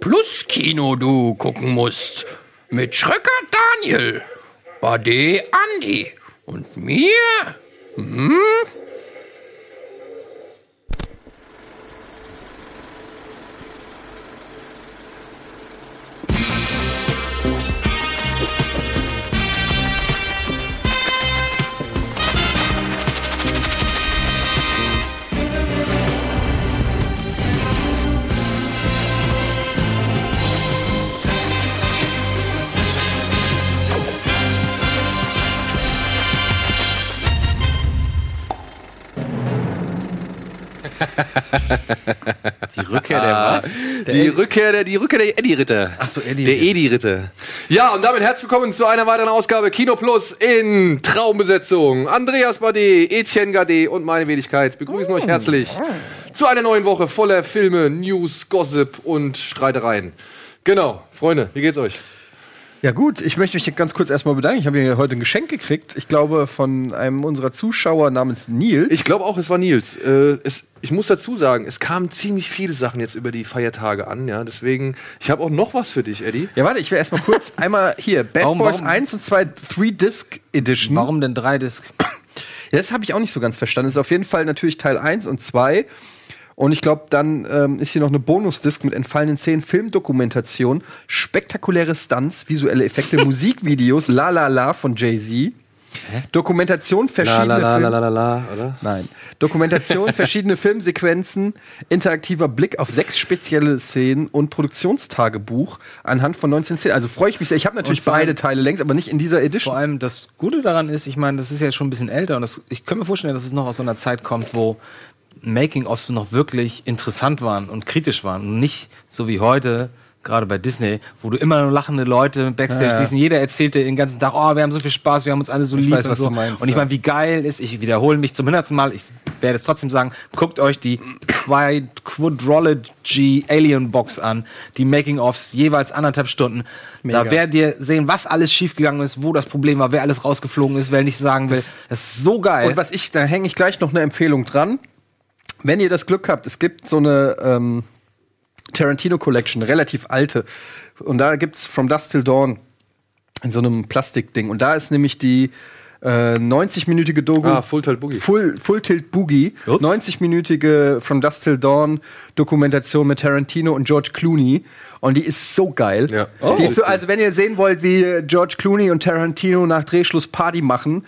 Plus-Kino du gucken musst. Mit Schröcker Daniel, Bade Andi und mir. Hm? Rückkehr der was? Die Rückkehr der, die Rückkehr der Eddie-Ritter. Ach so, Eddie. Der Edi-Ritter. Ja, und damit herzlich willkommen zu einer weiteren Ausgabe Kino Plus in Traumbesetzung. Andreas Bade, Etienne Gade und meine Wenigkeit begrüßen euch herzlich zu einer neuen Woche voller Filme, News, Gossip und Streitereien. Genau, Freunde, wie geht's euch? Ja gut, ich möchte mich ganz kurz erstmal bedanken. Ich habe hier heute ein Geschenk gekriegt. Ich glaube von einem unserer Zuschauer namens Neil. Ich glaube auch, es war Nils. Äh, es, ich muss dazu sagen, es kamen ziemlich viele Sachen jetzt über die Feiertage an, ja. Deswegen, ich habe auch noch was für dich, Eddie. ja, warte, ich will erstmal kurz einmal hier Bad Warum- Boys warum- 1 und 2 Three Disc Edition. Warum denn drei Disc? Ja, das habe ich auch nicht so ganz verstanden. Das ist auf jeden Fall natürlich Teil 1 und 2. Und ich glaube, dann ähm, ist hier noch eine Bonusdisk mit entfallenen Szenen, Filmdokumentation, spektakuläre Stunts, visuelle Effekte, Musikvideos, La La La von Jay-Z. Dokumentation, verschiedene Film- la, oder? Nein. Dokumentation, verschiedene Filmsequenzen, interaktiver Blick auf sechs spezielle Szenen und Produktionstagebuch anhand von 19 Szenen. Also freue ich mich sehr. Ich habe natürlich beide Teile längst, aber nicht in dieser Edition. Vor allem das Gute daran ist, ich meine, das ist ja schon ein bisschen älter und das, ich kann mir vorstellen, dass es noch aus so einer Zeit kommt, wo Making-ofs noch wirklich interessant waren und kritisch waren und nicht so wie heute, gerade bei Disney, wo du immer nur lachende Leute Backstage Ja, ja. siehst und jeder erzählte den ganzen Tag, oh, wir haben so viel Spaß, wir haben uns alle so lieb weiß, und was so. du meinst, und ich meine, wie geil ist, ich wiederhole mich zum hundertsten Mal, ich werde es trotzdem sagen, guckt euch die Quad Quadrology Alien Box an, die Making-ofs jeweils anderthalb Stunden. Da werdet ihr sehen, was alles schiefgegangen ist, wo das Problem war, wer alles rausgeflogen ist, wer nicht sagen will. Das, ist so geil. Und was ich, da hänge ich gleich noch eine Empfehlung dran. Wenn ihr das Glück habt, es gibt so eine ähm, Tarantino Collection, relativ alte. Und da gibt's From Dusk Till Dawn in so einem Plastikding. Und da ist nämlich die äh, 90-minütige Doku. Ah, Full Tilt Boogie. Full, Full Tilt Boogie. Ups. 90-minütige From Dusk Till Dawn Dokumentation mit Tarantino und George Clooney. Und die ist so geil. Ja. Die ist so, also wenn ihr sehen wollt, wie George Clooney und Tarantino nach Drehschluss Party machen,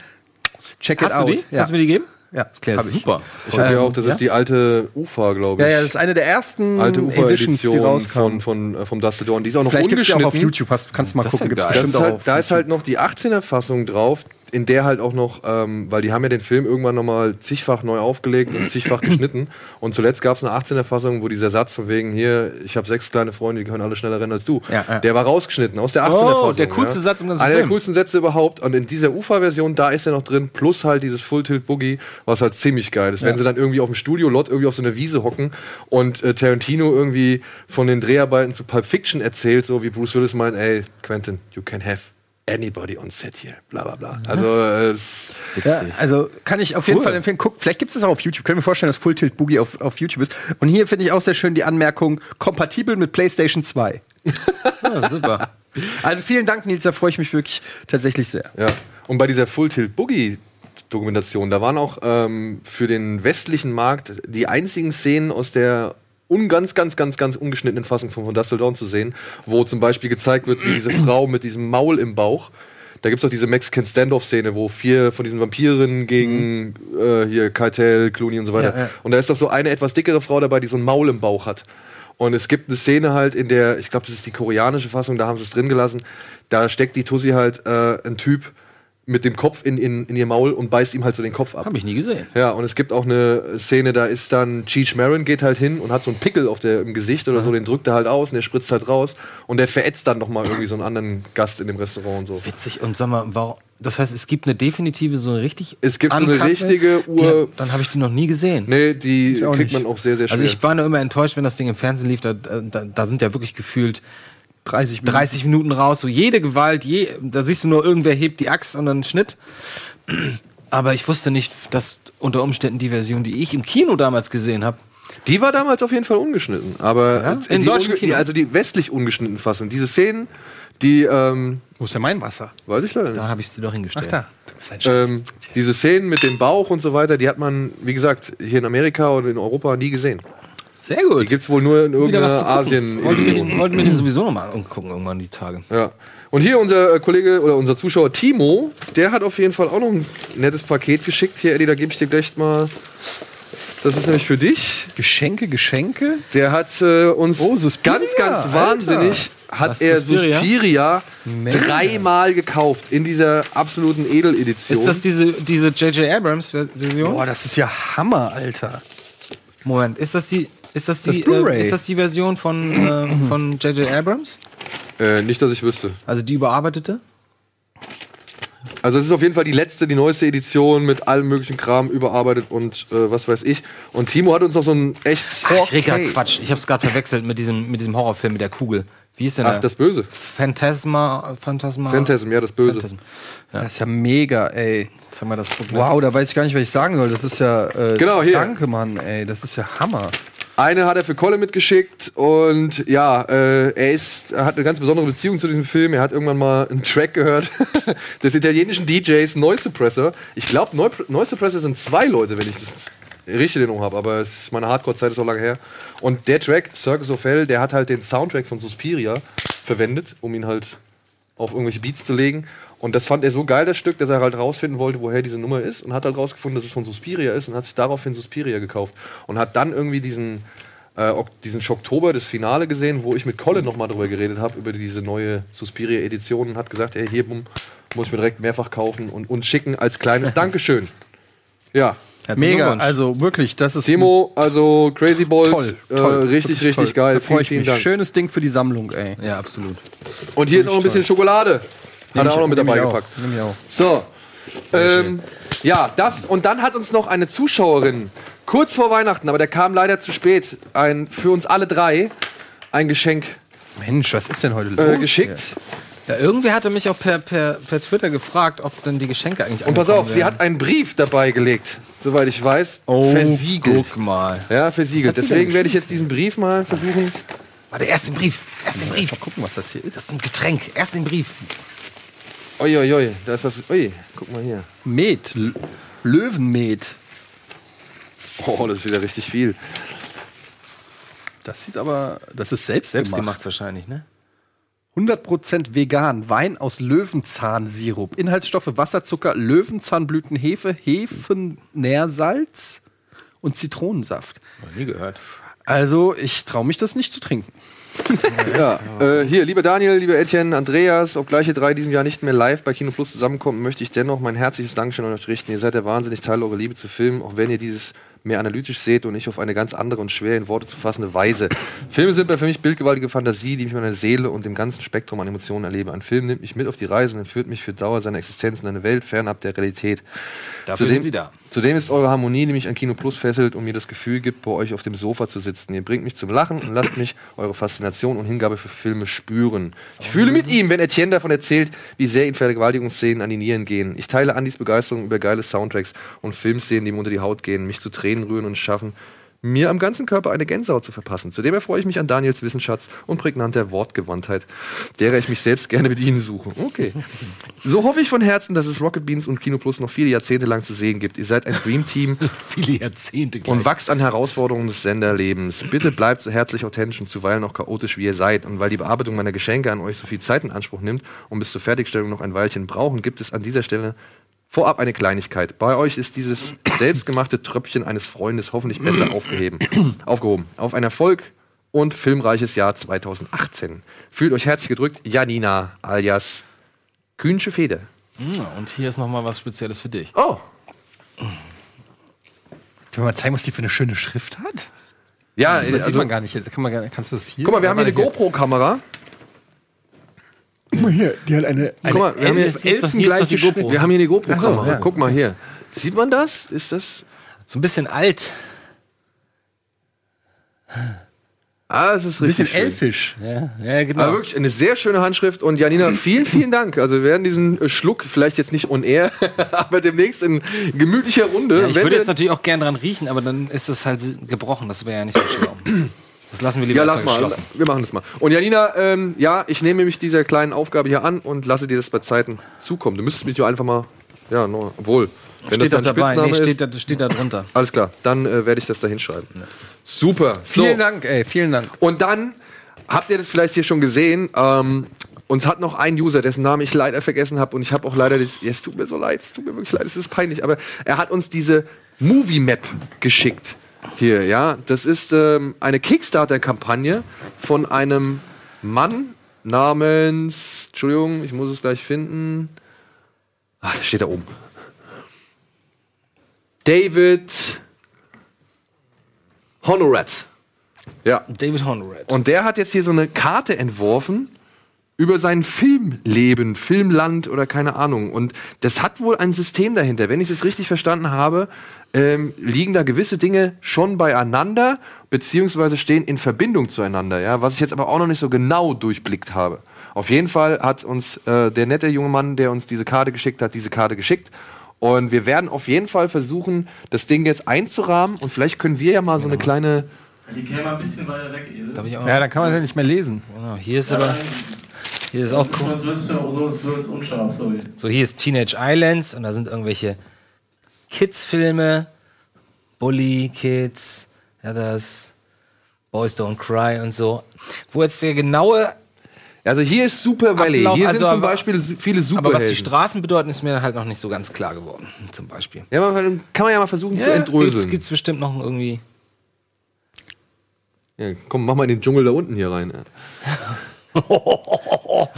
check it Hast du out. die? Ja. Hast du mir die gegeben? Ja, Klar, hab ich. super. Ich habe ja auch, das ja? ist die alte UFA, glaube ich. Ja, ja, das ist eine der ersten alte Editions, die UFA-Edition rauskamen. von, von, äh, vom Dusty Dawn. Die ist auch noch Vielleicht gibt es ja auch auf ungeschnitten. YouTube, hast, kannst du mal Das ist gucken. ja Gibt's geil. Das bestimmt ist auch halt, auf da ist halt noch die 18er-Fassung drauf, in der halt auch noch, ähm, weil die haben ja den Film irgendwann nochmal zigfach neu aufgelegt und zigfach geschnitten. Und zuletzt gab es eine 18er-Fassung, wo dieser Satz von wegen, hier, ich habe sechs kleine Freunde, die können alle schneller rennen als du, Ja, ja. der war rausgeschnitten aus der 18er-Fassung. Oh, der coolste ja. Satz im ganzen Einer Film. der coolsten Sätze überhaupt. Und in dieser UFA-Version, da ist er noch drin, plus halt dieses Full-Tilt-Boogie, was halt ziemlich geil ist. Wenn sie dann irgendwie auf dem Studio-Lot irgendwie auf so einer Wiese hocken und äh, Tarantino irgendwie von den Dreharbeiten zu Pulp Fiction erzählt, so wie Bruce Willis meint, ey, Quentin, you can have anybody on set here, bla bla bla. Also äh, es Ja, also kann ich auf jeden Fall empfehlen. Guck, vielleicht gibt es das auch auf YouTube. Können wir vorstellen, dass Full Tilt Boogie auf, auf YouTube ist. Und hier finde ich auch sehr schön die Anmerkung, kompatibel mit PlayStation 2. Ja, super. Also vielen Dank, Nils, da freue ich mich wirklich tatsächlich sehr. Ja. Und bei dieser Full Tilt Boogie Dokumentation, da waren auch ähm, für den westlichen Markt die einzigen Szenen aus der un ganz, ganz, ganz, ganz ungeschnittenen Fassung von Von Till Dawn zu sehen, wo zum Beispiel gezeigt wird, wie diese Frau mit diesem Maul im Bauch, da gibt es auch diese Mexican Standoff-Szene, wo vier von diesen Vampirinnen gegen äh, hier Cartel, Clooney und so weiter. Ja, ja. Und da ist doch so eine etwas dickere Frau dabei, die so ein Maul im Bauch hat. Und es gibt eine Szene halt, in der, ich glaube, das ist die koreanische Fassung, da haben sie es drin gelassen, da steckt die Tussi halt äh, ein Typ mit dem Kopf in, in, in ihr Maul und beißt ihm halt so den Kopf ab. Habe ich nie gesehen. Ja, und es gibt auch eine Szene, da ist dann Cheech Marin geht halt hin und hat so einen Pickel auf der, im Gesicht oder so, den drückt er halt aus und der spritzt halt raus und der verätzt dann nochmal irgendwie so einen anderen Gast in dem Restaurant und so. Witzig. Und sag mal, warum, das heißt, es gibt eine definitive, so eine richtig. Es gibt so eine richtige Die, Ur- dann habe ich die noch nie gesehen. Nee, die kriegt nicht. man auch sehr, sehr schwer. Also ich war nur immer enttäuscht, wenn das Ding im Fernsehen lief. Da, da, da sind ja wirklich gefühlt 30 Minuten. 30 Minuten raus. So jede Gewalt, je, da siehst du nur, irgendwer hebt die Axt und dann Schnitt. Aber ich wusste nicht, dass unter Umständen die Version, die ich im Kino damals gesehen habe, Die war damals auf jeden Fall ungeschnitten. Aber Ja? äh, In die deutschen Kino? also die westlich ungeschnittene Fassung. Diese Szenen, die, ähm, Wo ist denn mein Wasser? weiß ich leider nicht. Da habe ich sie doch hingestellt. Da. Sein Schatz. Ähm, diese Szenen mit dem Bauch und so weiter, die hat man, wie gesagt, hier in Amerika oder in Europa nie gesehen. Sehr gut. Die gibt's wohl nur in irgendeiner asien Wollten wir den, wollten wir den sowieso nochmal angucken, irgendwann die Tage. Ja. Und hier unser äh, Kollege oder unser Zuschauer Timo, der hat auf jeden Fall auch noch ein nettes Paket geschickt. Hier, Eddie, da gebe ich dir gleich mal. Das ist nämlich für dich. Geschenke, Geschenke. Der hat äh, uns Oh, Suspiria, ganz, ganz Alter. wahnsinnig hat Was, er Suspiria? Suspiria, dreimal gekauft in dieser absoluten Edeledition. Ist das diese diese J.J. Abrams Ver- Version? Boah, das ist ja Hammer, Alter. Moment, ist das die ist das die Das äh, ist das die Version von äh, von J.J. Abrams? äh, nicht, dass ich wüsste. Also die überarbeitete? Also es ist auf jeden Fall die letzte, die neueste Edition mit allem möglichen Kram überarbeitet und äh, was weiß ich. Und Timo hat uns noch so ein echt. Ach, Okay. Quatsch. Ich habe es gerade verwechselt mit diesem mit diesem Horrorfilm mit der Kugel. Wie ist denn Ach, der? das Böse. Phantasma Phantasma Phantasm, ja, das Böse. Phantasm. Das ist ja mega, ey. Jetzt haben wir das Problem. Wow, da weiß ich gar nicht, was ich sagen soll. Das ist ja. Äh, Genau, hier. Danke, Mann, ey. Das ist ja Hammer. Eine hat er für Kolle mitgeschickt und ja, äh, er, ist, er hat eine ganz besondere Beziehung zu diesem Film. Er hat irgendwann mal einen Track gehört des italienischen DJs Noise Suppressor. Ich glaube, Noise Suppressor sind zwei Leute, wenn ich das richtig in Erinnerung habe, aber es meine Hardcore-Zeit ist auch lange her. Und der Track, Circus of Hell, der hat halt den Soundtrack von Suspiria verwendet, um ihn halt auf irgendwelche Beats zu legen. Und das fand er so geil, das Stück, dass er halt rausfinden wollte, woher diese Nummer ist. Und hat halt rausgefunden, dass es von Suspiria ist und hat sich daraufhin Suspiria gekauft. Und hat dann irgendwie diesen, äh, diesen Schocktober, das Finale gesehen, wo ich mit Colin nochmal drüber geredet habe, über diese neue Suspiria-Edition und hat gesagt, ey, hier bumm, muss ich mir direkt mehrfach kaufen und, und schicken als kleines Dankeschön. Ja. Mega, Glückwunsch. also wirklich, das ist Timo, also Crazy Balls, toll, äh, toll. richtig, wirklich richtig toll. geil. Da freue ich vielen, mich. vielen Dank. Schönes Ding für die Sammlung, ey. Ja, absolut. Und hier ist auch ein bisschen Schokolade. Hat er auch noch mit dabei gepackt. So. Ähm, ja, das. Und dann hat uns noch eine Zuschauerin kurz vor Weihnachten, aber der kam leider zu spät, ein, für uns alle drei ein Geschenk Mensch, was ist denn heute los? äh, geschickt. Ja, irgendwer hatte mich auch per, per, per Twitter gefragt, ob denn die Geschenke eigentlich Und pass auf, sie hat einen Brief dabei gelegt, soweit ich weiß. oh, versiegelt. Guck mal. Ja, versiegelt. Deswegen werde ich jetzt diesen Brief mal versuchen. Warte, erst den Brief. Erst den Brief. Mal gucken, was das hier ist. Das ist ein Getränk. Erst den Brief. Uiuiui, ui, da ist was. Ui, guck mal hier. Met. Löwenmet. Oh, das ist wieder richtig viel. Das sieht aber, das ist selbst, Selbst gemacht. gemacht wahrscheinlich, ne? 100% vegan. Wein aus Löwenzahnsirup. Inhaltsstoffe Wasserzucker, Löwenzahnblüten, Hefe, Hefennährsalz und Zitronensaft. Noch nie gehört. Also, ich traue mich das nicht zu trinken. Ja, äh, hier, lieber Daniel, lieber Etienne, Andreas, obgleich ihr drei diesem Jahr nicht mehr live bei Kino Plus zusammenkommen, möchte ich dennoch mein herzliches Dankeschön an euch richten. Ihr seid der wahnsinnig Teil eurer Liebe zu Filmen, auch wenn ihr dieses mehr analytisch seht und nicht auf eine ganz andere und schwer in Worte zu fassende Weise. Filme sind für mich bildgewaltige Fantasie, die mich meiner Seele und dem ganzen Spektrum an Emotionen erlebe. Ein Film nimmt mich mit auf die Reise und entführt mich für Dauer seiner Existenz in eine Welt fernab der Realität. Dafür sind Sie da. Zudem ist eure Harmonie, die mich an Kino Plus fesselt und mir das Gefühl gibt, bei euch auf dem Sofa zu sitzen. Ihr bringt mich zum Lachen und lasst mich eure Faszination und Hingabe für Filme spüren. Ich fühle mit ihm, wenn Etienne davon erzählt, wie sehr ihm Vergewaltigungsszenen an die Nieren gehen. Ich teile Andys Begeisterung über geile Soundtracks und Filmszenen, die ihm unter die Haut gehen, mich zu Tränen rühren und schaffen, mir am ganzen Körper eine Gänsehaut zu verpassen. Zudem erfreue ich mich an Daniels Wissensschatz und prägnanter Wortgewandtheit, derer ich mich selbst gerne bedienen suche. Okay. So hoffe ich von Herzen, dass es Rocket Beans und Kino Plus noch viele Jahrzehnte lang zu sehen gibt. Ihr seid ein Dream Team Viele Jahrzehnte gleich. und wachst an Herausforderungen des Senderlebens. Bitte bleibt so herzlich authentisch und zuweilen auch chaotisch, wie ihr seid. Und weil die Bearbeitung meiner Geschenke an euch so viel Zeit in Anspruch nimmt und bis zur Fertigstellung noch ein Weilchen brauchen, gibt es an dieser Stelle vorab eine Kleinigkeit. Bei euch ist dieses selbstgemachte Tröpfchen eines Freundes hoffentlich besser aufgeheben, aufgehoben. Auf ein Erfolg und filmreiches Jahr 2018. Fühlt euch herzlich gedrückt, Janina alias Kühnsche Feder. Ja, und hier ist noch mal was Spezielles für dich. Oh, Können wir mal zeigen, was die für eine schöne Schrift hat? ja, Das sieht also, man gar nicht. Kann man gar, kannst du das hier? guck mal, wir haben hier eine GoPro-Kamera. Guck mal hier, die hat eine, eine Guck mal, wir haben hier- die GoPro. Wir haben hier eine GoPro-Kamera. So, ja. Guck mal hier. Sieht man das? Ist das. So ein bisschen alt. Ah, es ist Ein bisschen richtig schön. elfisch. Ja, ja genau. Aber wirklich eine sehr schöne Handschrift. Und Janina, vielen, vielen Dank. Also wir werden diesen äh, Schluck, vielleicht jetzt nicht on air, aber demnächst in gemütlicher Runde. ja, ich würde jetzt natürlich auch gern dran riechen, aber dann ist es halt gebrochen. Das wäre ja nicht so schlau. Das lassen wir lieber ja, lass mal. geschlossen. Wir machen das mal. Und Janina, ähm, ja, ich nehme mich dieser kleinen Aufgabe hier an und lasse dir das bei Zeiten zukommen. Du müsstest mich einfach mal, ja, no, obwohl. Wenn Steht da das dein dabei, nee, steht, da, steht da drunter. alles klar, dann äh, werde ich das da hinschreiben. Super. Vielen Dank, ey, vielen Dank. Und dann habt ihr das vielleicht hier schon gesehen. Ähm, uns hat noch ein User, dessen Namen ich leider vergessen habe. Und ich habe auch leider das. Ja, es tut mir so leid, es tut mir wirklich leid, es ist peinlich. Aber er hat uns diese Movie Map geschickt. Hier, ja. Das ist ähm, eine Kickstarter-Kampagne von einem Mann namens. Entschuldigung, ich muss es gleich finden. Ah, das steht da oben. David Honorat. Ja. David Honorat. Und der hat jetzt hier so eine Karte entworfen über sein Filmleben, Filmland oder keine Ahnung. Und das hat wohl ein System dahinter. Wenn ich es richtig verstanden habe, ähm, liegen da gewisse Dinge schon beieinander, beziehungsweise stehen in Verbindung zueinander, ja, was ich jetzt aber auch noch nicht so genau durchblickt habe. Auf jeden Fall hat uns äh, der nette junge Mann, der uns diese Karte geschickt hat, diese Karte geschickt. Und wir werden auf jeden Fall versuchen, das Ding jetzt einzurahmen. Und vielleicht können wir ja mal so eine kleine Die käme ein bisschen weiter weg, Edel. Darf ich auch Ja, dann kann man ja nicht mehr lesen. Genau, hier ist aber. Hier ist auch ist, ja so so unscharf, sorry. So, hier ist Teenage Islands und da sind irgendwelche Kids-Filme, Bully Kids, ja, das Boys Don't Cry und so. Wo jetzt der genaue, Also hier ist Super Valley. Ablauf, hier also sind zum aber- Beispiel viele aber was die Superhelden. Straßen bedeuten, ist mir halt noch nicht so ganz klar geworden, zum Beispiel. Ja, aber dann kann man ja mal versuchen zu Ja, entdröseln. gibt's, gibt's bestimmt noch irgendwie. Ja, komm, mach mal in den Dschungel da unten hier rein. Houdini!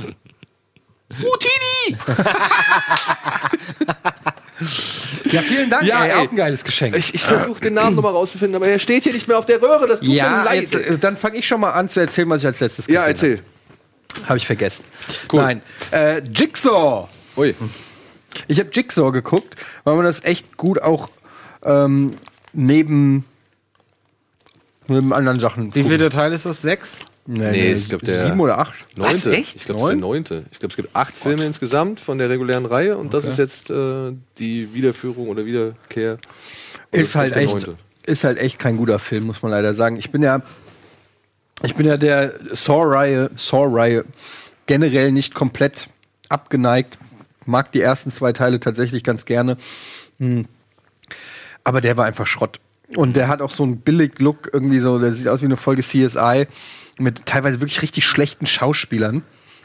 Ja, vielen Dank, Ja, ey, ey. auch ein geiles Geschenk. Ich, ich versuche den Namen nochmal rauszufinden, aber er steht hier nicht mehr auf der Röhre. Das tut ja, mir leid. jetzt, äh, dann fange ich schon mal an zu erzählen, was ich als letztes ja, gesehen erzähl. habe. Habe ich vergessen. Cool. Nein. Äh, Jigsaw. Ui. Ich habe Jigsaw geguckt, weil man das echt gut auch ähm, neben, neben anderen Sachen. Wie viel der Teil ist das? Sechs? Nee, Nee, ich glaub, der- sieben oder acht. Neunte. echt? Ich glaube, es ist der neunte. Ich glaube, es gibt acht Filme insgesamt von der regulären Reihe und das ist jetzt äh, die Wiederführung oder Wiederkehr. Und Ist das halt echt, ist halt echt kein guter Film, muss man leider sagen. Ich bin ja, ich bin ja der Saw-Reihe, Saw-Reihe generell nicht komplett abgeneigt. Mag die ersten zwei Teile tatsächlich ganz gerne. Hm. Aber der war einfach Schrott. Und der hat auch so einen Billig-Look, irgendwie so, der sieht aus wie eine Folge CSI mit teilweise wirklich richtig schlechten Schauspielern.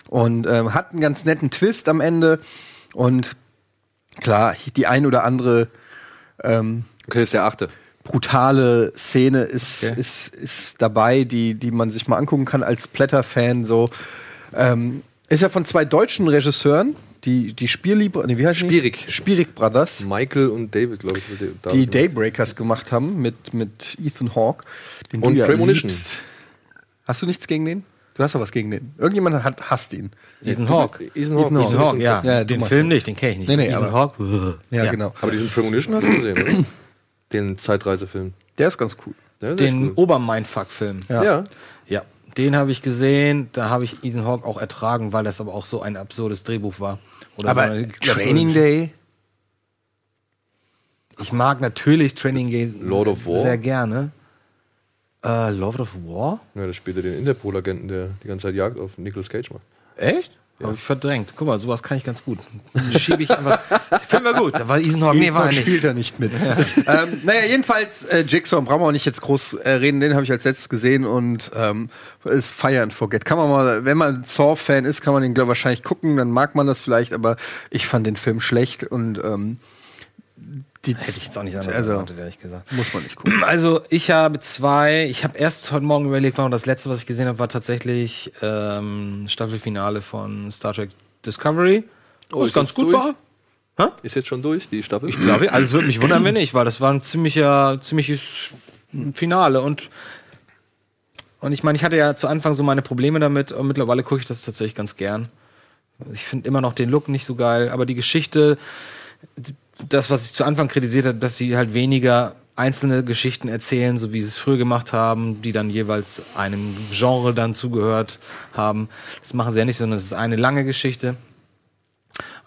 Und ähm, hat einen ganz netten Twist am Ende. Und klar, die ein oder andere ähm, Okay, ist der achte. brutale Szene ist, Okay. ist, ist dabei, die, die man sich mal angucken kann als Blätter-Fan. So. Ähm, ist ja von zwei deutschen Regisseuren, die, die Spierliebe, nee, wie heißt die? Spierig. Spierig Brothers, Michael und David, glaube ich. die David. Daybreakers gemacht haben mit, mit Ethan Hawke. Den Und Premonition. liebst. Hast du nichts gegen den? Du hast doch was gegen den. Irgendjemand hat, hasst ihn. Ethan Hawke. Ethan Hawke. Ethan Hawke. Ja. Ja, den Film nicht, den kenne ich nicht. Nee, nee, Ethan aber- Hawke. Ja, Ja. genau. Aber diesen Premonition hast du gesehen, oder? Den Zeitreisefilm. Der ist ganz cool. Ist Den cool. Obermindfuck-Film. Ja. Ja. Ja, den habe ich gesehen. Da habe ich Ethan Hawke auch ertragen, weil das aber auch so ein absurdes Drehbuch war. Oder Aber so eine- Training Day, Ich mag natürlich Training Day Lord of War. sehr gerne. Äh, Lord of War? Ja, das spielt er den Interpol-Agenten, der die ganze Zeit Jagd auf Nicolas Cage macht. Echt? Habe ich verdrängt. Guck mal, sowas kann ich ganz gut. Schiebe ich einfach. Der Film war gut. Da war Hawke. Nee, war er nicht. spielt er nicht mit. ähm, naja, jedenfalls, äh, Jigsaw, brauchen wir auch nicht jetzt groß äh, reden, den habe ich als letztes gesehen und ähm, ist Fire and Forget. Kann man mal, wenn man Saw-Fan ist, kann man den glaub, wahrscheinlich gucken, dann mag man das vielleicht, aber ich fand den Film schlecht und ähm, die Hätte ich jetzt auch nicht anders also, erwartet, ehrlich gesagt. muss man nicht gucken. Also, ich habe zwei. Ich habe erst heute Morgen überlegt, warum das letzte, was ich gesehen habe, war tatsächlich ähm, Staffelfinale von Star Trek Discovery. Oh, Was ist ganz gut durch? war. Ist jetzt schon durch, die Staffel? Ich glaube, also es würde mich wundern, wenn nicht, weil das war ein ziemlicher, ziemliches Finale und und ich meine, ich hatte ja zu Anfang so meine Probleme damit und mittlerweile gucke ich das tatsächlich ganz gern. Ich finde immer noch den Look nicht so geil, aber die Geschichte, das, was ich zu Anfang kritisiert habe, dass sie halt weniger einzelne Geschichten erzählen, so wie sie es früher gemacht haben, die dann jeweils einem Genre dann zugehört haben. Das machen sie ja nicht, sondern es ist eine lange Geschichte.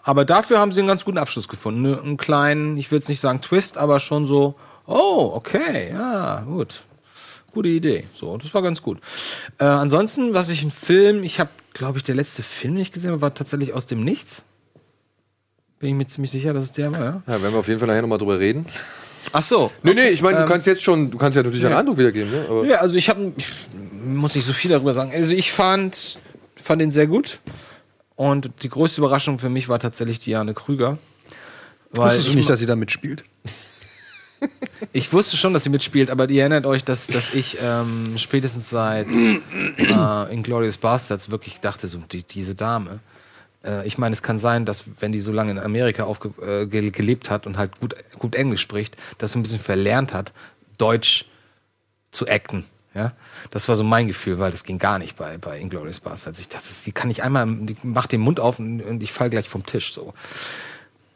Aber dafür haben sie einen ganz guten Abschluss gefunden. Ne? Einen kleinen, ich will jetzt nicht sagen Twist, aber schon so, oh, okay, ja, gut. Gute Idee. So, das war ganz gut. Äh, ansonsten, was ich ein Film, ich habe, glaube ich, der letzte Film, den ich gesehen habe, war tatsächlich aus dem Nichts. Bin ich mir ziemlich sicher, dass es der war, ja. Ja, werden wir auf jeden Fall nachher nochmal drüber reden. Ach so. Nee, nee, ich meine, du Ähm, kannst jetzt schon, du kannst ja natürlich einen Eindruck wiedergeben, ne? Aber Ja, also ich habe, ich muss nicht so viel darüber sagen. Also ich fand, fand ihn sehr gut. Und die größte Überraschung für mich war tatsächlich Diane Krüger. Weil Wusstest du ich, nicht, dass sie da mitspielt? ich wusste schon, dass sie mitspielt, aber ihr erinnert euch, dass, dass ich ähm, spätestens seit äh, Inglourious Bastards wirklich dachte, so die, diese Dame. Äh, ich meine, es kann sein, dass wenn die so lange in Amerika aufge äh, ge gelebt hat und halt gut, gut Englisch spricht, dass sie ein bisschen verlernt hat, Deutsch zu acten. Ja, das war so mein Gefühl, weil das ging gar nicht bei, bei Inglourious Bastards. Ich dachte, die kann ich einmal, die macht den Mund auf und, und ich fall gleich vom Tisch. So.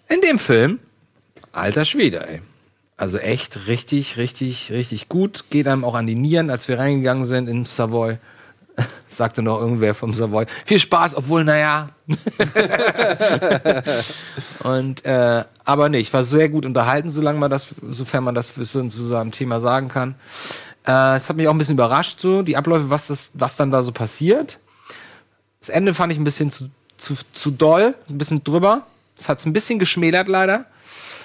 In dem Film, alter Schwede, ey. Also echt richtig, richtig, richtig gut. Geht einem auch an die Nieren, als wir reingegangen sind in Savoy. Sagte noch irgendwer vom Savoy. Viel Spaß, obwohl, naja. Und, äh, aber nee, ich war sehr gut unterhalten, solange man das, sofern man das zu so einem Thema sagen kann. Äh, es hat mich auch ein bisschen überrascht, so, die Abläufe, was, das, was dann da so passiert. Das Ende fand ich ein bisschen zu, zu, zu doll, ein bisschen drüber. Es hat es ein bisschen geschmälert, leider.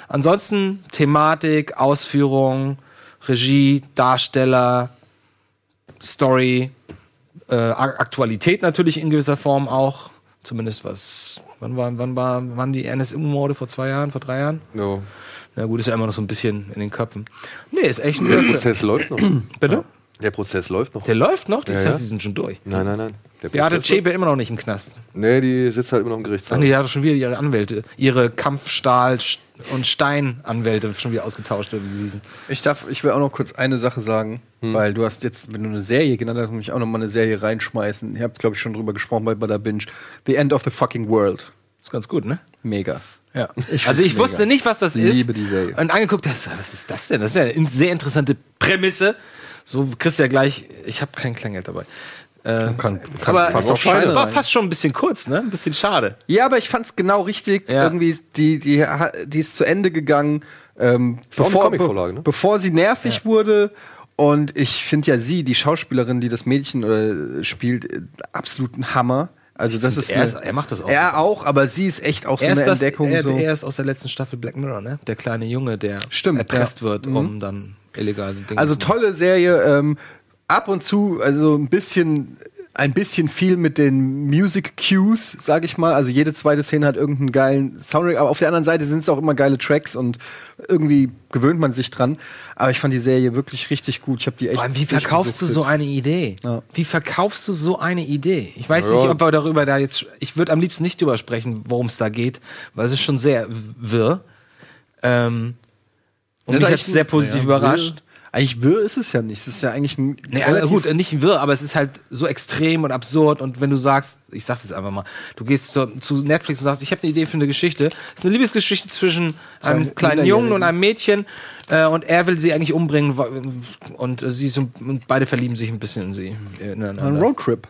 Ansonsten Thematik, Ausführung, Regie, Darsteller, Story, äh, Aktualität natürlich in gewisser Form auch. Zumindest was. Wann, war, wann war, waren die NSU-Morde? Vor zwei Jahren, vor drei Jahren? no. Na gut, ist ja immer noch so ein bisschen in den Köpfen. Nee, ist echt ein der. Prozess läuft noch. Bitte? Der Prozess läuft noch. Der läuft noch? Ich Ja, dachte, ja. die sind schon durch. Nein, nein, nein. Der Beate Prozess Zschäpe immer noch nicht im Knast. Nee, die sitzt halt immer noch im Ach Gerichtssaal. nee, die hat schon wieder ihre Anwälte, ihre Kampfstahl- und Steinanwälte schon wieder ausgetauscht, wie sie hießen. Ich darf, ich will auch noch kurz eine Sache sagen, weil du hast jetzt, wenn du eine Serie genannt hast, muss ich auch noch mal eine Serie reinschmeißen. Ihr habt, glaube ich, schon drüber gesprochen bei Bada Binge. The End of the Fucking World. Ist ganz gut, ne? Mega. Ja. Ich also ich mega. wusste nicht, was das ist. Liebe die Serie. Und angeguckt hast, was ist das denn? Das ist ja eine sehr interessante Prämisse. So kriegst du ja gleich, ich habe kein Kleingeld dabei. Äh, kann- kannst- aber auf Scheine war fast schon ein bisschen kurz, ne? Ein bisschen schade. Ja, aber ich fand's genau richtig. Ja. Irgendwie ist die, die, die ist zu Ende gegangen, ähm, auch bevor, Comicvorlage, ne? bevor sie nervig wurde. Und ich finde ja sie, die Schauspielerin, die das Mädchen äh, spielt, äh, absolut ein Hammer. Also das ist, er eine- ist- er macht das auch Er super. auch, aber sie ist echt auch so Er eine ist, das, Entdeckung. er, so. er ist aus der letzten Staffel Black Mirror, ne? Der kleine Junge, der Stimmt, erpresst ja. wird, um dann illegale Dinge Also zu machen. tolle Serie. Ähm, ab und zu, also ein bisschen, ein bisschen viel mit den Music Cues, sag ich mal. Also jede zweite Szene hat irgendeinen geilen Soundtrack, aber auf der anderen Seite sind es auch immer geile Tracks und irgendwie gewöhnt man sich dran. Aber ich fand die Serie wirklich richtig gut. Ich habe die echt. Vor allem, wie verkaufst du so eine Idee? Ja. Wie verkaufst du so eine Idee? Ich weiß Ja. nicht, ob wir darüber da jetzt. Ich würde am liebsten nicht drüber sprechen, worum es da geht, weil es ist schon sehr wirr. Ähm, und Das mich hat sehr positiv ja, überrascht. Eigentlich wirr ist es ja nicht. Es ist ja eigentlich ein Nee, relativ also gut, nicht wirr, aber es ist halt so extrem und absurd. Und wenn du sagst, ich sag's jetzt einfach mal, du gehst zu, zu Netflix und sagst, ich habe eine Idee für eine Geschichte. Es ist eine Liebesgeschichte zwischen einem kleinen Jungen und einem Mädchen. Äh, und er will sie eigentlich umbringen. Und äh, sie so, und beide verlieben sich ein bisschen in sie. äh, ein. Roadtrip.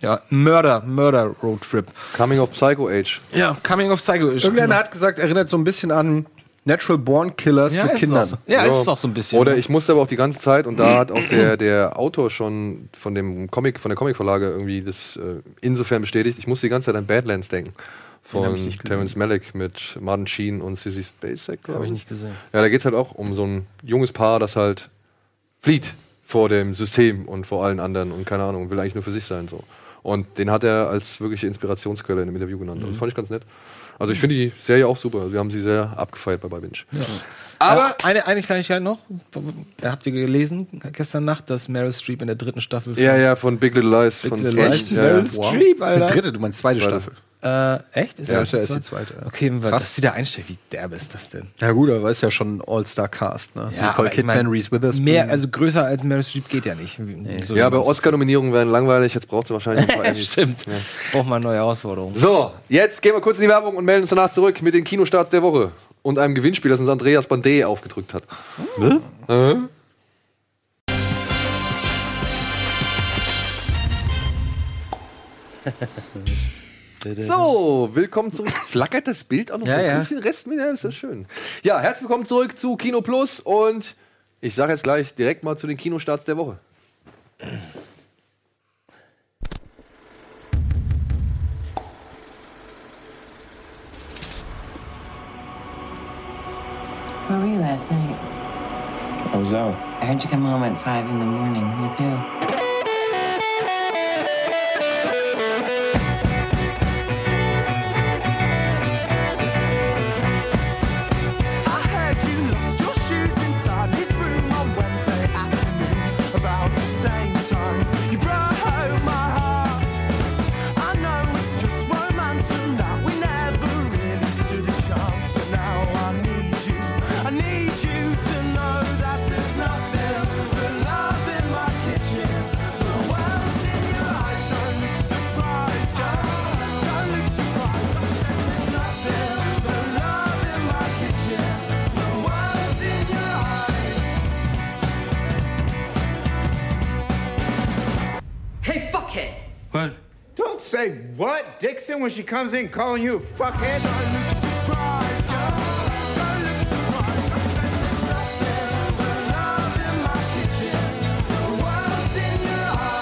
Ja, Mörder, Mörder Roadtrip. Coming of Psycho Age. Ja, Coming of Psycho ist Irgendeiner hat gesagt, erinnert so ein bisschen an Natural Born Killers ja, mit Kindern. So. Ja, ist es auch so ein bisschen. Oder ne? ich musste aber auch die ganze Zeit, und da hat auch der, der Autor schon von dem Comic, von der Comicvorlage irgendwie das äh, insofern bestätigt, ich musste die ganze Zeit an Badlands denken. hab Von ich nicht gesehen. Terrence Malick mit Martin Sheen und Sissy Spacek. Habe ich nicht gesehen. Ja, da geht es halt auch um so ein junges Paar, das halt flieht vor dem System und vor allen anderen und keine Ahnung, will eigentlich nur für sich sein. so. Und den hat er als wirkliche Inspirationsquelle in dem Interview genannt. Mhm. Das fand ich ganz nett. Also ich finde die Serie auch super. Wir haben sie sehr abgefeiert bei Binge. Aber äh, eine, eine Kleinigkeit noch. Da habt ihr gelesen gestern Nacht, dass Meryl Streep in der dritten Staffel. Ja, ja, von Big Little Lies. von Little 20 Lies. ja, Meryl ja. Streep, Die Alter. dritte, du meinst zweite Zweite. Staffel. Äh, echt? Ist Ja, das ist ja die die zweite? ja. Okay, weil Krass. dass die da einstellt, wie derbe ist das denn? Ja gut, aber ist ja schon ein All-Star-Cast, ne? Nicole aber ich Kidman, mein, Reese Witherspoon. Mehr, also größer als Meryl Streep geht ja nicht. So Ja, aber Oscar-Nominierungen werden langweilig. Jetzt braucht sie wahrscheinlich ein paar. Stimmt. Braucht mal neue Herausforderungen. So, jetzt gehen wir kurz in die Werbung und melden uns danach zurück mit den Kinostarts der Woche. Und einem Gewinnspiel, das uns Andreas Bandé aufgedrückt hat. Äh? So, willkommen zurück. Flackert das Bild auch noch Ja, ein ja. bisschen Rest mit? Ja, das ist ja schön. Ja, herzlich willkommen zurück zu Kino Plus und ich sage jetzt gleich direkt mal zu den Kinostarts der Woche. Where were you last night? I was out. I heard you come home at five in the morning. With who? What, Dixon, when she comes in calling you a fuckhead. Don't look surprised, girl. Don't look surprised. I said there's nothing but love in my kitchen. The world's in your eyes.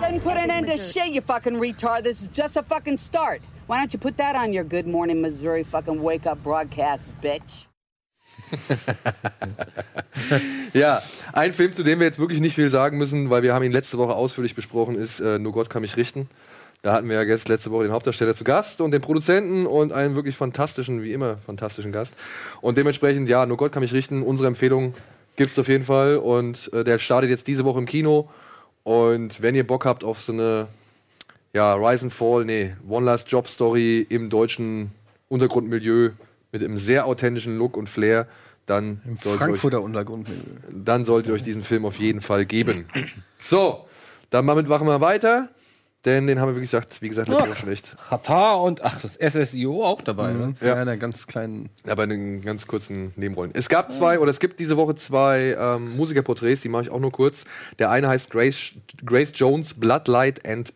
Then put an end to shit, you fucking retard. This is just a fucking start. Why don't you put that on your Good Morning Missouri fucking wake up broadcast, bitch? Ja, ein Film, zu dem wir jetzt wirklich nicht viel sagen müssen, weil wir haben ihn letzte Woche ausführlich besprochen, ist äh, Nur Gott kann mich richten. Da hatten wir ja jetzt letzte Woche den Hauptdarsteller zu Gast und den Produzenten und einen wirklich fantastischen, wie immer, fantastischen Gast. Und dementsprechend, ja, Nur Gott kann mich richten. Unsere Empfehlung gibt's auf jeden Fall und äh, der startet jetzt diese Woche im Kino. Und wenn ihr Bock habt auf so eine, ja, Rise and Fall, nee, One Last Job Story im deutschen Untergrundmilieu mit einem sehr authentischen Look und Flair, dann euch Frankfurter Untergrund. dann solltet ihr euch diesen Film auf jeden Fall geben. So, dann damit machen wir weiter, denn den haben wir, wie gesagt, wie gesagt, letzte Woche schon echt. Qatar und ach, das SSIO auch dabei, ne? Ja. Ja, in einer ganz kleinen. Aber in den ganz kurzen Nebenrollen. Es gab zwei, oder es gibt diese Woche zwei ähm, Musikerporträts, die mache ich auch nur kurz. Der eine heißt Grace, Grace Jones, Bloodlight and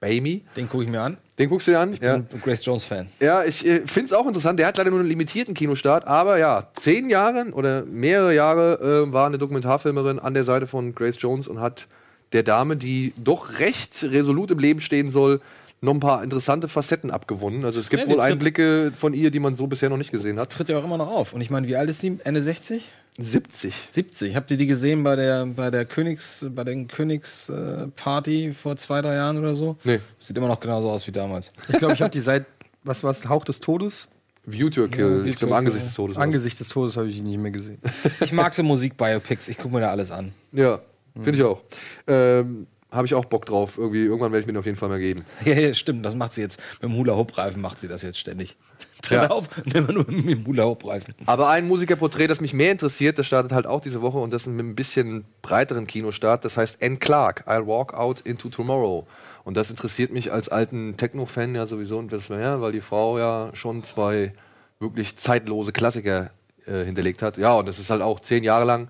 Baby. Den gucke ich mir an. Den guckst du dir an? Ich ja. bin Grace Jones Fan. Ja, ich äh, finde es auch interessant. Der hat leider nur einen limitierten Kinostart, aber ja, zehn Jahre oder mehrere Jahre äh, war eine Dokumentarfilmerin an der Seite von Grace Jones und hat der Dame, die doch recht resolut im Leben stehen soll, noch ein paar interessante Facetten abgewonnen. Also es gibt Ja, wohl Einblicke von ihr, die man so bisher noch nicht gesehen hat. Tritt ja auch immer noch auf. Und ich meine, wie alt ist sie? Ende 60? 70. 70. Habt ihr die gesehen bei der bei der Königs bei den Königsparty äh, Party vor zwei drei Jahren oder so? Nee. Sieht immer noch genauso aus wie damals. Ich glaube, ich habe die seit, was war es, Hauch des Todes? View to a Ja, Kill. View ich glaube, Angesicht des Todes. Angesicht des Todes habe ich ihn nicht mehr gesehen. Ich mag so Musik-Biopics. Ich gucke mir da alles an. Ja, finde ich auch. Ähm, Habe ich auch Bock drauf. Irgendwie, irgendwann werde ich mir den auf jeden Fall mal geben. Ja, ja, stimmt. Das macht sie jetzt mit dem Hula-Hoop-Reifen macht sie das jetzt ständig. Tritt Ja. auf und immer nur mit dem Hula-Hoop-Reifen. Aber ein Musikerporträt, das mich mehr interessiert, das startet halt auch diese Woche und das ist mit ein bisschen breiteren Kinostart. Das heißt Anne Clark, I'll Walk Out into Tomorrow. Und das interessiert mich als alten Techno-Fan ja sowieso ein bisschen mehr, weil die Frau ja schon zwei wirklich zeitlose Klassiker äh, hinterlegt hat. Ja, und das ist halt auch zehn Jahre lang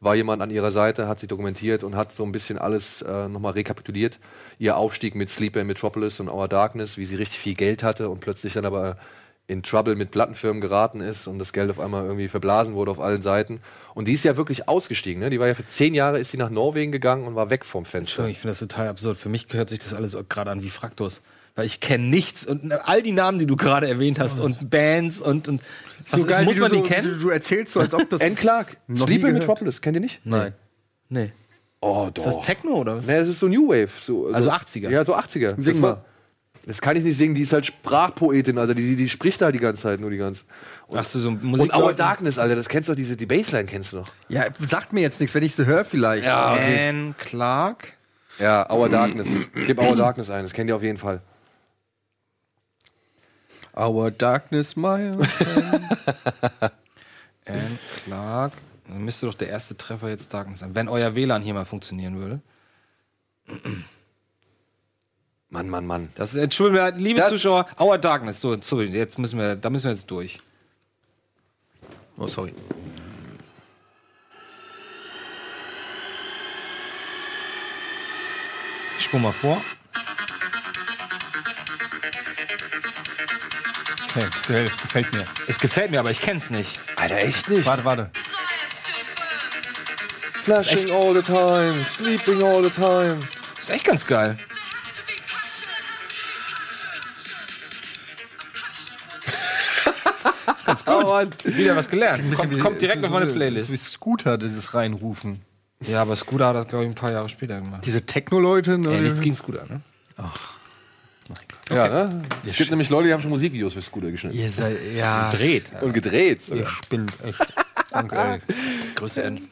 war jemand an ihrer Seite, hat sie dokumentiert und hat so ein bisschen alles äh, nochmal rekapituliert. Ihr Aufstieg mit Sleeper in Metropolis und Our Darkness, wie sie richtig viel Geld hatte und plötzlich dann aber in Trouble mit Plattenfirmen geraten ist und das Geld auf einmal irgendwie verblasen wurde auf allen Seiten. Und die ist ja wirklich ausgestiegen. Ne? Die war ja für zehn Jahre ist sie nach Norwegen gegangen und war weg vom Fenster. Ich finde das total absurd. Für mich hört sich das alles gerade an wie Fraktus. Weil ich kenne nichts und all die Namen, die du gerade erwähnt hast und Bands und, und was ist, muss man du die so, kennen? Du, du erzählst so, als ob das. Anne Clark, gehört. Metropolis, kennt ihr nicht? Nein. Nee. Oh, doch. Ist das Techno oder was? Ne, das ist so New Wave. So, Also 80er. Ja, so 80er. Sing mal. Das kann ich nicht singen, die ist halt Sprachpoetin, also die, die, spricht da die ganze Zeit, nur die ganze. Und, Ach so, so Musik. und Our Darkness, Alter, das kennst du doch, diese, die Bassline kennst du noch. Ja, sagt mir jetzt nichts, wenn ich sie höre, vielleicht. Ja, Anne Clark. Ja, Our Darkness. Gib Our Darkness ein, das kennt ihr auf jeden Fall. Our Darkness, my. Anne Clark. Dann müsste doch der erste Treffer jetzt Darkness sein. Wenn euer WLAN hier mal funktionieren würde. Mann, Mann, Mann. Das entschuldigen wir, liebe Das- Zuschauer, Our Darkness. So, sorry, jetzt müssen wir, da müssen wir jetzt durch. Oh, sorry. Ich spur mal vor. Okay, gefällt, gefällt mir. Es gefällt mir, aber ich kenn's nicht. Alter, echt nicht? Warte, warte. Flashing all the time, sleeping all the time. Ist echt ganz geil. Mann. Wieder was gelernt. Kommt, wie- kommt direkt auf meine ist Playlist. Wie Scooter, dieses Reinrufen. Ja, aber Scooter hat das, glaube ich, ein paar Jahre später gemacht. Diese Techno-Leute, ne? Ey, nichts gegen Scooter, ne? Ja, ne? Es gibt nämlich Leute, die haben schon Musikvideos für Scooter geschnitten. Ihr seid, ja. Dreht. Und gedreht. Ihr sogar. spinnt echt. Danke, ey. Größte N.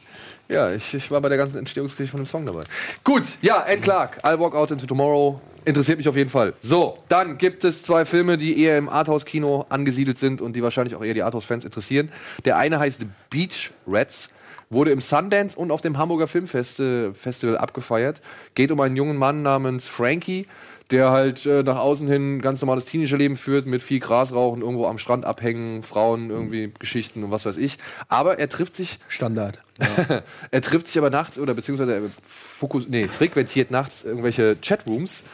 Ja, ich, ich war bei der ganzen Entstehungsgeschichte von dem Song dabei. Gut, ja, Anne Clark, I'll Walk Out Into Tomorrow. Interessiert mich auf jeden Fall. So, dann gibt es zwei Filme, die eher im Arthouse-Kino angesiedelt sind und die wahrscheinlich auch eher die Arthouse-Fans interessieren. Der eine heißt Beach Rats, wurde im Sundance und auf dem Hamburger Filmfestival Festival abgefeiert. Geht um einen jungen Mann namens Frankie, der halt äh, nach außen hin ein ganz normales Teenagerleben führt, mit viel Gras rauchen, irgendwo am Strand abhängen, Frauen, irgendwie Geschichten und was weiß ich. Aber er trifft sich Standard. er trifft sich aber nachts oder beziehungsweise er fokus nee, frequentiert nachts irgendwelche Chatrooms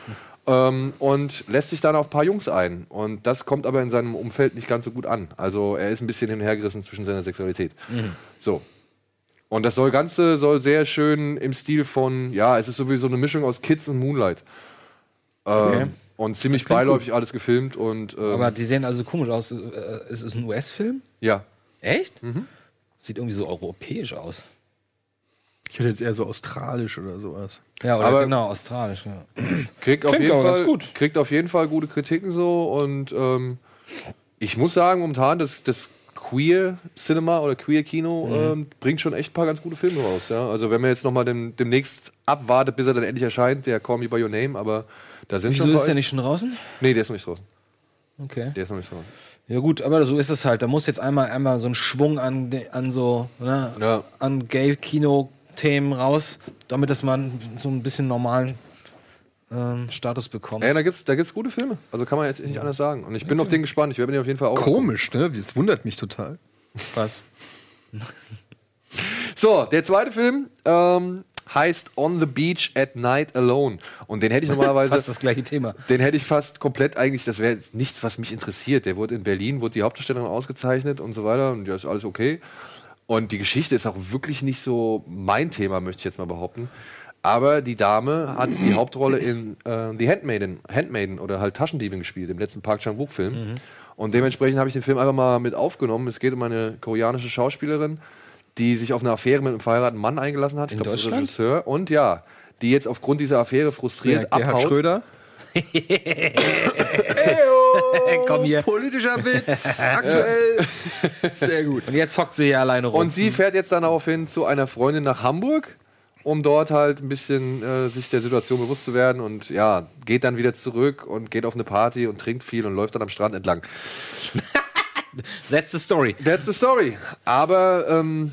ähm, und lässt sich dann auf ein paar Jungs ein. Und das kommt aber in seinem Umfeld nicht ganz so gut an. Also er ist ein bisschen hin und her gerissen zwischen seiner Sexualität. So. Und das soll Ganze soll sehr schön im Stil von, ja, es ist sowieso eine Mischung aus Kids und Moonlight. Ähm, Und ziemlich beiläufig alles gefilmt und ähm, Aber die sehen also komisch aus. Äh, Ist es ein US-Film? ja. Echt? Sieht irgendwie so europäisch aus. Ich hätte jetzt eher so australisch oder sowas. Ja, oder Aber- genau, australisch. Ja. Kriegt auf, jeden Fall, gut. kriegt auf jeden Fall gute Kritiken so und ähm, ich muss sagen, momentan das, das Queer Cinema oder Queer Kino Mhm. ähm, bringt schon echt ein paar ganz gute Filme raus. Ja? Also wenn man jetzt nochmal dem, demnächst abwartet, bis er dann endlich erscheint, der Call Me By Your Name, aber da sind Wieso schon ist der nicht schon draußen? Nee, der ist noch nicht draußen. Okay. Der ist noch nicht draußen. Ja gut, aber so ist es halt. Da muss jetzt einmal einmal so ein Schwung an, an so ne, Ja. an Gay-Kino-Themen raus, damit das man so ein bisschen normalen ähm, Status bekommt. Ja, da gibt's, da gibt's gute Filme. Also kann man jetzt nicht anders sagen. Und ich bin auf den gespannt. Ich werde mir auf jeden Fall auch. Komisch, ne? Das wundert mich total. Was? So, der zweite Film ähm, heißt On the Beach at Night Alone. Und den hätte ich normalerweise. Fast das gleiche Thema. Den hätte ich fast komplett eigentlich, das wäre nichts, was mich interessiert. Der wurde in Berlin, wurde die Hauptdarstellerin ausgezeichnet und so weiter und ja, ist alles okay. Und die Geschichte ist auch wirklich nicht so mein Thema, möchte ich jetzt mal behaupten. Aber die Dame hat die Hauptrolle in äh, The Handmaiden, Handmaiden oder halt Taschendiebin gespielt, im letzten Park Chan-wook-Film. Und dementsprechend habe ich den Film einfach mal mit aufgenommen. Es geht um eine koreanische Schauspielerin, die sich auf eine Affäre mit einem verheirateten Mann eingelassen hat. Ich In glaube, das ist? Regisseur. Und ja, die jetzt aufgrund dieser Affäre frustriert Gerhard abhaut. Schröder. Komm hier. Politischer Witz. Aktuell. Sehr gut. Und jetzt hockt sie hier alleine rum. Und sie fährt jetzt dann daraufhin zu einer Freundin nach Hamburg, um dort halt ein bisschen äh, sich der Situation bewusst zu werden und ja, geht dann wieder zurück und geht auf eine Party und trinkt viel und läuft dann am Strand entlang. That's the story. That's the story. Aber ähm,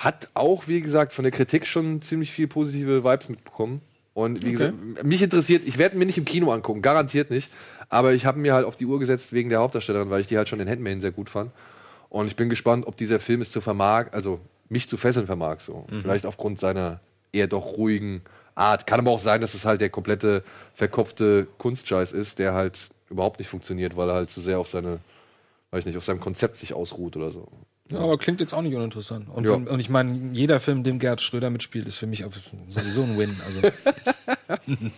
hat auch, wie gesagt, von der Kritik schon ziemlich viel positive Vibes mitbekommen. Und wie gesagt, mich interessiert, ich werde mir nicht im Kino angucken, garantiert nicht. Aber ich habe mir halt auf die Uhr gesetzt wegen der Hauptdarstellerin, weil ich die halt schon in Handmaiden sehr gut fand. Und ich bin gespannt, ob dieser Film es zu vermag, also mich zu fesseln vermag. So. Vielleicht aufgrund seiner eher doch ruhigen Art. Kann aber auch sein, dass es halt der komplette verkopfte Kunstscheiß ist, der halt überhaupt nicht funktioniert, weil er halt zu sehr auf seine, weiß nicht, auf seinem Konzept sich ausruht oder so. Ja, aber klingt jetzt auch nicht uninteressant. Und, Ja. für, und ich meine, jeder Film, dem Gerhard Schröder mitspielt, ist für mich sowieso ein Win. Also,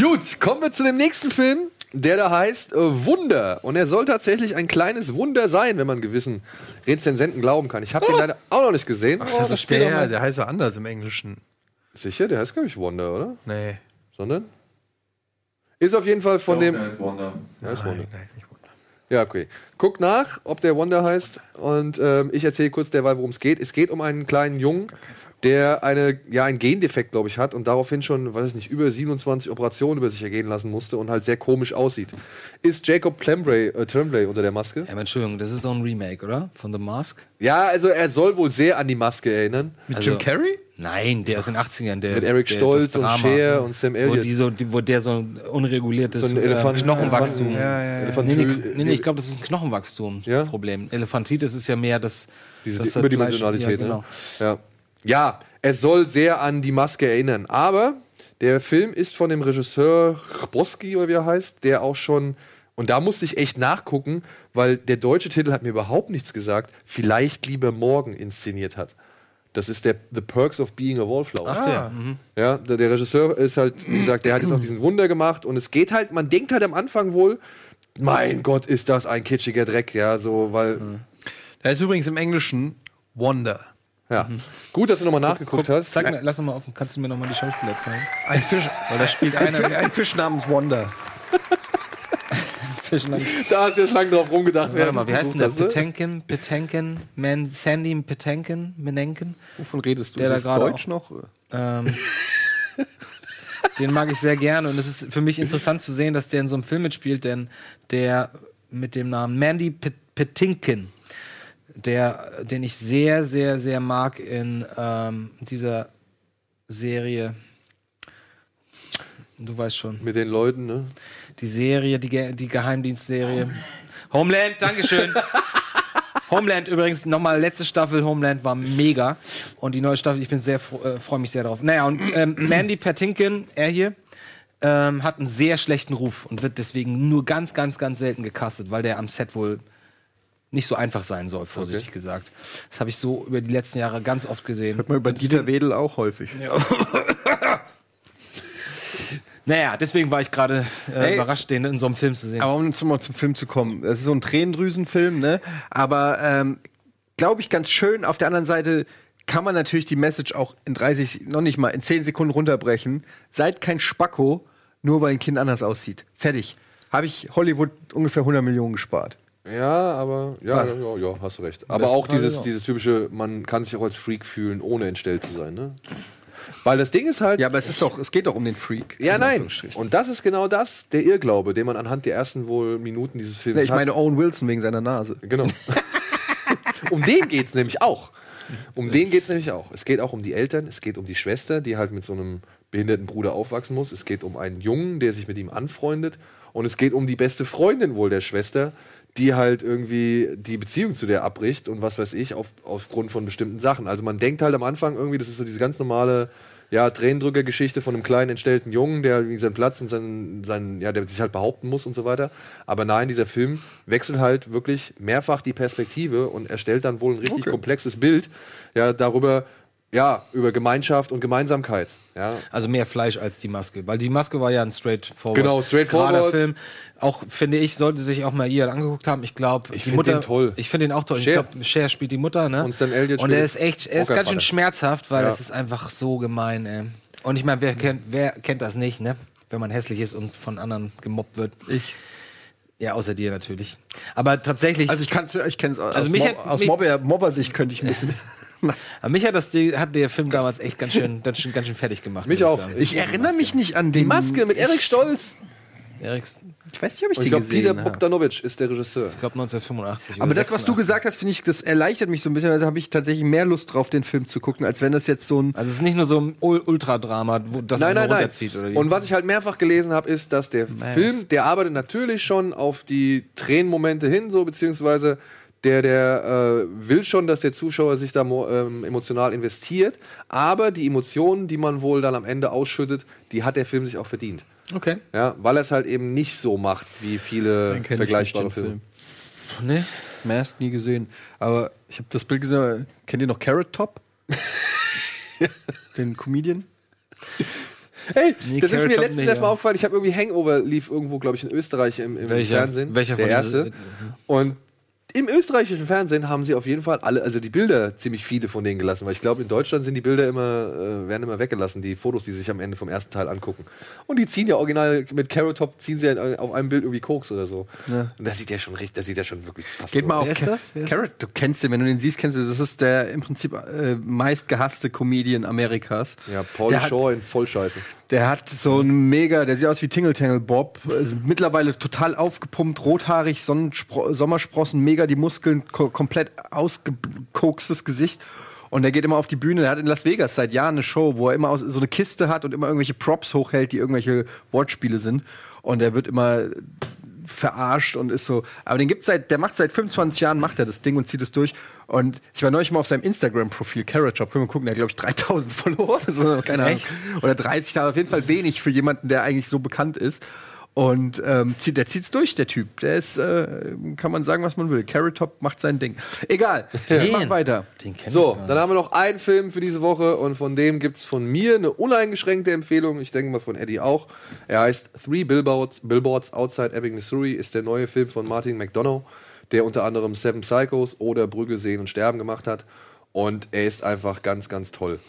Gut, kommen wir zu dem nächsten Film, der da heißt äh, Wunder. Und er soll tatsächlich ein kleines Wunder sein, wenn man gewissen Rezensenten glauben kann. Ich habe ihn leider auch noch nicht gesehen. Ach, das ist der, der heißt ja anders im Englischen. Sicher, der heißt, glaube ich, Wonder, oder? Nee. Sondern? Ist auf jeden Fall von Doch, dem. der ist Wonder. Der ist Wonder. nein, ist nicht Wunder. Ja, okay. Guckt nach, ob der Wonder heißt. Und ähm, ich erzähle kurz derweil, worum es geht. Es geht um einen kleinen Jungen, der eine, ja, einen Gendefekt, glaube ich, hat und daraufhin schon, weiß ich nicht, über 27 Operationen über sich ergehen lassen musste und halt sehr komisch aussieht. Ist Jacob Tremblay, äh, Tremblay unter der Maske? ja, aber Entschuldigung, das ist doch ein Remake, oder? Von The Mask? Ja, also er soll wohl sehr an die Maske erinnern. Mit Also- Jim Carrey? Nein, der aus den 80ern. Der, Mit Eric der, Stolz und Cher und Sam Wo, Elliott. die so, die, wo der so ein unreguliertes So ein äh, Elefant- Knochenwachstum. Elefanten- Ja, ja, ja. Nee, nee, nee, ich glaube, das ist ein? Knochenwachstum-Problem. Elefantitis ist ja mehr das. Diese das die Überdimensionalität. Ja, genau. ne? ja. es soll sehr an die Maske erinnern. Aber der Film ist von dem Regisseur Boski, oder wie er heißt, der auch schon. Und da musste ich echt nachgucken, weil der deutsche Titel hat mir überhaupt nichts gesagt. Vielleicht lieber morgen inszeniert hat. Das ist der The Perks of Being a Wallflower. Ach, der. Mhm. Ja, der, der Regisseur ist halt, wie gesagt, der hat jetzt auch diesen Wunder gemacht und es geht halt, man denkt halt am Anfang wohl, mein Gott, ist das ein kitschiger Dreck, ja, so, weil, Da ist übrigens im Englischen Wonder. ja. Gut, dass du nochmal nachgeguckt hast. Zeig mir, lass noch mal auf, kannst du mir noch mal die Schauspieler zeigen? Ein Fisch, Weil da spielt ein, einer ein Fisch namens Wonder. Fisch lang. Da hast du jetzt lange drauf rumgedacht. Warte mal, wie heißt denn der? ne? Petenken, Petenken, Man, Sandy Petenken, Menenken? Wovon redest du? Der da ist das gerade Deutsch noch? Ähm, den mag ich sehr gerne und es ist für mich interessant zu sehen, dass der in so einem Film mitspielt, denn der mit dem Namen Mandy Pet- Patinkin, der, den ich sehr, sehr, sehr mag in ähm, dieser Serie. Du weißt schon. Mit den Leuten, ne? Die Serie, die, Ge die Geheimdienstserie. Homeland, Dankeschön. Homeland übrigens, nochmal letzte Staffel Homeland war mega. Und die neue Staffel, ich bin sehr äh, freue mich sehr drauf. Naja, und ähm, Mandy Patinkin, er hier, ähm, hat einen sehr schlechten Ruf und wird deswegen nur ganz, ganz, ganz selten gecastet, weil der am Set wohl nicht so einfach sein soll, vorsichtig gesagt. Das habe ich so über die letzten Jahre ganz oft gesehen. Hört man über Dieter Wedel auch häufig. Naja, deswegen war ich gerade äh, überrascht, den in so einem Film zu sehen. Aber um zum, mal zum Film zu kommen, das ist so ein Tränendrüsenfilm, ne? Aber ähm, glaube ich ganz schön. Auf der anderen Seite kann man natürlich die Message auch in 30, noch nicht mal, in 10 Sekunden runterbrechen. Seid kein Spacko, nur weil ein Kind anders aussieht. Fertig. Habe ich Hollywood ungefähr 100 Millionen gespart. Ja, aber, ja, Ah. ja, ja, hast du recht. Aber auch dieses, ja. dieses typische, man kann sich auch als Freak fühlen, ohne entstellt zu sein, ne? Weil das Ding ist halt. Ja, aber es ist doch, es geht doch um den Freak. Ja, In nein. Und das ist genau das, der Irrglaube, den man anhand der ersten wohl Minuten dieses Films Nee, ich hat. meine Owen Wilson wegen seiner Nase. Genau. um den geht's nämlich auch. Um den geht's nämlich auch. Es geht auch um die Eltern, es geht um die Schwester, die halt mit so einem behinderten Bruder aufwachsen muss. Es geht um einen Jungen, der sich mit ihm anfreundet. Und es geht um die beste Freundin wohl der Schwester, die halt irgendwie die Beziehung zu der abbricht und was weiß ich, auf, aufgrund von bestimmten Sachen. Also man denkt halt am Anfang irgendwie, das ist so diese ganz normale ja, Tränendrücker-Geschichte von einem kleinen entstellten Jungen, der irgendwie seinen Platz und seinen, seinen, ja, der sich halt behaupten muss und so weiter. Aber nein, dieser Film wechselt halt wirklich mehrfach die Perspektive und erstellt dann wohl ein richtig Okay. komplexes Bild ja, darüber, ja, über Gemeinschaft und Gemeinsamkeit. Ja. Also mehr Fleisch als die Maske. Weil die Maske war ja ein straightforward. Genau, straightforward. Film. Auch, finde ich, sollte sich auch mal jeder angeguckt haben. Ich glaube, Ich die find Mutter. den toll. Ich finde den auch toll. Cher. Ich glaube, Cher spielt die Mutter, ne? Und Sam Elliott Und er ist echt, er ist ganz schön schmerzhaft, weil Ja. es ist einfach so gemein, ey. Und ich meine, wer kennt, wer kennt das nicht, ne? Wenn man hässlich ist und von anderen gemobbt wird. Ich. Ja, außer dir natürlich. Aber tatsächlich. Also ich kann's, ich kenne es aus, Also mich Mob, aus Mobbersicht könnte ich ein bisschen. Aber mich hat, das, die, hat der Film damals echt ganz schön, ganz schön, ganz schön fertig gemacht. Mich auch. sagen. Ich erinnere mich nicht an den Die Maske mit Eric Stolz. Eriks, Ich weiß nicht, ob ich Und die ich glaube, gesehen Peter habe. Bogdanovich ist der Regisseur. ich glaube 1985. Aber oder das, was du 86. gesagt hast, finde ich, das erleichtert mich so ein bisschen. Also habe ich tatsächlich mehr Lust drauf, den Film zu gucken, als wenn das jetzt so ein. Also es ist nicht nur so ein Ul- Ultradrama, wo das Nein, nein, nein. runterzieht. Oder wie? Und was ich halt mehrfach gelesen habe, ist, dass der Film, der arbeitet natürlich schon auf die Tränenmomente hin, so beziehungsweise der, der äh, will schon, dass der Zuschauer sich da ähm, emotional investiert, aber die Emotionen, die man wohl dann am Ende ausschüttet, die hat der Film sich auch verdient. okay. Ja, weil er es halt eben nicht so macht wie viele vergleichbare Filme. Nee. Mask nie gesehen. Aber ich habe das Bild gesehen. Kennt ihr noch Carrot Top? den Comedian? Hey, Nee, das ist Carrot mir Top letztens nicht, erst mal ja. aufgefallen. Ich habe irgendwie Hangover lief irgendwo, glaube ich, in Österreich im, im Welcher? Fernsehen. Welcher der erste. Und im österreichischen Fernsehen haben sie auf jeden Fall alle, also die Bilder, ziemlich viele von denen gelassen, weil ich glaube, in Deutschland sind die Bilder immer, äh, werden immer weggelassen, die Fotos, die sich am Ende vom ersten Teil angucken. Und die ziehen ja original mit Carrot Top, ziehen sie ja auf einem Bild irgendwie Koks oder so. Ja. Und das sieht ja schon richtig, das sieht ja schon wirklich fast Geht so. mal auf Wer ist das? Wer ist Carrot. Du kennst den, wenn du den siehst, kennst du das. Das ist der im Prinzip äh, meistgehasste Comedian Amerikas. Ja, Paul der hat, Shaw in Vollscheiße. der hat so ein mega, der sieht aus wie Tingle Tangle Bob. Also mittlerweile total aufgepumpt, rothaarig, Sonnenspro Sommersprossen, mega die Muskeln, ko komplett ausgekokstes Gesicht. Und er geht immer auf die Bühne. Er hat in Las Vegas seit Jahren eine Show, wo er immer so eine Kiste hat und immer irgendwelche Props hochhält, die irgendwelche Wortspiele sind. Und er wird immer verarscht und ist so. Aber den gibt's seit, der macht seit 25 Jahren, macht er das Ding und zieht es durch. Und ich war neulich mal auf seinem Instagram-Profil, Carrot Shop, können wir gucken, der hat, glaube ich, 3000 Follower. Keine Ahnung. Oder 30, da auf jeden Fall wenig für jemanden, der eigentlich so bekannt ist. Und ähm, zieht, der zieht's durch, der Typ. Der ist, äh, kann man sagen, was man will. Carrot Top macht sein Ding. Egal, wir machen weiter. Den kenn So, ich dann haben wir noch einen Film für diese Woche und von dem gibt es von mir eine uneingeschränkte Empfehlung. Ich denke mal von Eddie auch. Er heißt Three Billboards, Billboards Outside Ebbing, Missouri, ist der neue Film von Martin McDonough, der unter anderem Seven Psychos oder Brügge sehen und sterben gemacht hat. Und er ist einfach ganz, ganz toll.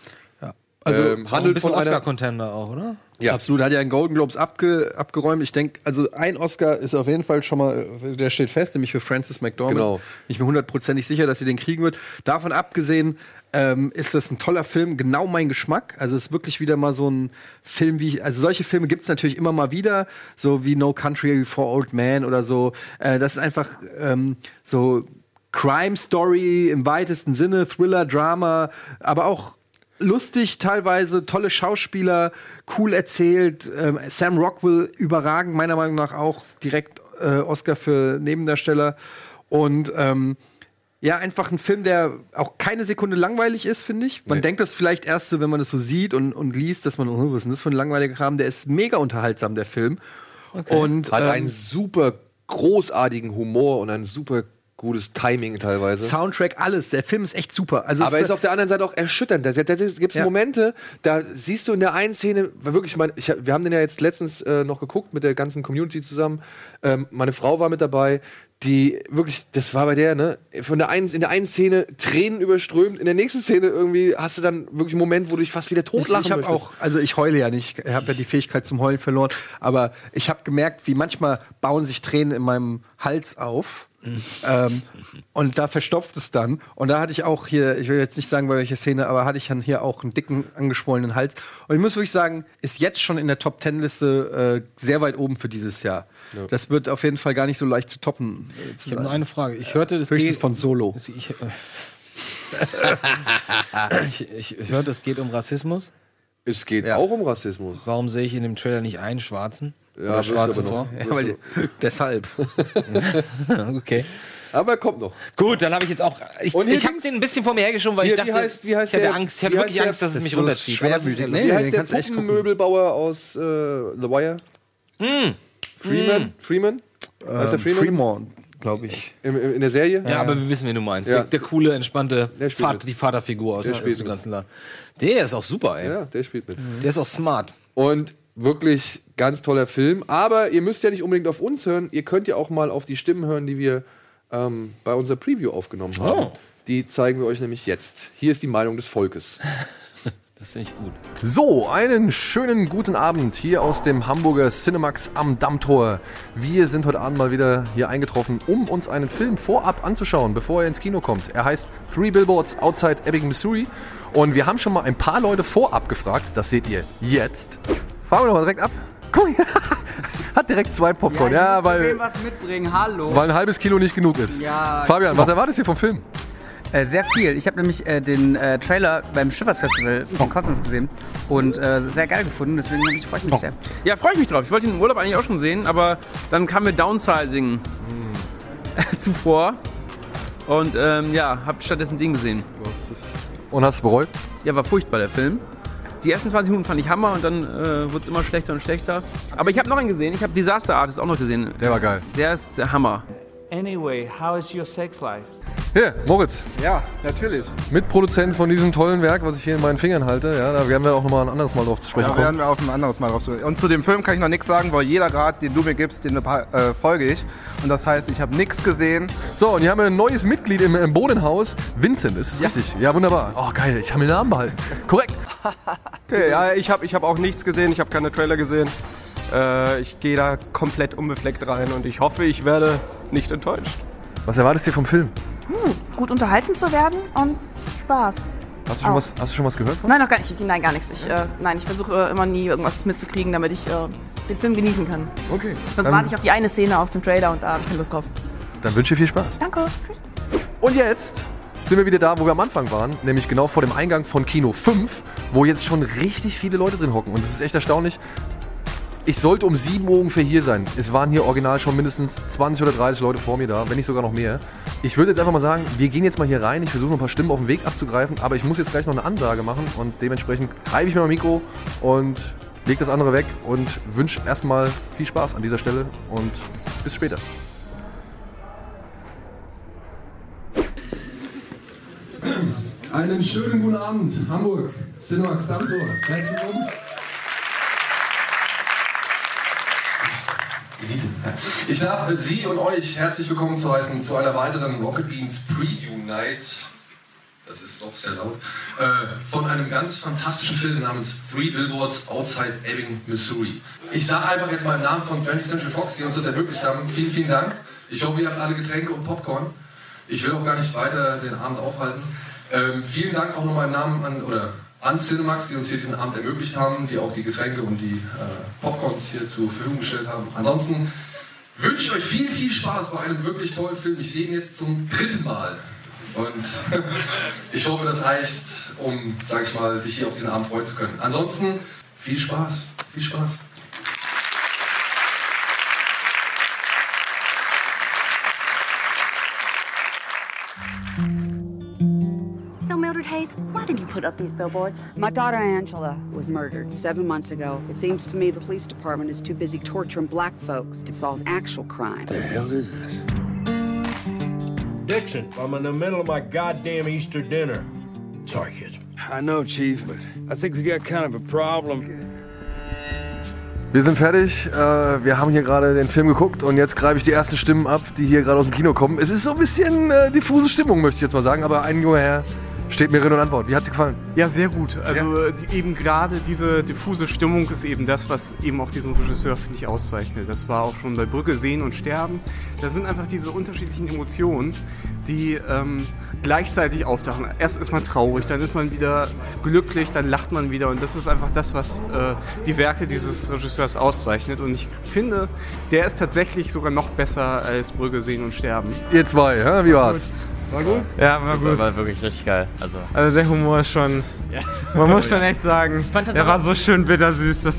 Also, ähm, Auch ein handelt bisschen von. Oscar-Contender auch, oder? Ja. Absolut, hat ja einen Golden Globes abge, abgeräumt. Ich denke, also ein Oscar ist auf jeden Fall schon mal, äh, der steht fest, nämlich für Frances McDormand. Genau. Bin Ich bin hundertprozentig sicher, dass sie den kriegen wird. Davon abgesehen ähm, ist das ein toller Film, genau mein Geschmack. Also es ist wirklich wieder mal so ein Film, wie ich, also solche Filme gibt es natürlich immer mal wieder, so wie No Country for Old Men oder so. Äh, das ist einfach ähm, so Crime Story im weitesten Sinne, Thriller, Drama, aber auch lustig teilweise, tolle Schauspieler, cool erzählt. Ähm, Sam Rockwell überragend, meiner Meinung nach auch direkt äh, Oscar für Nebendarsteller. Und ähm, ja, einfach ein Film, der auch keine Sekunde langweilig ist, finde ich. Man Nee. denkt das vielleicht erst so, wenn man das so sieht und, und liest, dass man, oh, was ist denn das für ein langweiliger Kram? Der ist mega unterhaltsam, der Film. Und Hat ähm, einen super großartigen Humor und ein super gutes Timing teilweise. Soundtrack, alles. Der Film ist echt super. Also Aber es er ist auf der anderen Seite auch erschütternd. Da, da, da gibt es Ja. Momente, da siehst du in der einen Szene, wirklich, mein, ich, wir haben den ja jetzt letztens äh, noch geguckt mit der ganzen Community zusammen. Ähm, meine Frau war mit dabei, die wirklich, das war bei der, ne, von der einen, in der einen Szene Tränen überströmt, in der nächsten Szene irgendwie hast du dann wirklich einen Moment, wo du dich fast wieder Ich, totlachen ich habe möchtest. auch, also ich heule ja nicht, ich habe ja die Fähigkeit zum Heulen verloren, aber ich habe gemerkt, wie manchmal bauen sich Tränen in meinem Hals auf. Ähm, und da verstopft es dann. Und da hatte ich auch hier, ich will jetzt nicht sagen, bei welcher Szene, aber hatte ich dann hier auch einen dicken, angeschwollenen Hals. Und ich muss wirklich sagen, ist jetzt schon in der Top Ten Liste äh, sehr weit oben für dieses Jahr. Das wird auf jeden Fall gar nicht so leicht zu toppen. Äh, zu Ich habe nur eine Frage. Ich hörte, das Höchstens geht von Solo. Ich, äh, ich, ich, ich hörte, es geht um Rassismus. Es geht auch um Rassismus. Warum sehe ich in dem Trailer nicht einen Schwarzen? Ja, Oder Schwarze vor? Ja, weil, deshalb. okay. Aber er kommt noch. Gut, dann habe ich jetzt auch. Ich, ich habe den ein bisschen vor mir hergeschoben, weil Hier, ich wie dachte, heißt- wie heißt ich hatte der- Angst. Ich hatte wirklich heißt der- Angst, dass es mich so runterzieht. Aber es ist schwermütig. ehrlich. Wie Nee, heißt der. Puppenmöbelbauer aus äh, The Wire? Freeman? Freeman? heißt der Ähm, Freeman? Fremont, glaube ich. Im, in der Serie? Ja, aber wir wissen, wen du meinst. Ja. Der, der coole, entspannte Vater, die Vaterfigur aus, Der aus dem ganzen Land. Der ist auch super, ey. Ja, der spielt mit. Der ist auch smart. Und wirklich ganz toller Film. Aber ihr müsst ja nicht unbedingt auf uns hören. Ihr könnt ja auch mal auf die Stimmen hören, die wir ähm, bei unserer Preview aufgenommen haben. Oh. Die zeigen wir euch nämlich jetzt. Hier ist die Meinung des Volkes. Das finde ich gut. So, einen schönen guten Abend hier aus dem Hamburger Cinemax am Dammtor. Wir sind heute Abend mal wieder hier eingetroffen, um uns einen Film vorab anzuschauen, bevor er ins Kino kommt. Er heißt Three Billboards Outside Ebbing, Missouri. Und wir haben schon mal ein paar Leute vorab gefragt. Das seht ihr jetzt. Fahren wir doch mal direkt ab. Guck, hat direkt zwei Popcorn. Ja, weil, was mitbringen, hallo. weil ein halbes Kilo nicht genug ist. Ja, Fabian, was erwartest du vom Film? Äh, sehr viel. Ich habe nämlich äh, den äh, Trailer beim Schifffahrtsfestival von Konstanz gesehen und äh, sehr geil gefunden, deswegen freue ich mich sehr. Ja, freue ich mich drauf. Ich wollte den im Urlaub eigentlich auch schon sehen, aber dann kam mir Downsizing zuvor. Und ähm, ja, hab stattdessen den gesehen. Und hast du bereut? Ja, war furchtbar der Film. Die ersten 20 Minuten fand ich Hammer und dann äh, wurde es immer schlechter und schlechter. Aber ich habe noch einen gesehen. Ich habe Disaster Artist auch noch gesehen. Der war geil. Der ist der Hammer. Anyway, how is your sex life? Hier, Moritz, Ja, natürlich. Mitproduzent von diesem tollen Werk, was ich hier in meinen Fingern halte. Ja, da werden wir auch nochmal ein anderes Mal drauf zu sprechen Da kommen. werden wir auf ein anderes Mal drauf zu. Und zu dem Film kann ich noch nichts sagen, weil jeder Rat, den du mir gibst, den äh, folge ich. Und das heißt, ich habe nichts gesehen. So, und hier haben wir ein neues Mitglied im, im Bodenhaus. Vincent, ist es richtig? Ja, wunderbar. Oh, geil, ich habe den Namen behalten. Korrekt. Okay, ja, ich habe ich hab auch nichts gesehen, ich habe keine Trailer gesehen. Äh, ich gehe da komplett unbefleckt rein und ich hoffe, ich werde nicht enttäuscht. Was erwartest du vom Film? gut unterhalten zu werden und Spaß. Hast du schon, was, hast du schon was gehört? Von? Nein, noch gar nicht. Nein, gar nichts. Ich, äh, nein, ich versuche äh, immer nie irgendwas mitzukriegen, damit ich äh, den Film genießen kann. Okay. Sonst Dann- warte ich auf die eine Szene aus dem Trailer und da habe ich keine Lust drauf. Dann wünsche ich viel Spaß. Danke. Und jetzt sind wir wieder da, wo wir am Anfang waren, nämlich genau vor dem Eingang von Kino 5, wo jetzt schon richtig viele Leute drin hocken. Und das ist echt erstaunlich. Ich sollte um 7 Uhr ungefähr hier sein. Es waren hier original schon mindestens 20 oder 30 Leute vor mir da, wenn nicht sogar noch mehr. Ich würde jetzt einfach mal sagen, wir gehen jetzt mal hier rein. Ich versuche noch ein paar Stimmen auf dem Weg abzugreifen, aber ich muss jetzt gleich noch eine Ansage machen und dementsprechend greife ich mir mein Mikro und lege das andere weg und wünsche erstmal viel Spaß an dieser Stelle und bis später. Einen schönen guten Abend, Hamburg, Cinemax Dammtor. Herzlich willkommen. Genießen. Ich darf Sie und euch herzlich willkommen zu heißen zu einer weiteren Rocket Beans Preview Night. Das ist doch sehr laut. Äh, von einem ganz fantastischen Film namens Three Billboards Outside Ebbing, Missouri. Ich sage einfach jetzt mal im Namen von 20th Century Fox, die uns das ermöglicht haben, vielen, vielen Dank. Ich hoffe, ihr habt alle Getränke und Popcorn. Ich will auch gar nicht weiter den Abend aufhalten. Ähm, vielen Dank auch nochmal im Namen an, oder an Cinemax, die uns hier diesen Abend ermöglicht haben, die auch die Getränke und die äh, Popcorns hier zur Verfügung gestellt haben. Ansonsten wünsche ich euch viel, viel Spaß bei einem wirklich tollen Film. Ich sehe ihn jetzt zum dritten Mal. Und ich hoffe, das reicht, um, sag ich mal, sich hier auf diesen Abend freuen zu können. Ansonsten viel Spaß. Viel Spaß. Put up these billboards? My daughter Angela was murdered seven months ago. It seems to me the police department is too busy torturing black folks to solve actual crime. The hell is this? Dixon, I'm in the middle of my goddamn Easter dinner. Sorry, kids. I know, Chief, but I think we got kind of a problem. Wir sind fertig. Äh, wir haben hier gerade den Film geguckt und jetzt greife ich die ersten Stimmen ab, die hier gerade aus dem Kino kommen. Es ist so ein bisschen äh, diffuse Stimmung, möchte ich jetzt mal sagen, aber ein junger Herr steht mir Rede und Antwort. Wie hat es dir gefallen? Ja, sehr gut. Also äh, die, eben gerade diese diffuse Stimmung ist eben das, was eben auch diesen Regisseur, finde ich, auszeichnet. Das war auch schon bei Brücke Sehen und Sterben. Da sind einfach diese unterschiedlichen Emotionen, die ähm, gleichzeitig auftauchen. Erst ist man traurig, dann ist man wieder glücklich, dann lacht man wieder. Und das ist einfach das, was äh, die Werke dieses Regisseurs auszeichnet. Und ich finde, der ist tatsächlich sogar noch besser als Brücke Sehen und Sterben. Ihr zwei, ja? wie war's? War gut? Ja, war Super, gut. War wirklich richtig geil. Also, Also der Humor ist schon, Ja. man muss schon echt sagen, der war so schön bittersüß. Das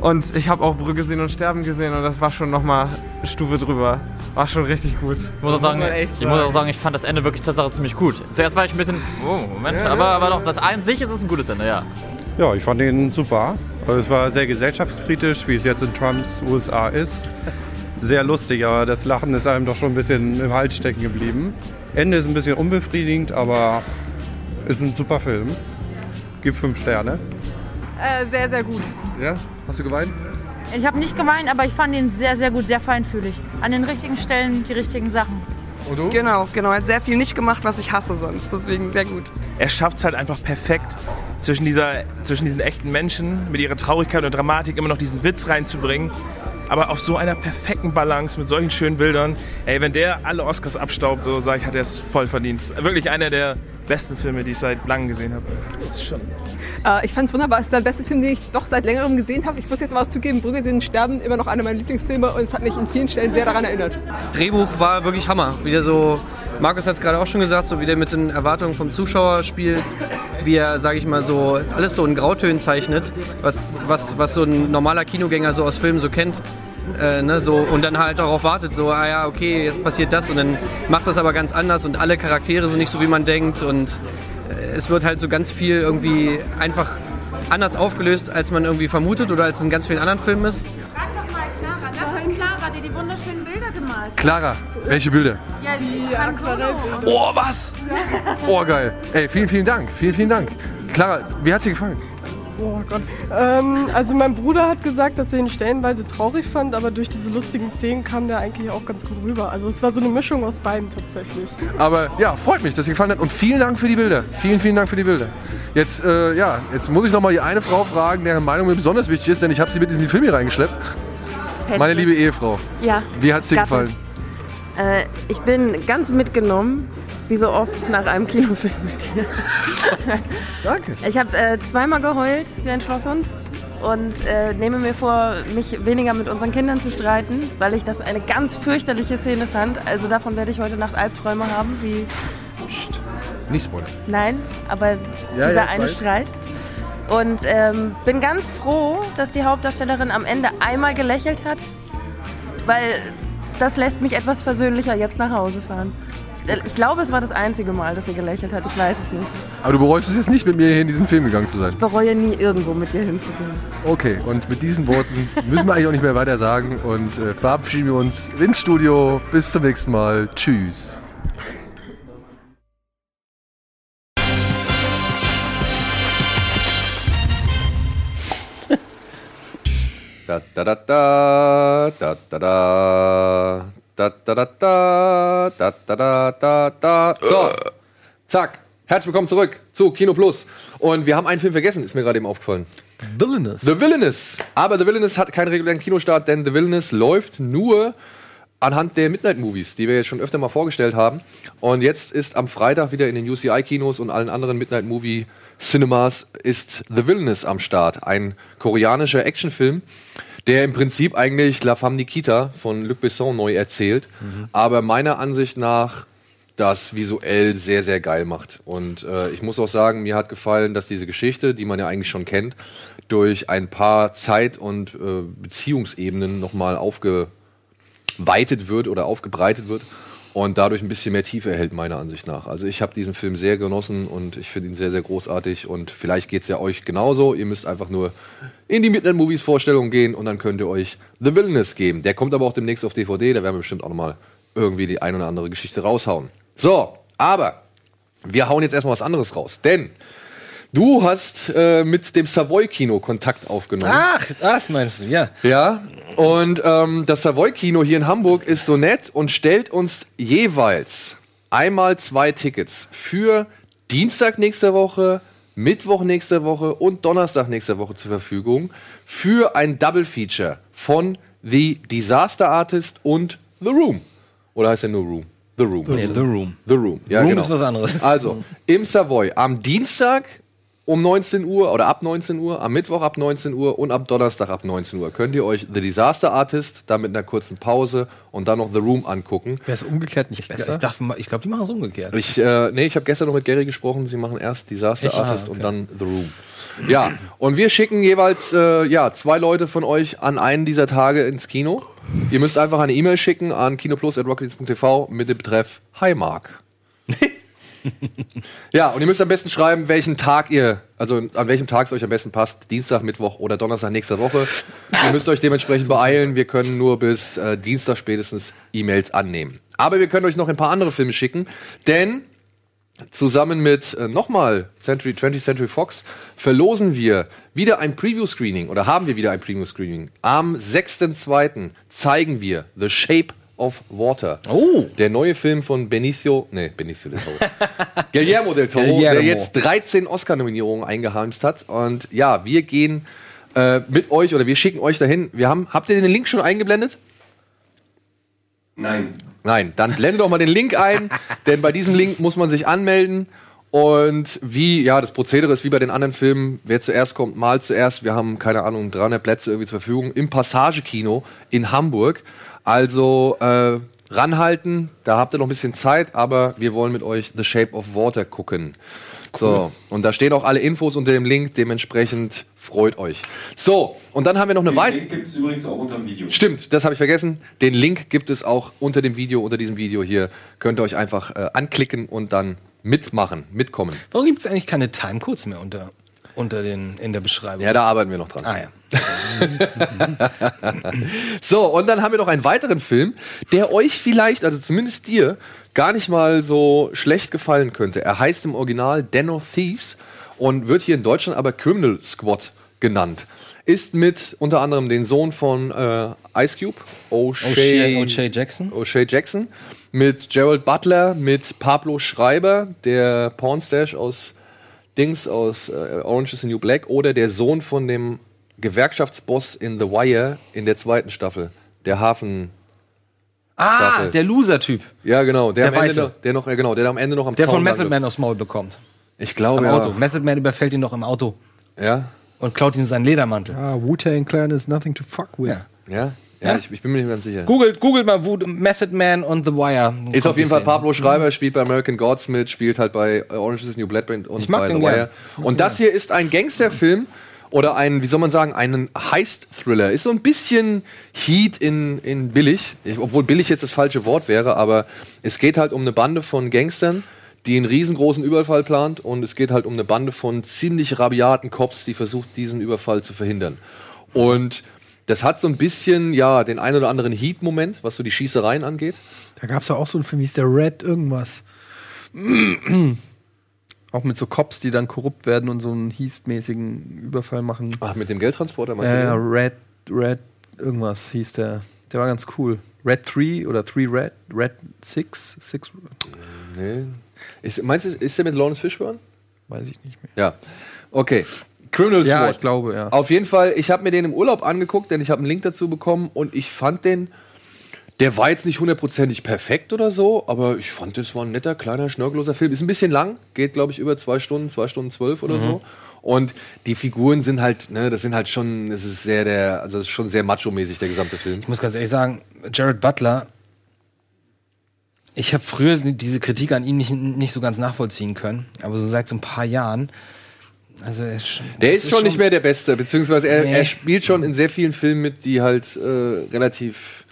und ich habe auch Brücke sehen und sterben gesehen und das war schon nochmal eine Stufe drüber. War schon richtig gut. ich muss auch sagen, ich muss auch sagen, ich fand das Ende wirklich tatsächlich ziemlich gut. Zuerst war ich ein bisschen, oh, Moment, Ja, aber, ja. aber doch, das an sich ist es ein gutes Ende, ja. Ja, ich fand ihn super. Also es war sehr gesellschaftskritisch, wie es jetzt in Trumps USA ist. Sehr lustig, aber das Lachen ist einem doch schon ein bisschen im Hals stecken geblieben. Ende ist ein bisschen unbefriedigend, aber ist ein super Film. Gibt fünf Sterne. Äh, sehr, sehr gut. Ja? Hast du geweint? Ich habe nicht geweint, aber ich fand ihn sehr, sehr gut, sehr feinfühlig. An den richtigen Stellen die richtigen Sachen. Und du? Genau, genau. Er hat sehr viel nicht gemacht, was ich hasse sonst. Deswegen sehr gut. er schafft es halt einfach perfekt, zwischen, dieser, zwischen diesen echten Menschen mit ihrer Traurigkeit und Dramatik immer noch diesen Witz reinzubringen. Aber auf so einer perfekten Balance mit solchen schönen Bildern. Ey, wenn der alle Oscars abstaubt, so sage ich, hat er es voll verdient. Wirklich einer der besten Filme, die ich seit langem gesehen habe. Das ist schon. Äh, ich fand es wunderbar. Es ist der beste Film, den ich doch seit längerem gesehen habe. Ich muss jetzt aber auch zugeben, Brügge und sterben immer noch einer meiner Lieblingsfilme und es hat mich in vielen Stellen sehr daran erinnert. Drehbuch war wirklich Hammer. Wieder so, Markus hat es gerade auch schon gesagt, so wie der mit den Erwartungen vom Zuschauer spielt, wie er, sage ich mal, so alles so in Grautönen zeichnet, was, was, was so ein normaler Kinogänger so aus Filmen so kennt. Äh, ne, so, und dann halt darauf wartet, so, ah ja, okay, jetzt passiert das und dann macht das aber ganz anders und alle Charaktere so nicht so, wie man denkt und äh, es wird halt so ganz viel irgendwie einfach anders aufgelöst, als man irgendwie vermutet oder als in ganz vielen anderen Filmen ist. Frag doch mal Clara. Das ist Clara, die die wunderschönen Bilder gemalt hat. Clara, welche Bilder? Ja, die Han Solo. Oh, was? Oh, geil. Ey, vielen, vielen Dank. Vielen, vielen Dank. Clara, wie hat's dir gefallen? Oh Gott. Ähm, also mein Bruder hat gesagt, dass er ihn stellenweise traurig fand, aber durch diese lustigen Szenen kam der eigentlich auch ganz gut rüber. Also es war so eine Mischung aus beiden tatsächlich. Aber ja, freut mich, dass dir gefallen hat. Und vielen Dank für die Bilder. Vielen, vielen Dank für die Bilder. Jetzt, äh, ja, jetzt muss ich noch mal die eine Frau fragen, deren Meinung mir besonders wichtig ist, denn ich habe sie mit in diesen Film hier reingeschleppt. Meine liebe Ehefrau. Ja. Wie hat's dir Gattin. gefallen? Äh, ich bin ganz mitgenommen, wie so oft nach einem Kinofilm mit dir. Danke. Ich habe äh, zweimal geheult wie ein Schlosshund und äh, nehme mir vor, mich weniger mit unseren Kindern zu streiten, weil ich das eine ganz fürchterliche Szene fand. Also davon werde ich heute Nacht Albträume haben, wie Nicht spoilern. Nein, aber Ja, dieser ja, eine weiß. Streit. Und ähm, bin ganz froh, dass die Hauptdarstellerin am Ende einmal gelächelt hat, weil das lässt mich etwas versöhnlicher jetzt nach Hause fahren. Ich, ich glaube, es war das einzige Mal, dass sie gelächelt hat. Ich weiß es nicht. Aber du bereust es jetzt nicht, mit mir hier in diesen Film gegangen zu sein. Ich bereue nie, irgendwo mit dir hinzugehen. Okay, und mit diesen Worten müssen wir eigentlich auch nicht mehr weiter sagen und äh, verabschieden wir uns ins Studio. Bis zum nächsten Mal. Tschüss. Da da da da da da da da, da, da, da, da, da, da, da. da. So, äh. zack. Herzlich willkommen zurück zu Kino Plus. Und wir haben einen Film vergessen, ist mir gerade eben aufgefallen. Villainous. The Villainous. Aber The Villainous hat keinen regulären Kinostart, denn The Villainous läuft nur anhand der Midnight Movies, die wir jetzt schon öfter mal vorgestellt haben. Und jetzt ist am Freitag wieder in den UCI-Kinos und allen anderen Midnight Movie Cinemas ist The Villainous am Start. Ein koreanischer Actionfilm der im Prinzip eigentlich La Femme Nikita von Luc Besson neu erzählt, aber meiner Ansicht nach das visuell sehr, sehr geil macht. Und äh, ich muss auch sagen, mir hat gefallen, dass diese Geschichte, die man ja eigentlich schon kennt, durch ein paar Zeit- und äh, Beziehungsebenen nochmal aufgeweitet wird oder aufgebreitet wird und dadurch ein bisschen mehr Tiefe erhält, meiner Ansicht nach. Also ich habe diesen Film sehr genossen und ich finde ihn sehr, sehr großartig und vielleicht geht es ja euch genauso. Ihr müsst einfach nur in die Midnight Movies Vorstellung gehen und dann könnt ihr euch The Villainous geben. Der kommt aber auch demnächst auf DVD, da werden wir bestimmt auch nochmal irgendwie die ein oder andere Geschichte raushauen. So, aber wir hauen jetzt erstmal was anderes raus, denn du hast äh, mit dem Savoy-Kino Kontakt aufgenommen. Ach, das meinst du, ja. Ja, und ähm, das Savoy-Kino hier in Hamburg ist so nett und stellt uns jeweils einmal zwei Tickets für Dienstag nächste Woche, Mittwoch nächste Woche und Donnerstag nächste Woche zur Verfügung für ein Double Feature von The Disaster Artist und The Room. Oder heißt der nur Room? The Room. Nee, The Room. The Room, ja Room genau. ist was anderes. Also, im Savoy am Dienstag um 19 Uhr oder ab 19 Uhr, am Mittwoch ab 19 Uhr und am Donnerstag ab 19 Uhr könnt ihr euch The Disaster Artist, dann mit einer kurzen Pause und dann noch The Room angucken. Wäre es umgekehrt nicht besser? Ich, dachte ich glaube, die machen es umgekehrt. Ich, äh, nee, ich habe gestern noch mit Gary gesprochen. Sie machen erst Disaster Echt? Artist Ah, okay. und dann The Room. Ja, und wir schicken jeweils äh, ja, zwei Leute von euch an einen dieser Tage ins Kino. Ihr müsst einfach eine E-Mail schicken an kinoplus.rockets.tv mit dem Betreff Hi Mark. ja, und ihr müsst am besten schreiben, welchen Tag ihr, also an welchem Tag es euch am besten passt. Dienstag, Mittwoch oder Donnerstag nächste Woche. ihr müsst euch dementsprechend beeilen. Wir können nur bis äh, Dienstag spätestens E-Mails annehmen. Aber wir können euch noch ein paar andere Filme schicken, denn zusammen mit äh, nochmal Century, 20th Century Fox verlosen wir wieder ein Preview-Screening oder haben wir wieder ein Preview-Screening. Am 6.2. zeigen wir The Shape of Water. Oh. Der neue Film von Benicio, nee, Benicio del Toro. Guillermo del Toro, Guillermo. der jetzt 13 Oscar-Nominierungen eingeheimst hat. Und ja, wir gehen äh, mit euch oder wir schicken euch dahin. Wir haben, habt ihr den Link schon eingeblendet? Nein. Nein, dann blende doch mal den Link ein, denn bei diesem Link muss man sich anmelden. Und wie, ja, das Prozedere ist wie bei den anderen Filmen, wer zuerst kommt, mal zuerst. Wir haben, keine Ahnung, 300 Plätze irgendwie zur Verfügung im Passagekino in Hamburg. Also äh, ranhalten, da habt ihr noch ein bisschen Zeit, aber wir wollen mit euch The Shape of Water gucken. So, und da stehen auch alle Infos unter dem Link, dementsprechend freut euch. So, und dann haben wir noch eine weitere. Den gibt es übrigens auch unter dem Video. Stimmt, das habe ich vergessen. Den Link gibt es auch unter dem Video, unter diesem Video hier. Könnt ihr euch einfach äh, anklicken und dann mitmachen, mitkommen. Warum gibt es eigentlich keine Timecodes mehr unter, unter den, in der Beschreibung? Ja, da arbeiten wir noch dran. Ah ja. So, und dann haben wir noch einen weiteren Film, der euch vielleicht, also zumindest dir, gar nicht mal so schlecht gefallen könnte. Er heißt im Original Den of Thieves und wird hier in Deutschland aber Criminal Squad genannt. Ist mit unter anderem den Sohn von äh, Ice Cube, O'Shea O'Shea Jackson. O'Shea Jackson, mit Gerald Butler, mit Pablo Schreiber, der Pornstash aus Dings aus äh, Orange is the New Black oder der Sohn von dem Gewerkschaftsboss in The Wire in der zweiten Staffel, der Hafen. Ah, Staffel. der Loser-Typ. Ja, genau, der, Der am Ende noch, der noch, genau, der am Ende noch am Der Zaun von. Method Man aufs Maul bekommt. Ich glaube, Am ja. Auto. Method Man überfällt ihn doch im Auto. Ja. Und klaut ihm seinen Ledermantel. Ah, Wu-Tang Clan is nothing to fuck with. Ja. Ja. Ja, ich, ich bin mir nicht ganz sicher. Googelt, googelt mal Voodoo, Method Man und The Wire. Ist auf jeden Fall Pablo Mhm. Schreiber, spielt bei American Gods mit, spielt halt bei Orange is the New Black und Ich mag bei den The gern. Wire. Und das hier ist ein Gangsterfilm oder ein, wie soll man sagen, einen Heist-Thriller. Ist so ein bisschen Heat in, in billig, ich, obwohl billig jetzt das falsche Wort wäre, aber es geht halt um eine Bande von Gangstern, die einen riesengroßen Überfall plant und es geht halt um eine Bande von ziemlich rabiaten Cops, die versucht, diesen Überfall zu verhindern. Und das hat so ein bisschen, ja, den ein oder anderen Heat-Moment, was so die Schießereien angeht. Da gab es ja auch so einen Film, hieß der Red irgendwas. Auch mit so Cops, die dann korrupt werden und so einen Heast-mäßigen Überfall machen. Ach, mit dem Geldtransporter meinst Ja, du? ja? Red, Red irgendwas hieß der. Der war ganz cool. Red 3 oder 3 Red, Red 6, 6. Nee. Ist, meinst du, ist der mit Lawrence Fishburne? Weiß ich nicht mehr. Ja. Okay. Criminal Ja, SWAT. ich glaube, ja. Auf jeden Fall, ich habe mir den im Urlaub angeguckt, denn ich habe einen Link dazu bekommen und ich fand den, der war jetzt nicht hundertprozentig perfekt oder so, aber ich fand, das war ein netter, kleiner, schnörkelloser Film. Ist ein bisschen lang, geht, glaube ich, über zwei Stunden, zwei Stunden zwölf oder Mhm. so. Und die Figuren sind halt, ne, das sind halt schon, es ist sehr der, also es ist schon sehr macho-mäßig, der gesamte Film. Ich muss ganz ehrlich sagen, Jared Butler, ich habe früher diese Kritik an ihm nicht, nicht so ganz nachvollziehen können, aber so seit so ein paar Jahren, also er ist, Der das ist schon nicht mehr der Beste, beziehungsweise er, Nee. er spielt schon in sehr vielen Filmen mit, die halt äh, relativ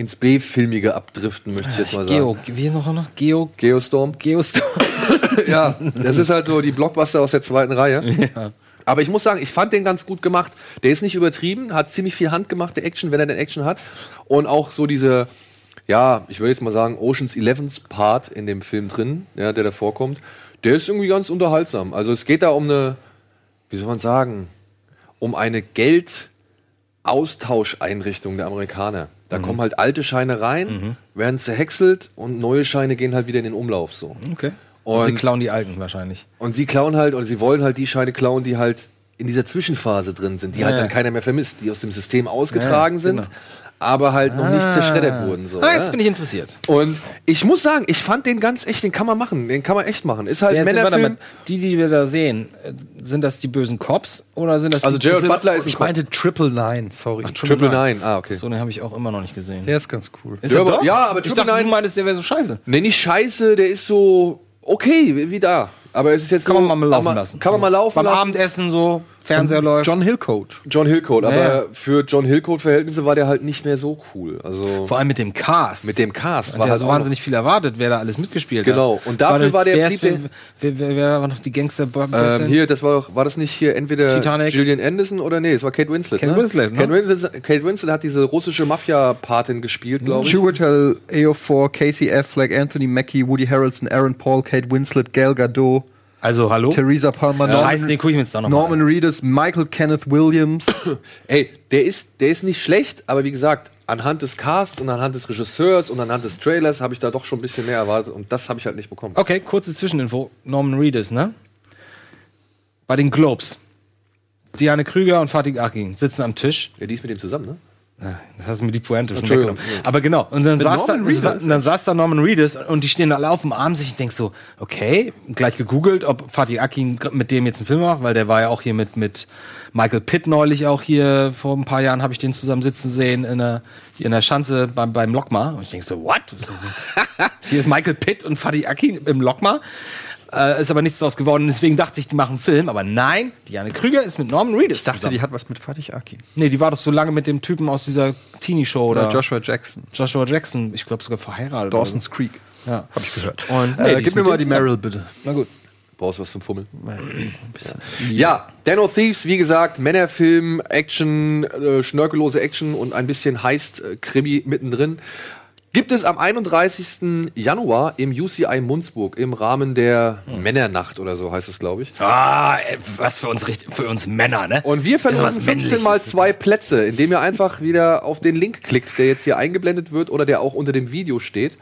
ins B-Filmige abdriften, möchte ich jetzt mal sagen. Geo, wie ist noch noch? Geo, Geostorm. Geostorm. ja, das ist halt so die Blockbuster aus der zweiten Reihe. Aber ich muss sagen, ich fand den ganz gut gemacht. Der ist nicht übertrieben, hat ziemlich viel handgemachte Action, wenn er denn Action hat. Und auch so diese, ja, ich würde jetzt mal sagen, Oceans 11 Part in dem Film drin, ja, der da vorkommt, der ist irgendwie ganz unterhaltsam. Also es geht da um eine, wie soll man sagen, um eine Geldaustauscheinrichtung der Amerikaner. Da Mhm. kommen halt alte Scheine rein, werden zerhäckselt und neue Scheine gehen halt wieder in den Umlauf so. Okay. Und, sie klauen die alten wahrscheinlich. Und sie klauen halt, oder sie wollen halt die Scheine klauen, die halt in dieser Zwischenphase drin sind, die Ja, halt dann keiner mehr vermisst, die aus dem System ausgetragen Ja, sind, genau. Aber halt noch nicht Ah. zerschreddert wurden. So, Ah, jetzt ja. bin ich interessiert. Und ich muss sagen, ich fand den ganz echt, den kann man machen, den kann man echt machen. Ist halt Wer Männerfilm. die, die wir da sehen, äh, sind das die bösen Cops oder sind das Also die Jared Butler ist ein Ich meinte Triple Nine, sorry. Ach, Triple Nine, ah, okay. So, den habe ich auch immer noch nicht gesehen. Der ist ganz cool. Ist Ja, er aber- doch? ja, aber ich Triple dachte, Nine- du meintest, der wäre so scheiße. Nee, nicht scheiße, der ist so okay, wie, da. Aber es ist jetzt Kann so, man mal laufen aber- lassen. Kann man mal laufen Beim lassen. Abendessen so, Fernseher läuft. John Hillcoat. John Hillcoat, aber Ja, ja. für John Hillcoat-Verhältnisse war der halt nicht mehr so cool. Also Vor allem mit dem Cast. mit dem Cast Und war der halt so wahnsinnig viel erwartet, wer da alles mitgespielt Genau. hat. Und dafür war der wer, ist, wer, wer, wer, wer war noch die gangster Ähm, hier, das war doch, war das nicht hier entweder Titanic? Gillian Anderson oder nee, es war Kate Winslet. Kate ne? Winslet, ne? Kate Winslet, Kate Winslet hat diese russische Mafia-Patin gespielt, glaube ich. Chiwetel Ejiofor, Casey Affleck, Anthony Mackie, Woody Harrelson, Aaron Paul, Kate Winslet, Gal Gadot, Also, hallo? Theresa Palmer, Ja. Scheiße, den guck ich mir jetzt doch noch mal Norman Reedus, Michael Kenneth Williams. Ey, der ist, der ist nicht schlecht, aber wie gesagt, anhand des Casts und anhand des Regisseurs und anhand des Trailers habe ich da doch schon ein bisschen mehr erwartet und das habe ich halt nicht bekommen. Okay, kurze Zwischeninfo. Norman Reedus, ne? Bei den Globes. Diane Krüger und Fatih Akin sitzen am Tisch. Ja, die ist mit dem zusammen, ne? Ja, Das hast du mir die Pointe schon weggenommen. Aber genau. Und dann, saß da, sa- dann saß da Norman Reedus und die stehen alle auf dem Arm sich. Ich denk so, okay, gleich gegoogelt, ob Fatih Akin mit dem jetzt einen Film macht, weil der war ja auch hier mit, mit Michael Pitt neulich auch hier vor ein paar Jahren habe ich den zusammen sitzen sehen in der, in der Schanze beim, beim Lokma. Und ich denk so, what? hier ist Michael Pitt und Fatih Akin im Lokma. Äh, ist aber nichts draus geworden. Deswegen dachte ich, die machen einen Film. Aber nein, Diane Krüger ist mit Norman Reedus Ich dachte, zusammen. die hat was mit Fatih Akin. Nee, die war doch so lange mit dem Typen aus dieser Teenie-Show oder Oder Joshua Jackson. Joshua Jackson, ich glaube sogar verheiratet. Dawson's oder Creek. so. Ja. Hab ich gehört. Und Äh, die gib ist mir mal die Meryl, bitte. Na gut. Brauchst du was zum Fummeln? Ja, Den of Thieves, wie gesagt, Männerfilm, Action, äh, schnörkellose Action und ein bisschen Heist-Krimi mittendrin. Gibt es am 31. Januar im UCI Munzburg im Rahmen der Männernacht oder so heißt es, glaube ich. Ah, ey, was für uns, richtig- für uns Männer, ne? Und wir verlosen 15 mal zwei Plätze, indem ihr einfach wieder auf den Link klickt, der jetzt hier eingeblendet wird oder der auch unter dem Video steht.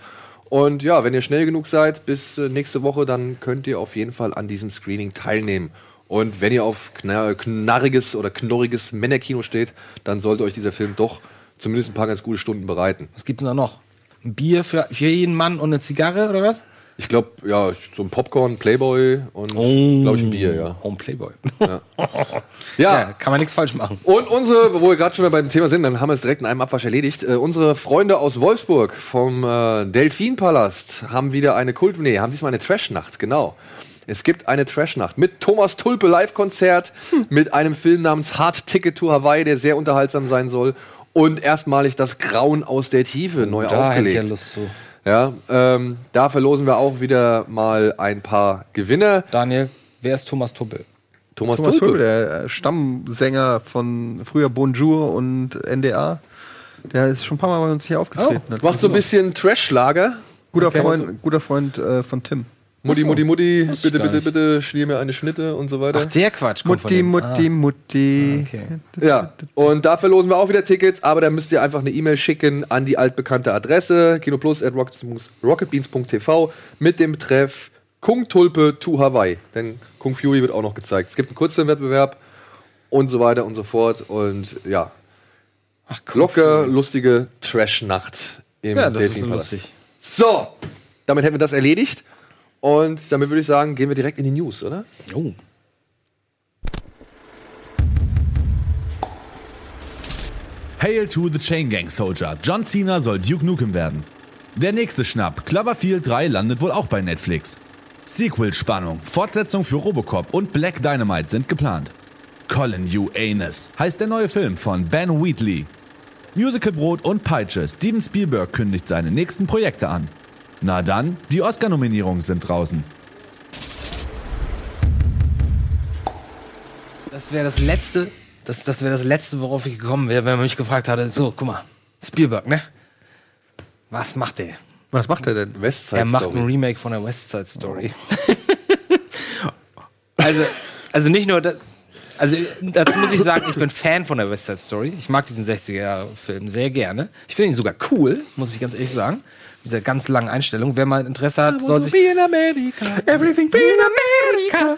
Und ja, wenn ihr schnell genug seid bis äh, nächste Woche, dann könnt ihr auf jeden Fall an diesem Screening teilnehmen. Und wenn ihr auf knar knarriges oder knorriges Männerkino steht, dann sollte euch dieser Film doch zumindest ein paar ganz gute Stunden bereiten. Was gibt's denn da noch? Ein Bier für, für jeden Mann und eine Zigarre oder was? Ich glaube, ja, so ein Popcorn, Playboy und, glaube ich, ein Bier, ja. Oh, ein Playboy. Ja. Ja, kann man nichts falsch machen. Und unsere, wo wir gerade schon mal beim Thema sind, dann haben wir es direkt in einem Abwasch erledigt. Äh, unsere Freunde aus Wolfsburg vom äh, Delfinpalast haben wieder eine Kult, nee, haben diesmal eine Trash-Nacht, genau. Es gibt eine Trash-Nacht mit Thomas Tulpe Live-Konzert, mit einem Film namens Hard Ticket to Hawaii, der sehr unterhaltsam sein soll. Und erstmalig das Grauen aus der Tiefe neu Da hätte ich ja aufgelegt. Lust zu. Ja, ähm, da verlosen wir auch wieder mal ein paar Gewinner. Daniel, wer ist Thomas Tuppel? Thomas, Thomas. Tulpe, der äh, Stammsänger von früher Bonjour und NDA. Der ist schon ein paar Mal bei uns hier aufgetreten. Oh, macht so ein bisschen Trash-Lager. Guter. Freund, guter Freund äh, von Tim. Mutti, Ach. Mutti, Mutti, ich bitte, bitte, bitte, schnier mir eine Schnitte und so weiter. Ach, der Quatsch kommt von Mutti, dem. Mutti, Ah. Mutti. Ja, und da verlosen wir auch wieder Tickets, aber da müsst ihr einfach eine E-Mail schicken an die altbekannte Adresse kinoplus.rocketbeans.tv mit dem Betreff Kung Tulpe to Hawaii. Denn Kung Fury wird auch noch gezeigt. Es gibt einen Kurzfilmwettbewerb und so weiter und so fort. Und ja, locker, lustige Trash-Nacht im Ja, das ist lustig. So, damit hätten wir das erledigt. Und damit würde ich sagen, gehen wir direkt in die News, oder? Oh. Hail to the Chain Gang Soldier. John Cena soll Duke Nukem werden. Der nächste Schnapp, Cloverfield 3, landet wohl auch bei Netflix. Sequel-Spannung, Fortsetzung für Robocop und Black Dynamite sind geplant. Colin You Anus heißt der neue Film von Ben Wheatley. Musicalbrot und Peitsche, Steven Spielberg kündigt seine nächsten Projekte an. Na dann, die Oscar-Nominierungen sind draußen. Das wäre das letzte, das, das wäre das letzte, worauf ich gekommen wäre, wenn man mich gefragt hatte, so, guck mal, Spielberg, ne? Was macht der? Was macht er denn? West Er macht ein Remake von der West Side Story. also, also nicht nur, das, also dazu muss ich sagen, ich bin Fan von der West Side Story. Ich mag diesen 60er-Jahre-Film sehr gerne. Ich finde ihn sogar cool, muss ich ganz ehrlich sagen. Dieser ganz langen Einstellung. Wer mal Interesse hat, soll sich. in America. Everything be in America.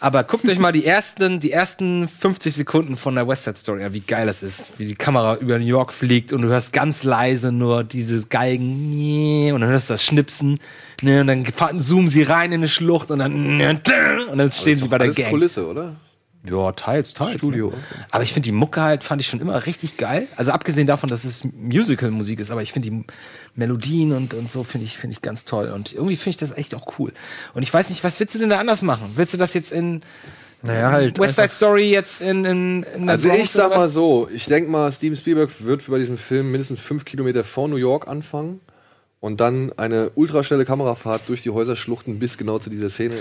Aber guckt euch mal die ersten, die ersten 50 Sekunden von der West Side Story an, wie geil das ist. Wie die Kamera über New York fliegt und du hörst ganz leise nur dieses Geigen und dann hörst du das Schnipsen. Ne, und dann zoomen sie rein in eine Schlucht und dann und dann stehen sie bei der Alles Gang. Kulisse, oder? Ja, teils, teils. Studio. Ne? Aber ich finde die Mucke halt, fand ich schon immer richtig geil. Also abgesehen davon, dass es Musical-Musik ist, aber ich finde die Melodien und, und so finde ich, finde ich ganz toll. Und irgendwie finde ich das echt auch cool. Und ich weiß nicht, was willst du denn da anders machen? Willst du das jetzt in Naja, halt West Side Story jetzt in, in, in Also Bronx ich sag mal so, ich denke mal, Steven Spielberg wird bei diesem Film mindestens fünf Kilometer vor New York anfangen und dann eine ultraschnelle Kamerafahrt durch die Häuserschluchten bis genau zu dieser Szene.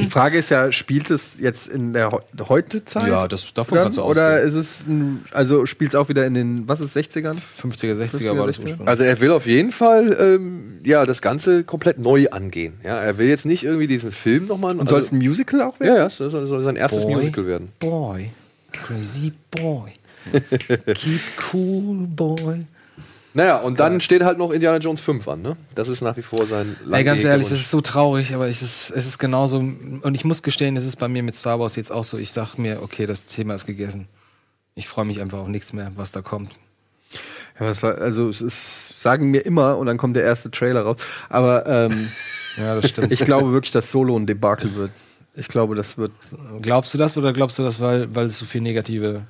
Die Frage ist ja, spielt es jetzt in der Heu- Heute-Zeit? Ja, das- davon dann? kannst du Oder ausgehen. ist es, ein, also spielt es auch wieder in den, was ist, 60ern? 50er, 60er war das ursprünglich. Also er will auf jeden Fall ähm, ja das Ganze komplett neu angehen. Ja, er will jetzt nicht irgendwie diesen Film nochmal. Und soll es ein Musical auch werden? Ja, ja, es soll, soll sein erstes Boy. Musical werden. Boy, crazy boy, keep cool boy. Naja, und dann steht halt noch Indiana Jones 5 an, ne? Das ist nach wie vor sein Ey, ganz ehrlich, es ist so traurig, aber es ist, es ist genauso. Und ich muss gestehen, es ist bei mir mit Star Wars jetzt auch so. Ich sag mir, okay, das Thema ist gegessen. Ich freue mich einfach auf nichts mehr, was da kommt. Ja, also es ist, sagen mir immer und dann kommt der erste Trailer raus. Aber ähm, Ja, das stimmt. ich glaube wirklich, dass Solo ein Debakel wird. Ich glaube, das wird. Glaubst du das oder glaubst du das, weil, weil es so viel negative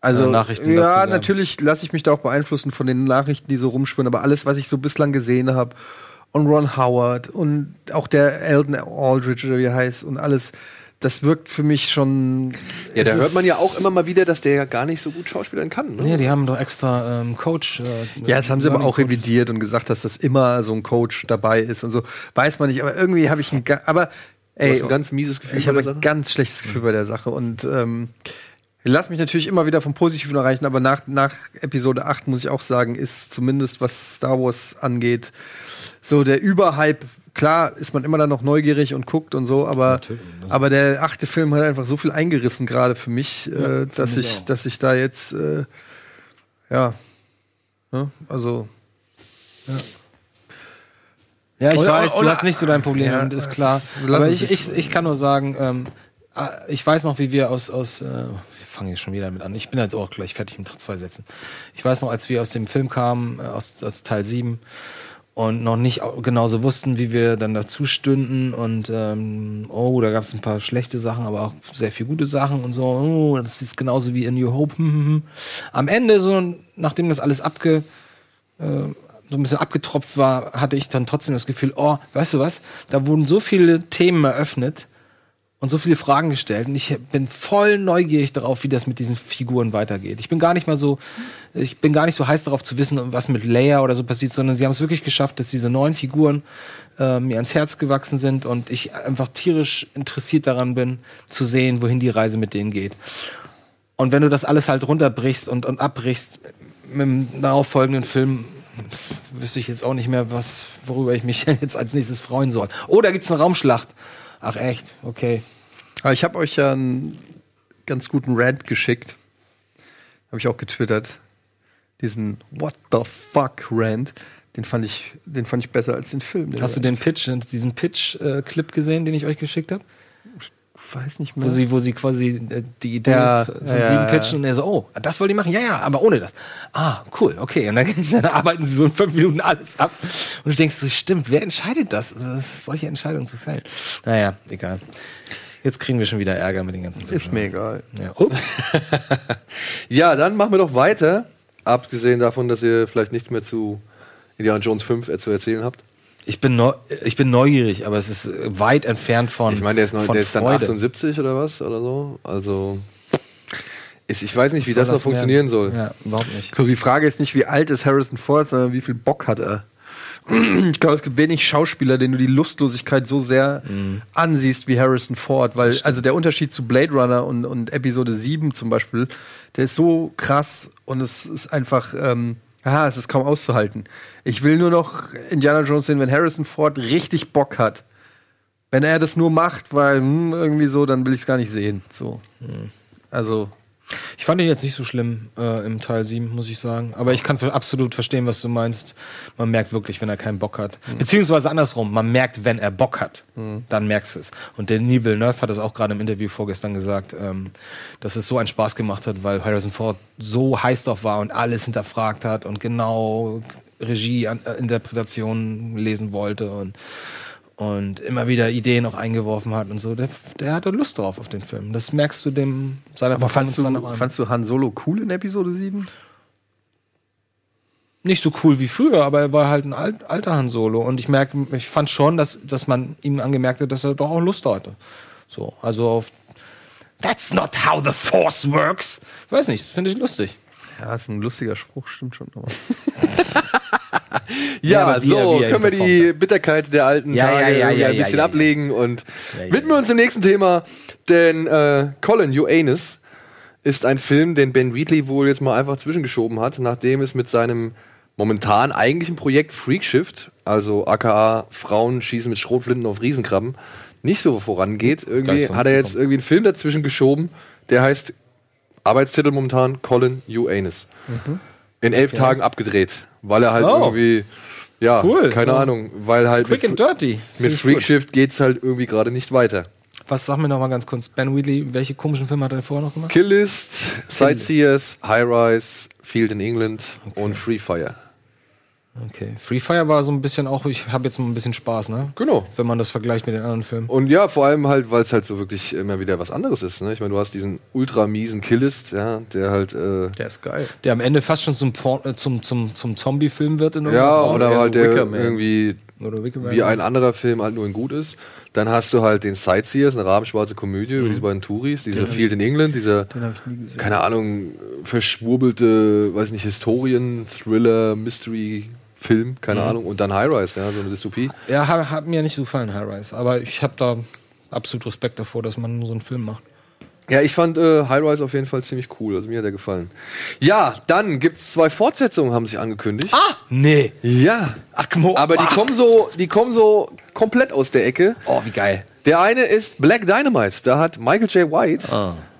Also äh, Nachrichten ja, dazu natürlich lasse ich mich da auch beeinflussen von den Nachrichten, die so rumschwirren. Aber alles, was ich so bislang gesehen habe, und Ron Howard und auch der Eldon Aldridge oder wie er heißt und alles, das wirkt für mich schon. Ja, da hört man ja auch immer mal wieder, dass der ja gar nicht so gut schauspielern kann. Ne? Ja, die haben doch extra ähm, Coach. Äh, Ja, das haben sie aber auch Coach. revidiert und gesagt, dass das immer so ein Coach dabei ist und so. Weiß man nicht, aber irgendwie habe ich ein. Aber ey, hast ein ganz mieses Gefühl Ich habe ein ganz schlechtes Gefühl bei der Sache und ähm, lass mich natürlich immer wieder vom Positiven erreichen, aber nach, nach Episode 8 muss ich auch sagen, ist zumindest was Star Wars angeht, so der Überhype. Klar ist man immer dann noch neugierig und guckt und so, aber, aber der achte Film hat einfach so viel eingerissen gerade für mich, Ja, äh, dass ich auch. dass ich da jetzt äh, ja, ne? also Ja, ich Oder- weiß, du oder- hast nicht so dein Problem, Ja, ist klar. ist- Aber ich, ich, ich kann nur sagen, ähm, ah, ich weiß noch, wie wir aus, aus äh, fangen jetzt schon wieder damit an. Ich bin jetzt auch gleich fertig mit zwei Sätzen. Ich weiß noch, als wir aus dem Film kamen, äh, aus, aus Teil 7, und noch nicht au- genauso wussten, wie wir dann dazu stünden. Und ähm, oh, da gab es ein paar schlechte Sachen, aber auch sehr viele gute Sachen und so. Oh, das ist genauso wie in New Hope. Am Ende, so nachdem das alles abge, äh, so ein bisschen abgetropft war, hatte ich dann trotzdem das Gefühl, oh, weißt du was, da wurden so viele Themen eröffnet und so viele Fragen gestellt. Und ich bin voll neugierig darauf, wie das mit diesen Figuren weitergeht. Ich bin gar nicht mal so, ich bin gar nicht so heiß darauf zu wissen, was mit Leia oder so passiert, sondern sie haben es wirklich geschafft, dass diese neuen Figuren äh, mir ans Herz gewachsen sind und ich einfach tierisch interessiert daran bin, zu sehen, wohin die Reise mit denen geht. Und wenn du das alles halt runterbrichst und, und abbrichst mit dem darauffolgenden Film, wüsste ich jetzt auch nicht mehr, was, worüber ich mich jetzt als nächstes freuen soll. Oh, da gibt's eine Raumschlacht. Ach echt, okay. Aber ich habe euch ja einen ganz guten Rant geschickt. Habe ich auch getwittert. Diesen What the fuck Rant. Den fand ich, den fand ich besser als den Film. den Hast du den Pitch, diesen Pitch-Clip gesehen, den ich euch geschickt habe? Weiß nicht Wo mehr. sie, wo sie quasi äh, die Idee Ja, von ja, sieben ja. pitchen und er so, oh, das wollt ihr machen? Ja, ja, aber ohne das. Ah, cool, okay. Und dann, dann arbeiten sie so in fünf Minuten alles ab. Und du denkst so, stimmt, wer entscheidet das? Also, das solche Entscheidungen zu fällen. Naja, egal. Jetzt kriegen wir schon wieder Ärger mit den ganzen Ist mir egal. Ja. Ups. Ja, dann machen wir doch weiter. Abgesehen davon, dass ihr vielleicht nichts mehr zu Indiana Jones 5 zu erzählen habt. Ich bin, neu, ich bin neugierig, aber es ist weit entfernt von. Ich meine, der ist, neu, von der ist dann Freude. 78 oder was oder so. Also ist, ich weiß nicht, wie Soll das noch das funktionieren soll. Ja, überhaupt nicht. So, die Frage ist nicht, wie alt ist Harrison Ford, sondern wie viel Bock hat er. Ich glaube, es gibt wenig Schauspieler, denen du die Lustlosigkeit so sehr ansiehst wie Harrison Ford, weil also der Unterschied zu Blade Runner und, und Episode 7 zum Beispiel, der ist so krass und es ist einfach, ähm, aha, es ist kaum auszuhalten. Ich will nur noch Indiana Jones sehen, wenn Harrison Ford richtig Bock hat. Wenn er das nur macht, weil hm, irgendwie so, dann will ich es gar nicht sehen. So. Also, Ich fand ihn jetzt nicht so schlimm äh, im Teil 7, muss ich sagen. Aber ich kann absolut verstehen, was du meinst. Man merkt wirklich, wenn er keinen Bock hat. Beziehungsweise andersrum, man merkt, wenn er Bock hat. Mhm. Dann merkst du es. Und der Denis Villeneuve hat es auch gerade im Interview vorgestern gesagt, ähm, dass es so einen Spaß gemacht hat, weil Harrison Ford so heiß drauf war und alles hinterfragt hat und genau Regie, äh, Interpretation lesen wollte und und immer wieder Ideen auch eingeworfen hat und so. Der, der hatte Lust drauf auf den Film. Das merkst du dem seiner aber fandst du, an. fandst du Han Solo cool in Episode 7? nicht so cool wie früher, aber er war halt ein alt, alter Han Solo. Und ich merke, ich fand schon, dass, dass man ihm angemerkt hat, dass er doch auch Lust hatte. So, also auf That's not how the Force works. Ich weiß nicht, das finde ich lustig. Ja, ist ein lustiger Spruch, stimmt schon. Ja, aber wie er- so wie er ihn können wir die Bitterkeit der alten Ja, Tage ja, ja, ja, ein ja, bisschen ja, ablegen und Ja, ja, widmen wir uns dem nächsten Thema. Denn äh, Colin Uranus ist ein Film, den Ben Wheatley wohl jetzt mal einfach zwischengeschoben hat, nachdem es mit seinem momentan eigentlichen Projekt Freakshift, also aka Frauen schießen mit Schrotflinten auf Riesenkrabben, nicht so vorangeht. Irgendwie hat er jetzt irgendwie einen Film dazwischen geschoben, der heißt Arbeitstitel momentan Colin Uranus. In elf Okay. Tagen abgedreht, weil er halt Oh. irgendwie, ja, Cool. keine Ja. Ahnung, weil halt Quick mit, and dirty. mit. Freakshift geht's halt irgendwie gerade nicht weiter. Was sag mir noch mal ganz kurz, Ben Wheatley, welche komischen Filme hat er vorher noch gemacht? Killist, Sightseers, High Rise, Field in England und Free Fire. Okay. Free Fire war so ein bisschen auch, ich habe jetzt mal ein bisschen Spaß, ne? Genau. Wenn man das vergleicht mit den anderen Filmen. Und ja, vor allem halt, weil es halt so wirklich immer wieder was anderes ist. Ne? Ich meine, du hast diesen ultra miesen Killist, ja, der halt. Äh, der ist geil. Der am Ende fast schon zum, Por- äh, zum, zum, zum Zombie-Film wird in Ja, irgendeiner Form. oder Eher halt so der Wicker Man. irgendwie Oder wie ein anderer Film halt nur in gut ist. Dann hast du halt den Sightseers, eine rabenschwarze Komödie über diese beiden Touris, dieser Field in England, dieser, keine Ahnung, verschwurbelte, weiß nicht, Historien, Thriller, Mystery-Film, keine Mhm. Ahnung. Und dann High Rise, ja, so eine Dystopie. Ja, hat, hat mir nicht so gefallen, High Rise. Aber ich habe da absolut Respekt davor, dass man so einen Film macht. Ja, ich fand äh, High Rise auf jeden Fall ziemlich cool. Also mir hat er gefallen. Ja, dann gibt's zwei Fortsetzungen, haben sich angekündigt. Ah! Nee. Ja. Ach, Mo Aber die kommen so, die kommen so komplett aus der Ecke. Oh, wie geil. Der eine ist Black Dynamite. Da hat Michael J. White.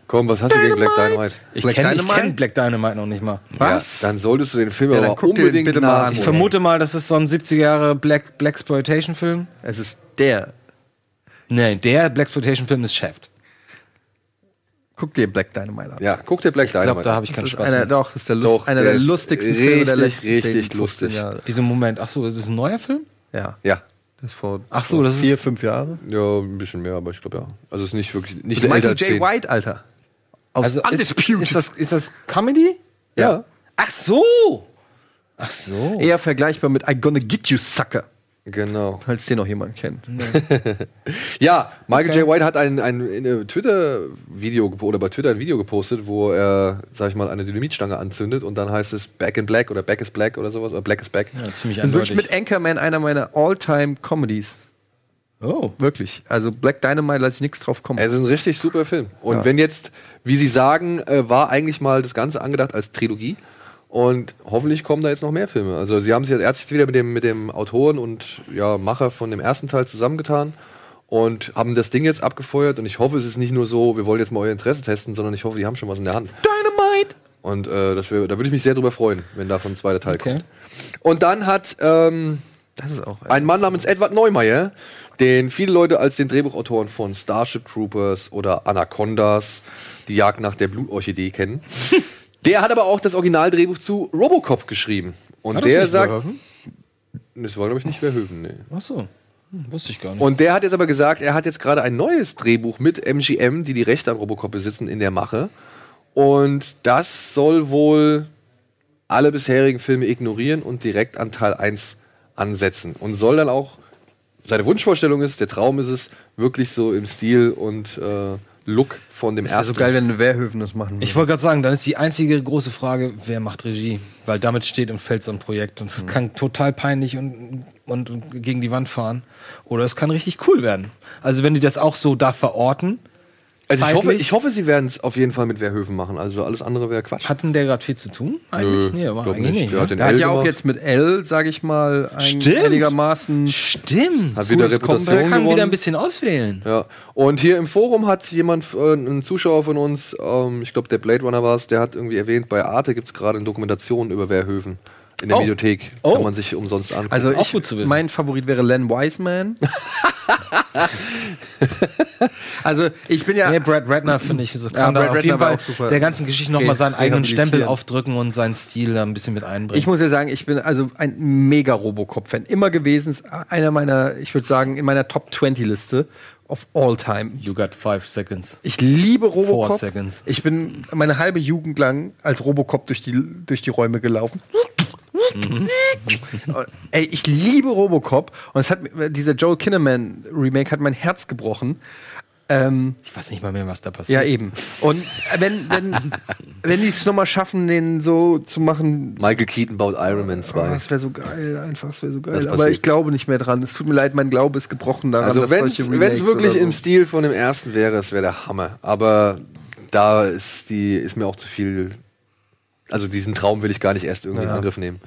Komm, was hast du gegen Black Dynamite? Ich kenne kenn Black Dynamite noch nicht mal. Ja, dann solltest du den Film Ja, aber unbedingt bitte mal an. Ich vermute mal, das ist so ein 70er Jahre Black Black Exploitation Film. Es ist der. Nee, der Black Exploitation Film ist Shaft. Guck dir Black Dynamite an. Ja, guck dir Black glaub, Dynamite da an. ich keinen Das ist Spaß einer, mit. doch, das ist der, Lust, Doch, einer der der ist lustigsten Filme der richtig, letzten richtig 10, 15 lustig. Jahre. Wieso Moment? Ach so, ist es ein neuer Film? Ja. Ja. Das ist vor Ach so, das vier, ist fünf Jahre. Ja, ein bisschen mehr, aber ich glaube ja. Also es ist nicht wirklich nicht Mit älter Michael als J. 10. White, Alter. Aus also ist, Undisputed. ist das ist das Comedy? Ja. Ach so. Ach so. Eher vergleichbar mit I Gonna Get You, Sucker. Genau. Falls den noch jemand kennt. Ja, Michael J. White hat ein, ein, ein Twitter-Video oder bei Twitter ein Video gepostet, wo er, sag ich mal, eine Dynamitstange anzündet und dann heißt es Back in Black oder Back is Black oder sowas oder Black is Back. Ja, ziemlich Das ist wirklich mit Anchorman einer meiner All-Time-Comedies. Oh. Wirklich. Also Black Dynamite lasse ich nichts drauf kommen. Es ist ein richtig super Film. Und Ja. wenn jetzt, wie Sie sagen, äh, war eigentlich mal das Ganze angedacht als Trilogie. Und hoffentlich kommen da jetzt noch mehr Filme. Also sie haben sich jetzt erst wieder mit dem, mit dem Autoren und ja, Macher von dem ersten Teil zusammengetan und haben das Ding jetzt abgefeuert. Und ich hoffe, es ist nicht nur so, wir wollen jetzt mal euer Interesse testen, sondern ich hoffe, die haben schon was in der Hand. Dynamite! Und äh, das wär, da würde ich mich sehr drüber freuen, wenn davon ein zweiter Teil kommt. Und dann hat ähm, Das ist auch. ein Mann namens Edward Neumeier, den viele Leute als den Drehbuchautoren von Starship Troopers oder Anacondas, die Jagd nach der Blutorchidee kennen. der hat aber auch das Originaldrehbuch zu Robocop geschrieben. Und das der nicht sagt. Verhoeven? Das war, glaube ich, nicht Verhöfen, nee. Ach so. Hm, wusste ich gar nicht. Und der hat jetzt aber gesagt, er hat jetzt gerade ein neues Drehbuch mit MGM, die die Rechte an Robocop besitzen, in der Mache. Und das soll wohl alle bisherigen Filme ignorieren und direkt an Teil 1 ansetzen. Und soll dann auch, seine Wunschvorstellung ist, der Traum ist es, wirklich so im Stil und äh, Look von dem Das ersten. so geil, wenn Verhoeven das machen Ich wollte gerade sagen, dann ist die einzige große Frage, wer macht Regie? Weil damit steht im Feld so ein Projekt und es Mhm. kann total peinlich und, und, und gegen die Wand fahren. Oder es kann richtig cool werden. Also wenn die das auch so da verorten. Also ich hoffe, ich hoffe, sie werden es auf jeden Fall mit Verhöfen machen. Also alles andere wäre Quatsch. Hat denn der gerade viel zu tun? Eigentlich? Nö, nee, aber eigentlich nicht. nicht. Der ne? hat den Er hat ja auch jetzt mit L, sage ich mal, ein Stimmt. einigermaßen. Stimmt. Hat wieder Reputation Der kann gewonnen. wieder ein bisschen auswählen. Ja, und hier im Forum hat jemand, äh, ein Zuschauer von uns, ähm, ich glaube der Blade Runner war es, der hat irgendwie erwähnt, bei Arte gibt es gerade eine Dokumentation über Wehrhöfen in der Oh. Videothek. Oh. Kann man sich umsonst angucken. Also Auch ich, gut zu wissen. mein Favorit wäre Len Wiseman. also ich bin ja. Nee, Brad Ratner finde ich so kann Ja, da Brad auf jeden Fall der ganzen Geschichte nochmal seinen eigenen Stempel aufdrücken und seinen Stil da ein bisschen mit einbringen. Ich muss ja sagen, ich bin also ein mega Robocop-Fan. Immer gewesen, ist einer meiner, ich würde sagen, in meiner Top 20-Liste of all time. you got five seconds. Ich liebe Four Robocop. seconds. Ich bin meine halbe Jugend lang als Robocop durch die, durch die Räume gelaufen. Ey, ich liebe Robocop und es hat dieser Joel Kinnaman Remake hat mein Herz gebrochen. Ähm, Ich weiß nicht mal mehr, was da passiert. ja, eben. Und wenn, wenn, wenn die es nochmal schaffen, den so zu machen, Michael Keaton baut Iron Man oh, 2. das wäre so geil, einfach, das wäre so geil. Aber ich glaube nicht mehr dran. Es tut mir leid, mein Glaube ist gebrochen daran, also wenn es wirklich so. im Stil von dem ersten wäre, es wäre der Hammer. Aber da ist die ist mir auch zu viel. Also diesen Traum will ich gar nicht erst irgendwie in Ja. Angriff nehmen.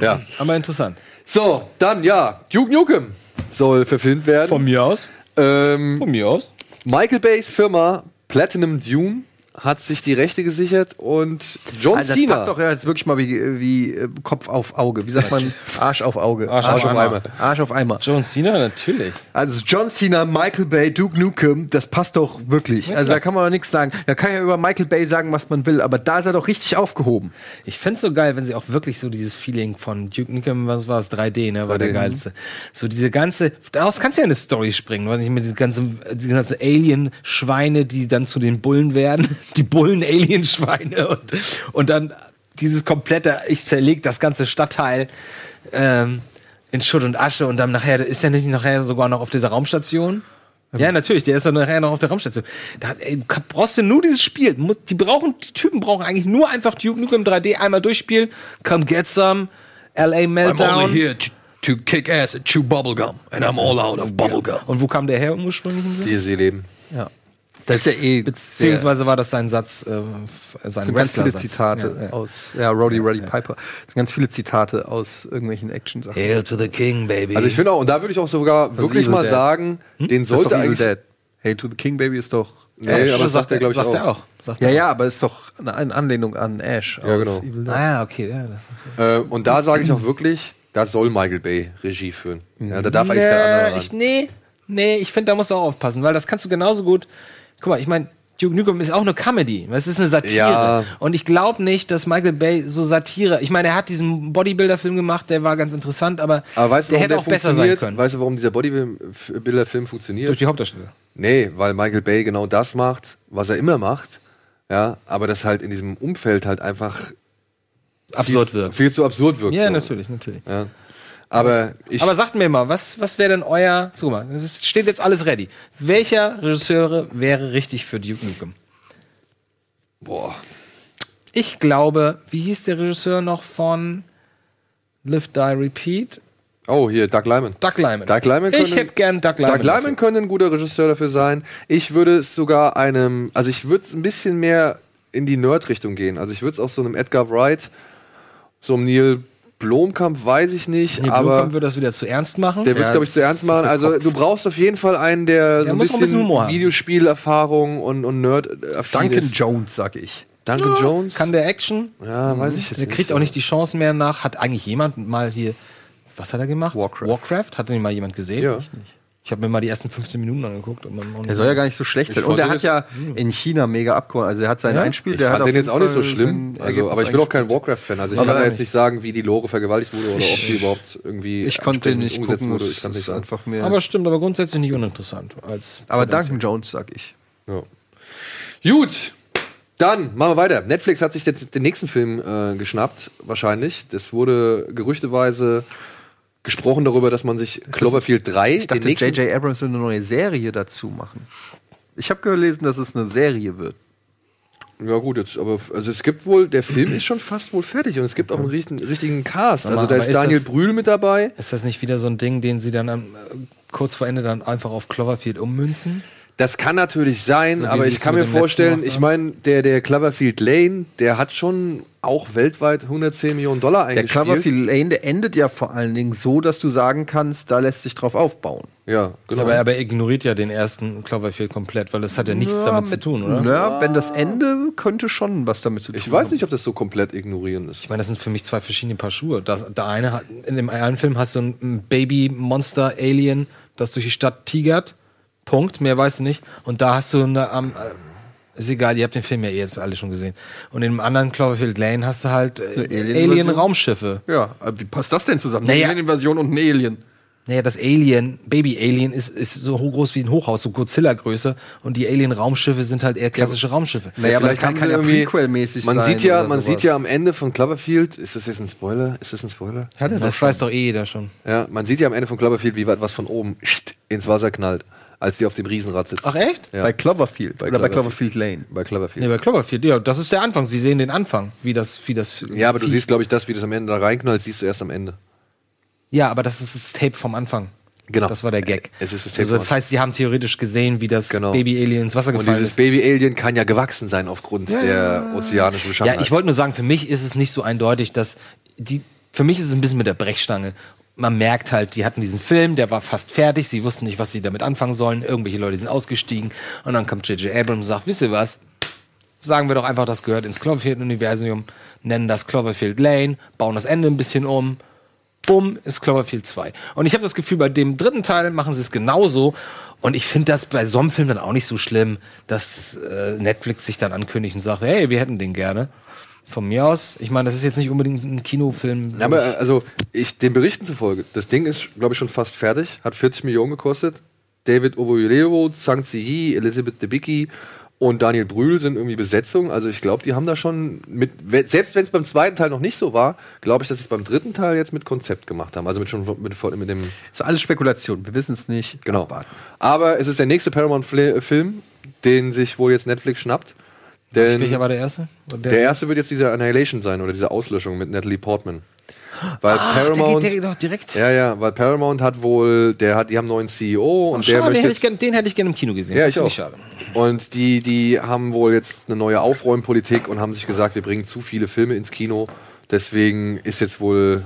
Ja. Aber interessant. So, dann ja, Duke Nukem soll verfilmt werden. Von mir aus. Ähm, Von mir aus. Michael Bays Firma Platinum Dune hat sich die Rechte gesichert und John Also das Cena. passt doch jetzt wirklich mal wie, wie äh, Kopf auf Auge. Wie sagt man? Arsch auf Auge. Arsch auf Eimer. Arsch auf Eimer. John Cena, natürlich. Also John Cena, Michael Bay, Duke Nukem, das passt doch wirklich. Ja, also da kann man doch nichts sagen. Da kann ja über Michael Bay sagen, was man will, aber da ist er doch richtig aufgehoben. Ich fände so geil, wenn sie auch wirklich so dieses Feeling von Duke Nukem, was war es, 3D, ne, war der 3D, geilste. So diese ganze, daraus kannst du ja eine Story springen, weil ich mit diesen ganzen, die ganzen Alien-Schweine, die dann zu den Bullen werden, die Bullen-Alien-Schweine und, und dann dieses komplette, ich zerleg das ganze Stadtteil, ähm, in Schutt und Asche und dann nachher, ist er nicht nachher sogar noch auf dieser Raumstation? Ja, natürlich, der ist dann nachher noch auf der Raumstation. Da ey, brauchst du nur dieses Spiel. Die brauchen, die Typen brauchen eigentlich nur einfach Duke Nukem 3D einmal durchspielen. Come get some. LA Meltdown. to, to kick ass and chew bubblegum. And I'm all out of bubblegum. Und wo kam der her ursprünglich? im Sinn? die sie leben. Ja. Das ist ja eh. Beziehungsweise war das sein Satz, äh, Das sein sind ganz viele. Zitate Ja, ja. aus, ja, Roddy, Roddy Piper. Das sind ganz viele Zitate aus irgendwelchen Action-Sachen. Hail to the King, baby. Also ich finde auch, und da würde ich auch sogar wirklich Evil mal Dead. sagen, den Das ist doch sollte eigentlich. Dead. Hey to the King Baby ist doch. Nee, aber das sagt er, glaube ich, sagt auch. er auch. Sagt Ja, ja, aber ist doch eine Anlehnung an Ash. Ja, aus genau. Evil Dead. Ah ja, okay. Ja, das Äh, und da sage ich auch wirklich, da soll Michael Bay Regie führen. Ja, da darf eigentlich kein anderer nee, ran. ich, nee, nee, ich finde, da musst du auch aufpassen, weil das kannst du genauso gut. Guck mal, ich meine, Duke Nukem ist auch eine Comedy. Es ist eine Satire. Ja. Und ich glaube nicht, dass Michael Bay so Satire. Ich meine, er hat diesen Bodybuilder-Film gemacht, der war ganz interessant, aber, Aber weißt du, der hätte der auch besser sein können. Weißt du, warum dieser Bodybuilder-Film funktioniert? Durch die Hauptdarsteller. Nee, weil Michael Bay genau das macht, was er immer macht. Ja, aber das halt in diesem Umfeld halt einfach Absurd viel, wirkt. Viel zu absurd wirkt. Ja, so. natürlich, natürlich. Ja. Aber ich. Aber sagt mir mal, was, was wäre denn euer. So mal, es steht jetzt alles ready. Welcher Regisseure wäre richtig für Duke Nukem? Boah. Ich glaube, wie hieß der Regisseur noch von Live, Die, Repeat? Oh, hier, Doug Lyman. Doug Lyman. Doug Lyman Ich könnte- hätte gern Doug Lyman Doug Lyman dafür. könnte ein guter Regisseur dafür sein. Ich würde es sogar einem, also ich würde es ein bisschen mehr in die Nerd-Richtung gehen. Also ich würde es auch so einem Edgar Wright, so einem Neil Blomkamp, weiß ich nicht, Nee, aber Blomkamp würde das wieder zu ernst machen. der wird es, glaube ich, zu ernst machen. Also du brauchst auf jeden Fall einen, der so ein muss auch ein bisschen, bisschen Humor haben. Videospielerfahrung und, und nerd Duncan Jones, sag ich. Duncan Ja, Jones? Kann der Action? Ja, weiß ich jetzt Der nicht. kriegt auch nicht die Chance mehr nach. Hat eigentlich jemand mal hier. Was hat er gemacht? Warcraft. Warcraft? Hat den mal jemand gesehen? Ja. Ich nicht. Ich habe mir mal die ersten 15 Minuten angeguckt. Und, und Der soll ja gar nicht so schlecht sein. Ich Und er hat ja in China mega abgeholt. Also er hat sein Ja? Einspiel. Ich der fand hat den jetzt auch nicht so schlimm. Also, aber ich bin auch kein Warcraft-Fan. Also ich Aber kann auch jetzt nicht. sagen, wie die Lore vergewaltigt wurde oder ob sie überhaupt irgendwie Ich konnte den nicht umgesetzt gucken. wurde. das Ich kann ist nicht sagen. einfach mehr. Aber stimmt, aber grundsätzlich nicht uninteressant. Als aber. Duncan Jones, sag ich. Ja. Gut, dann machen wir weiter. Netflix hat sich jetzt den nächsten Film äh, geschnappt, wahrscheinlich. Das wurde gerüchteweise gesprochen darüber, dass man sich Cloverfield 3, Ich dachte, den nächsten, J.J. Abrams will eine neue Serie dazu machen. Ich habe gelesen, dass es eine Serie wird. Ja gut, jetzt, aber also es gibt wohl, der Film ist schon fast wohl fertig und es gibt auch einen richtigen, richtigen Cast. Mal, Also da ist ist Daniel das- Brühl mit dabei. Ist das nicht wieder so ein Ding, den sie dann am, äh, kurz vor Ende dann einfach auf Cloverfield ummünzen? Das kann natürlich sein, So aber ich kann mir vorstellen, ich meine, der, der Cloverfield Lane, der hat schon auch weltweit 110 Millionen Dollar Der eingespielt. Cloverfield Lane, der endet ja vor allen Dingen so, dass du sagen kannst, da lässt sich drauf aufbauen. Ja, genau. Aber, aber er ignoriert ja den ersten Cloverfield komplett, weil das hat ja nichts Ja, damit zu mit- tun, oder? Ja, wenn das Ende könnte schon was damit zu tun ich weiß nicht, ob das so komplett ignorieren ist. Ich meine, das sind für mich zwei verschiedene Paar Schuhe. Das, der eine hat, in dem einen Film hast du ein, Baby-Monster-Alien, das durch die Stadt tigert. Punkt, mehr weißt du nicht. Und da hast du eine, am- äh, ist egal, ihr habt den Film ja eh jetzt alle schon gesehen. Und in dem anderen Cloverfield Lane hast du halt äh? Alien-Raumschiffe. Ja, aber wie passt das denn zusammen? Naja. Eine Invasion und ein Alien. Naja, das Alien, Baby-Alien ist, ist so groß wie ein Hochhaus, so Godzilla-Größe. Und die Alien-Raumschiffe sind halt eher klassische Raumschiffe. Naja, aber Vielleicht kann, kann ja irgendwie- Prequel-mäßig Man sein sieht ja, man sowas. sieht ja am Ende von Cloverfield, ist das jetzt ein Spoiler? Ist das ein Spoiler? Hat er Das weiß doch eh jeder schon. Ja, man sieht ja am Ende von Cloverfield, wie weit was von oben ins Wasser knallt, als die auf dem Riesenrad sitzt. Ach echt? Ja. Bei Cloverfield Bei oder bei Cloverfield. Lane. Bei Cloverfield. Nee, bei Cloverfield, ja, das ist der Anfang. Sie sehen den Anfang, wie das, wie das. Ja, aber du siehst, glaube ich, das, wie das am Ende da reinknallt, siehst du erst am Ende. Ja, aber das ist das Tape vom Anfang. Genau. Das war der Gag. Es ist das Tape also, das heißt, sie haben theoretisch gesehen, wie das Genau. Baby-Alien ins Wasser Und gefallen dieses ist. Baby-Alien kann ja gewachsen sein aufgrund Ja. der ozeanischen Beschaffenheit. Ja, ich wollte nur sagen, für mich ist es nicht so eindeutig, dass die. Für mich ist es ein bisschen mit der Brechstange. Man merkt halt, die hatten diesen Film, der war fast fertig, sie wussten nicht, was sie damit anfangen sollen. Irgendwelche Leute sind ausgestiegen und dann kommt J.J. Abrams und sagt, wisst ihr was? Sagen wir doch einfach, das gehört ins Cloverfield-Universum, nennen das Cloverfield Lane, bauen das Ende ein bisschen um. Bumm, ist Cloverfield 2. Und ich habe das Gefühl, bei dem dritten Teil machen sie es genauso. Und ich finde das bei so einem Film dann auch nicht so schlimm, dass äh, Netflix sich dann ankündigt und sagt, hey, wir hätten den gerne. Von mir aus, ich meine, das ist jetzt nicht unbedingt ein Kinofilm. Ja, aber also, ich, den Berichten zufolge, das Ding ist, glaube ich, schon fast fertig, hat 40 Millionen gekostet. David Oboyoleo, Zhang Ziyi, Elizabeth Debicki und Daniel Brühl sind irgendwie Besetzung. Also ich glaube, die haben da schon mit, selbst wenn es beim zweiten Teil noch nicht so war, glaube ich, dass sie es beim dritten Teil jetzt mit Konzept gemacht haben. Also mit schon mit, mit dem. ist alles Spekulation. Wir wissen es nicht. Genau. Aber es ist der nächste Paramount-Film, den sich wohl jetzt Netflix schnappt. Denn Welcher war der erste? der, erste wird jetzt dieser Annihilation sein oder diese Auslöschung mit Natalie Portman. Weil Ach, der Paramount. geht- der geht doch direkt. Ja, ja, weil Paramount hat wohl, der hat, die haben einen neuen CEO und der Schade, den hätte, ich gern, den hätte ich gerne im Kino gesehen. ja, Das ich auch. schade. Und die, die haben wohl jetzt eine neue Aufräumpolitik und haben sich gesagt, wir bringen zu viele Filme ins Kino. Deswegen ist jetzt wohl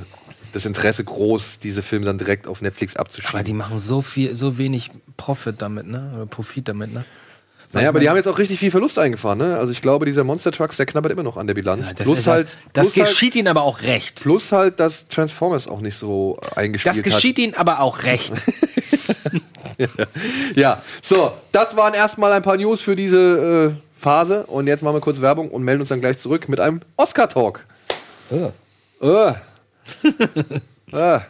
das Interesse groß, diese Filme dann direkt auf Netflix abzuschieben. Aber die machen so viel, so wenig Profit damit, ne? Oder Profit damit, ne? Naja, aber die haben jetzt auch richtig viel Verlust eingefahren, ne? Also ich glaube, dieser Monster Trucks, der knabbert immer noch an der Bilanz. das plus ist halt, halt- das plus geschieht ihnen aber auch recht. Plus halt, dass Transformers auch nicht so eingespielt Das geschieht hat. ihnen aber auch recht. ja, so, das waren erstmal ein paar News für diese äh, Phase. Und jetzt machen wir kurz Werbung und melden uns dann gleich zurück mit einem Oscar-Talk. Äh. Äh. äh.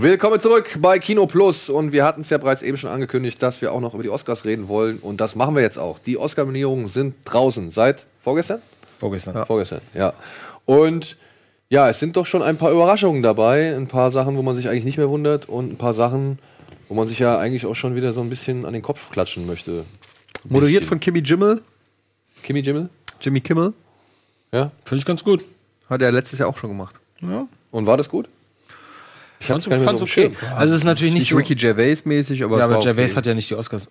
Willkommen zurück bei Kino Plus und wir hatten es ja bereits eben schon angekündigt, dass wir auch noch über die Oscars reden wollen und das machen wir jetzt auch. Die Oscar-Nominierungen sind draußen seit vorgestern? Vorgestern. Ja. Vorgestern, ja. Und ja, es sind doch schon ein paar Überraschungen dabei, ein paar Sachen, wo man sich eigentlich nicht mehr wundert und ein paar Sachen, wo man sich ja eigentlich auch schon wieder so ein bisschen an den Kopf klatschen möchte. Moderiert von Kimmy Jimmel. Kimmy Jimmel? Jimmy Kimmel. Ja. Finde ich ganz gut. Hat er letztes Jahr auch schon gemacht. Ja. Und war das gut? Ich fand's, fand's okay. Also es ist natürlich nicht, nicht so, Ricky Gervais mäßig, aber ja, aber war Gervais okay. hat ja nicht die Oscars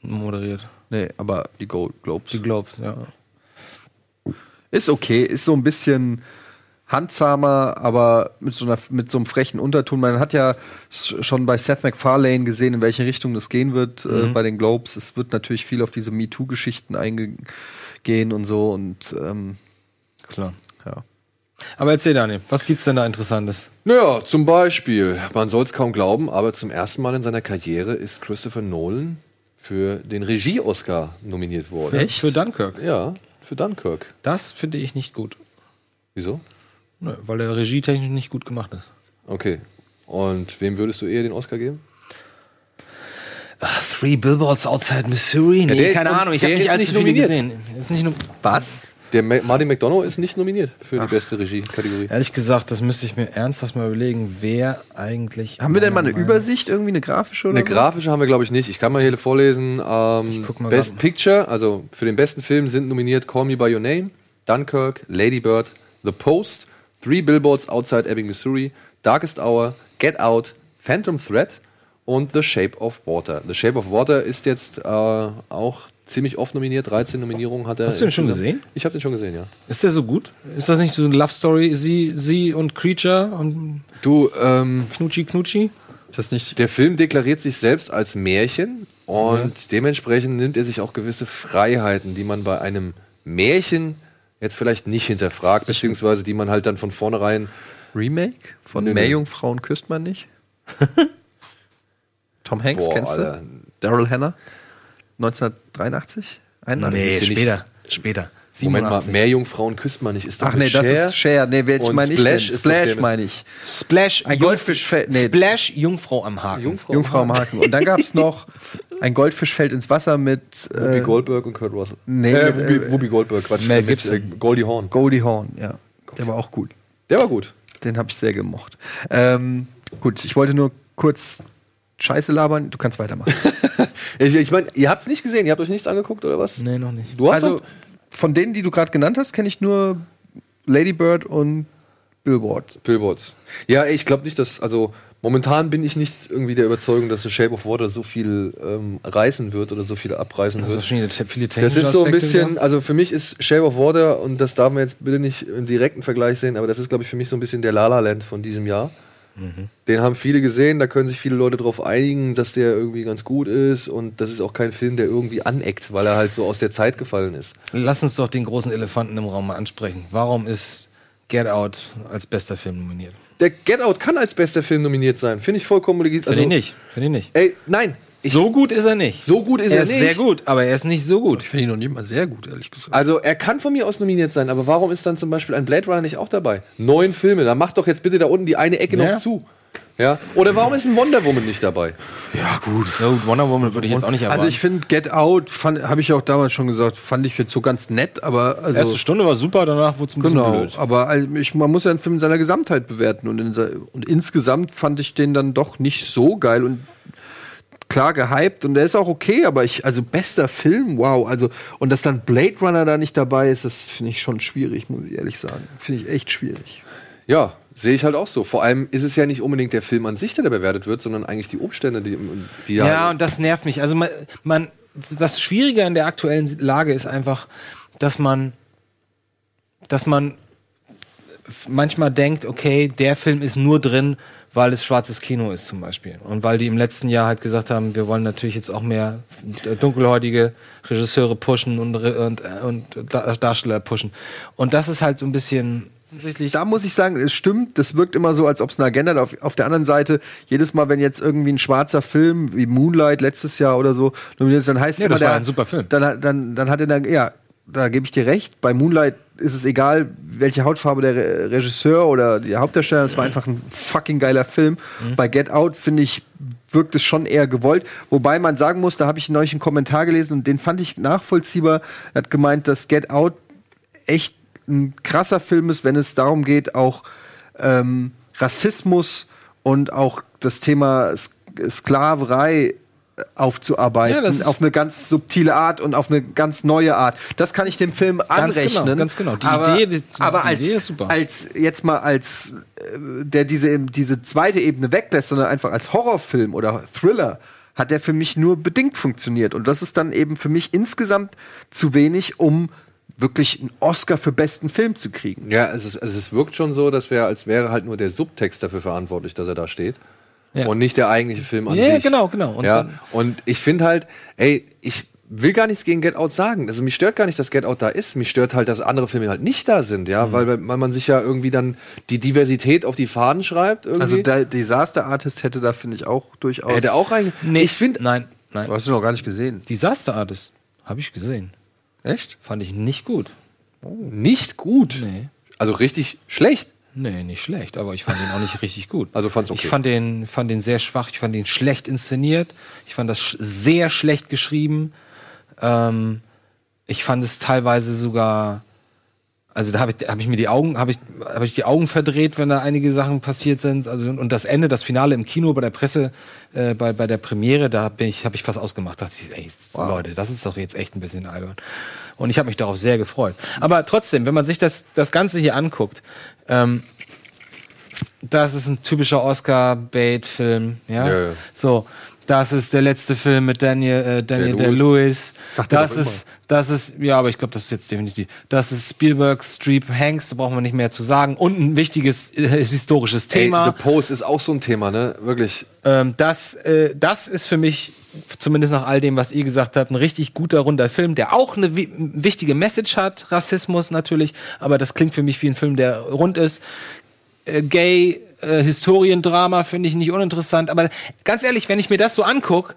moderiert. Nee, aber die Gold Globes. Die Globes, ja. Ist okay, ist so ein bisschen handsamer, aber mit so, einer, mit so einem frechen Unterton. Man hat ja schon bei Seth MacFarlane gesehen, in welche Richtung das gehen wird äh, Mhm. bei den Globes. Es wird natürlich viel auf diese MeToo-Geschichten eingehen und so und ähm, Klar. Ja. Aber erzähl, Daniel, was gibt's denn da Interessantes? Naja, zum Beispiel, man soll es kaum glauben, aber zum ersten Mal in seiner Karriere ist Christopher Nolan für den Regie-Oscar nominiert worden. Echt? Für Dunkirk? Ja, für Dunkirk. Das finde ich nicht gut. Wieso? Nö, weil der regietechnisch nicht gut gemacht ist. Okay. Und wem würdest du eher den Oscar geben? Three Billboards Outside Missouri? Nee, der keine Ahnung, ich habe nicht allzu nicht viele nominiert. gesehen. Ist nicht nom Was? Der Ma Martin McDonough ist nicht nominiert für die beste Regie-Kategorie. Ehrlich gesagt, das müsste ich mir ernsthaft mal überlegen, wer eigentlich. haben wir denn mal eine Meinung- Übersicht, irgendwie eine grafische oder Eine so? grafische haben wir, glaube ich, nicht. Ich kann mal hier vorlesen. Ähm, guck mal Best grad. Picture, also für den besten Film sind nominiert Call Me By Your Name, Dunkirk, Lady Bird, The Post, Three Billboards Outside Ebbing, Missouri, Darkest Hour, Get Out, Phantom Thread und The Shape of Water. The Shape of Water ist jetzt äh, auch ziemlich oft nominiert. 13 Nominierungen hat er. Hast du den schon gesehen? Ich habe den schon gesehen, ja. Ist der so gut? Ist das nicht so eine Love Story? Sie, sie und Creature und Du, ähm, Knutschi Knutschi? Das nicht. Der Film deklariert sich selbst als Märchen und dementsprechend nimmt er sich auch gewisse Freiheiten, die man bei einem Märchen jetzt vielleicht nicht hinterfragt, beziehungsweise die man halt dann von vornherein. Remake von. Meerjungfrauen küsst man nicht? Tom Hanks, Boah, kennst du? Daryl Hannah? 1983? 81? Nee, später. nicht- Später. Moment mal, 87. Meerjungfrauen küsst man nicht. Ist doch Ach mit nee, das Cher. ist Cher. Nee, welch meine ich Splash denn? Splash mit- meine ich. Splash, Ein Goldfischfeld. Nee, Splash, Jungfrau am Haken. Jungfrau, Jungfrau am Haken. Und dann gab es noch ein Goldfisch fällt ins Wasser mit Whoopi äh, Goldberg und Kurt Russell. Nee, äh, mit, Whoopi, äh, Whoopi Goldberg, Quatsch. Mel mit, Gibson. Äh, Goldie Hawn. Goldie Hawn. Ja, der war auch gut. Der war gut. Den habe ich sehr gemocht. Ähm, gut, ich wollte nur kurz Scheiße labern. Du kannst weitermachen. Ich, ich meine, ihr habt es nicht gesehen, ihr habt euch nichts angeguckt oder was? Nee, noch nicht. Du hast also von denen, die du gerade genannt hast, kenne ich nur Lady Bird und Billboard. Billboards. Ja, ich glaube nicht, dass, also momentan bin ich nicht irgendwie der Überzeugung, dass The Shape of Water so viel ähm, reißen wird oder so viel abreißen Also wird. wahrscheinlich viele Das technische ist so ein bisschen, wieder. also für mich ist Shape of Water, und das darf man jetzt bitte nicht im direkten Vergleich sehen, aber das ist, glaube ich, für mich so ein bisschen der La La Land von diesem Jahr. Mhm. Den haben viele gesehen, da können sich viele Leute darauf einigen, dass der irgendwie ganz gut ist und das ist auch kein Film, der irgendwie aneckt, weil er halt so aus der Zeit gefallen ist. Lass uns doch den großen Elefanten im Raum mal ansprechen. Warum ist Get Out als bester Film nominiert? Der Get Out kann als bester Film nominiert sein, finde ich vollkommen legit. Finde ich nicht. Finde ich nicht. Ey, nein. Ich, so gut ist er nicht. so gut ist er er ist nicht. sehr gut, aber er ist nicht so gut. Ich finde ihn noch nicht mal sehr gut, ehrlich gesagt. Also er kann von mir aus nominiert sein, aber warum ist dann zum Beispiel ein Blade Runner nicht auch dabei? Neun Filme, dann macht doch jetzt bitte da unten die eine Ecke Ja. noch zu. Ja? Oder warum ist ein Wonder Woman nicht dabei? Ja, gut. Ja, gut, Wonder Woman würde ich jetzt auch nicht erwarten. Also ich finde Get Out, habe ich auch damals schon gesagt, fand ich jetzt so ganz nett, aber also Erste Stunde war super, danach wurde es ein bisschen genau. blöd. Aber also ich, man muss ja einen Film in seiner Gesamtheit bewerten und, in, und insgesamt fand ich den dann doch nicht so geil und klar gehypt und der ist auch okay, aber ich also bester Film, wow, also und dass dann Blade Runner da nicht dabei ist, das finde ich schon schwierig, muss ich ehrlich sagen. Finde ich echt schwierig. Ja, sehe ich halt auch so. Vor allem ist es ja nicht unbedingt der Film an sich, der da bewertet wird, sondern eigentlich die Umstände, die, die Ja, und das nervt mich. Also man, man, das Schwierige an der aktuellen Lage ist einfach, dass man, dass man manchmal denkt, okay, der Film ist nur drin, weil es schwarzes Kino ist zum Beispiel. Und weil die im letzten Jahr halt gesagt haben, wir wollen natürlich jetzt auch mehr dunkelhäutige Regisseure pushen und, und, äh, und Da- Darsteller pushen. Und das ist halt so ein bisschen da muss ich sagen, es stimmt, das wirkt immer so, als ob es eine Agenda hat. Auf, auf der anderen Seite, jedes Mal, wenn jetzt irgendwie ein schwarzer Film wie Moonlight letztes Jahr oder so nominiert ist, dann heißt Ja, es immer, der, ein super Film. Dann, hat- dann, dann hat er, dann, ja, da gebe ich dir recht. Bei Moonlight ist es egal, welche Hautfarbe der Re Regisseur oder die Hauptdarsteller, es war einfach ein fucking geiler Film. Mhm. Bei Get Out, finde ich, wirkt es schon eher gewollt. Wobei man sagen muss, da habe ich neulich einen Kommentar gelesen und den fand ich nachvollziehbar. Er hat gemeint, dass Get Out echt ein krasser Film ist, wenn es darum geht, auch ähm, Rassismus und auch das Thema S Sklaverei aufzuarbeiten, Ja, auf eine ganz subtile Art und auf eine ganz neue Art. Das kann ich dem Film Ganz anrechnen. genau, ganz genau. Die aber, Idee- die- aber die als, Idee ist super. als jetzt mal als äh, der diese diese zweite Ebene weglässt, sondern einfach als Horrorfilm oder Thriller hat der für mich nur bedingt funktioniert und das ist dann eben für mich insgesamt zu wenig, um wirklich einen Oscar für besten Film zu kriegen. Ja, es, ist, also es wirkt schon so, dass wäre, als wäre halt nur der Subtext dafür verantwortlich, dass er da steht. Ja. Und nicht der eigentliche Film an Ja, sich. genau, genau. Und ja, und ich finde halt, ey, ich will gar nichts gegen Get Out sagen. Also mich stört gar nicht, dass Get Out da ist. Mich stört halt, dass andere Filme halt nicht da sind, ja, Mhm. weil, weil man sich ja irgendwie dann die Diversität auf die Fahnen schreibt. Irgendwie. Also der Disaster Artist hätte da finde ich auch durchaus Hätte auch rein. Nee, ich finde, nein, nein. Du hast ihn noch gar nicht gesehen. Disaster Artist habe ich gesehen. Echt? Fand ich nicht gut. nicht gut. Nee. Also richtig schlecht. Nee, nicht schlecht, aber ich fand den auch nicht richtig gut. Also fand's okay. Ich fand den, fand den sehr schwach, ich fand den schlecht inszeniert, ich fand das sch sehr schlecht geschrieben. Ähm, ich fand es teilweise sogar, also da habe ich, hab ich mir die Augen, habe ich, hab ich die Augen verdreht, wenn da einige Sachen passiert sind. Also und das Ende, das Finale im Kino bei der Presse, äh, bei, bei der Premiere, da bin ich, habe ich fast ausgemacht. Da dachte ich, ey, Leute, das ist doch jetzt echt ein bisschen albern. Und ich habe mich darauf sehr gefreut. Aber trotzdem, wenn man sich das, das Ganze hier anguckt, ähm, das ist ein typischer Oscar-Bait-Film, ja? Ja, ja. So, das ist der letzte Film mit Daniel, äh, Daniel Day-Lewis. Sagt Das ist, das ist, ja, aber ich glaube, das ist jetzt definitiv. Das ist Spielberg, Streep, Hanks, da brauchen wir nicht mehr zu sagen. Und ein wichtiges äh, historisches Thema. Ey, The Post ist auch so ein Thema, ne? Wirklich. Ähm, das, äh, das ist für mich, zumindest nach all dem, was ihr gesagt habt, ein richtig guter, runder Film, der auch eine wi wichtige Message hat. Rassismus natürlich, aber das klingt für mich wie ein Film, der rund ist. Äh, gay, äh, Historiendrama finde ich nicht uninteressant, aber ganz ehrlich, wenn ich mir das so angucke,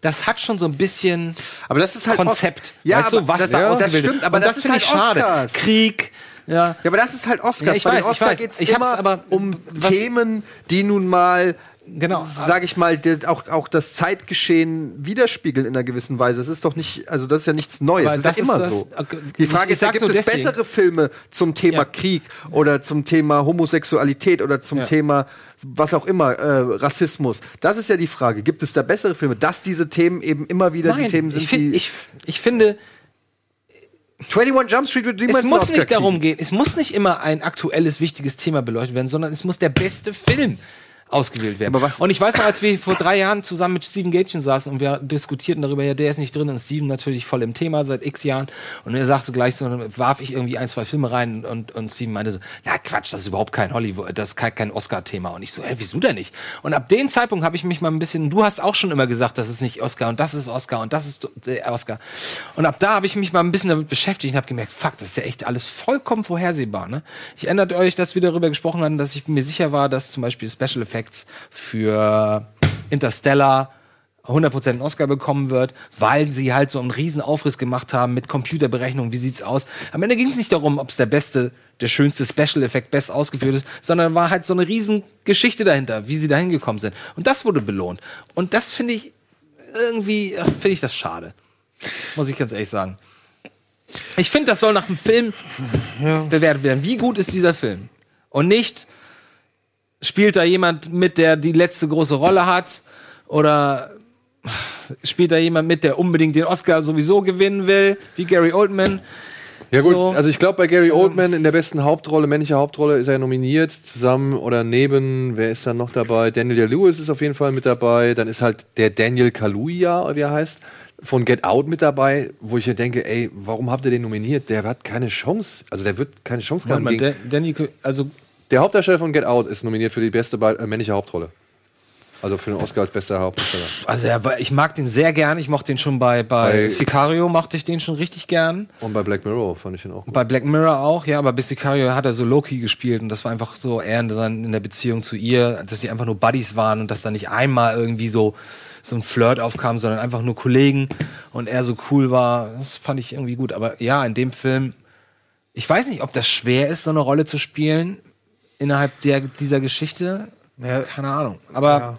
das hat schon so ein bisschen Aber das ist halt Konzept. Os- Ja, weißt du, aber was das- da ja, das stimmt, aber Und das ist finde halt ich schade. Oscars. Krieg, ja. Ja, aber das ist halt Oscars. Ja, ich Bei weiß, ich Oscars weiß. geht's Ich hab's immer aber- um was- Themen, die nun mal Genau. sage ich mal, auch, auch das Zeitgeschehen widerspiegeln in einer gewissen Weise. Es ist doch nicht, also das ist ja nichts Neues. Das, das ist ja immer so. das- okay, Die Frage ist, ja, gibt es deswegen. bessere Filme zum Thema Ja. Krieg oder zum Thema Homosexualität oder zum. Thema was auch immer, äh, Rassismus? Das ist ja die Frage. Gibt es da bessere Filme, dass diese Themen eben immer wieder die Themen sind, ich, find, die ich, ich finde, 21 Jump Street wird niemals es muss nicht darum gehen, es muss nicht immer ein aktuelles, wichtiges Thema beleuchtet werden, sondern es muss der beste Film ausgewählt werden. Und ich weiß noch, als wir vor drei Jahren zusammen mit Steven Gätchen saßen und wir diskutierten darüber, ja, der ist nicht drin und Steven natürlich voll im Thema seit x Jahren und er sagte gleich so, dann warf ich irgendwie ein, zwei Filme rein und, und Steven meinte so, na Quatsch, das ist überhaupt kein Hollywood, das ist kein, kein Oscar-Thema und ich so, hä, wieso denn nicht? Und ab dem Zeitpunkt habe ich mich mal ein bisschen, du hast auch schon immer gesagt, das ist nicht Oscar und das ist Oscar und das ist äh, Oscar und ab da habe ich mich mal ein bisschen damit beschäftigt und habe gemerkt, fuck, das ist ja echt alles vollkommen vorhersehbar, ne? Ich erinnert euch, dass wir darüber gesprochen hatten, dass ich mir sicher war, dass zum Beispiel Special Effects für Interstellar 100% einen Oscar bekommen wird, weil sie halt so einen riesen Aufriss gemacht haben mit Computerberechnungen, wie sieht's aus. Am Ende ging es nicht darum, ob es der beste, der schönste Special Effekt best ausgeführt ist, sondern war halt so eine riesen Geschichte dahinter, wie sie dahin gekommen sind. Und das wurde belohnt. Und das finde ich irgendwie, finde ich das schade. Muss ich ganz ehrlich sagen. Ich finde, das soll nach dem Film bewertet werden. Wie gut ist dieser Film? Und nicht, spielt da jemand mit, der die letzte große Rolle hat? Oder spielt da jemand mit, der unbedingt den Oscar sowieso gewinnen will, wie Gary Oldman? Ja gut, So. also ich glaube bei Gary Oldman in der besten Hauptrolle, männliche Hauptrolle, ist er nominiert, zusammen oder neben, wer ist da noch dabei? Daniel Day-Lewis ist auf jeden Fall mit dabei, dann ist halt der Daniel Kaluuya, wie er heißt, von Get Out mit dabei, wo ich mir denke, ey, warum habt ihr den nominiert? Der hat keine Chance, also der wird keine Chance haben. Gegen- Dan- Danny, also der Hauptdarsteller von Get Out ist nominiert für die beste Be- äh, männliche Hauptrolle. Also für den Oscar als bester Hauptdarsteller. Also er war, ich mag den sehr gern. Ich mochte den schon bei, bei, Bei- Sicario, mochte ich den schon richtig gern. Und bei Black Mirror fand ich ihn auch gut. Bei Black Mirror auch, ja, aber bei Sicario hat er so Loki gespielt und das war einfach so eher in der Beziehung zu ihr, dass sie einfach nur Buddies waren und dass da nicht einmal irgendwie so, so ein Flirt aufkam, sondern einfach nur Kollegen und er so cool war. Das fand ich irgendwie gut. Aber ja, in dem Film, ich weiß nicht, ob das schwer ist, so eine Rolle zu spielen innerhalb der, dieser Geschichte. Keine Ahnung. Aber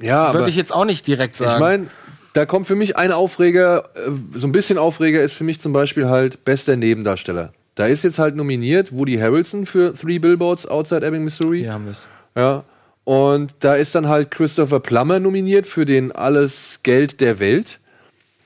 Ja, würde ich jetzt auch nicht direkt sagen. Ich meine, da kommt für mich ein Aufreger, äh, so ein bisschen Aufreger ist für mich zum Beispiel halt bester Nebendarsteller. Da ist jetzt halt nominiert Woody Harrelson für Three Billboards Outside Ebbing, Missouri. Hier haben wir es. Ja. Und da ist dann halt Christopher Plummer nominiert für den Alles Geld der Welt.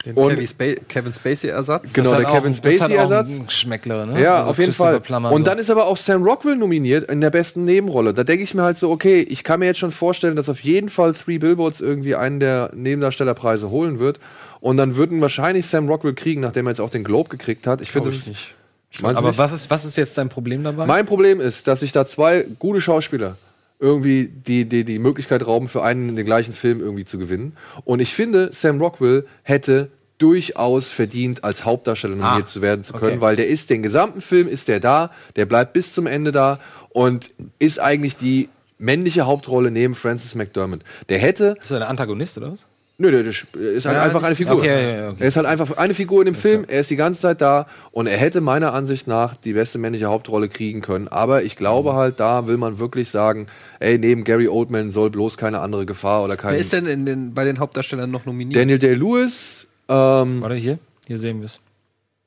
Den Und- Kevin, Spa Kevin Spacey-Ersatz. Genau, der Kevin Spacey-Ersatz. Ein Geschmäckler, ne? Ja, Also auf jeden Fall. Plummer und so. dann ist aber auch Sam Rockwell nominiert in der besten Nebenrolle. Da denke ich mir halt so, okay, ich kann mir jetzt schon vorstellen, dass auf jeden Fall Three Billboards irgendwie einen der Nebendarstellerpreise holen wird. Und dann würden wahrscheinlich Sam Rockwell kriegen, nachdem er jetzt auch den Globe gekriegt hat. Ich finde das ich nicht. Aber nicht? was ist, was ist jetzt dein Problem dabei? Mein Problem ist, dass sich da zwei gute Schauspieler irgendwie die, die, die Möglichkeit rauben, für einen in den gleichen Film irgendwie zu gewinnen. Und ich finde, Sam Rockwell hätte durchaus verdient, als Hauptdarsteller nominiert Ah, zu werden zu können, okay. weil der ist den gesamten Film ist der da, der bleibt bis zum Ende da und ist eigentlich die männliche Hauptrolle neben Francis McDermott. Der hätte Ist er der Antagonist oder was? Nö, der ist ist halt Ja, einfach eine Figur. okay, ja, okay. Er ist halt einfach eine Figur in dem Film. Er ist die ganze Zeit da und er hätte meiner Ansicht nach die beste männliche Hauptrolle kriegen können. Aber ich Mhm. glaube halt, da will man wirklich sagen, ey, neben Gary Oldman soll bloß keine andere Gefahr oder kein Wer ist denn den, bei den Hauptdarstellern noch nominiert? Daniel Day-Lewis. Ähm, Warte, hier? Hier sehen wir es.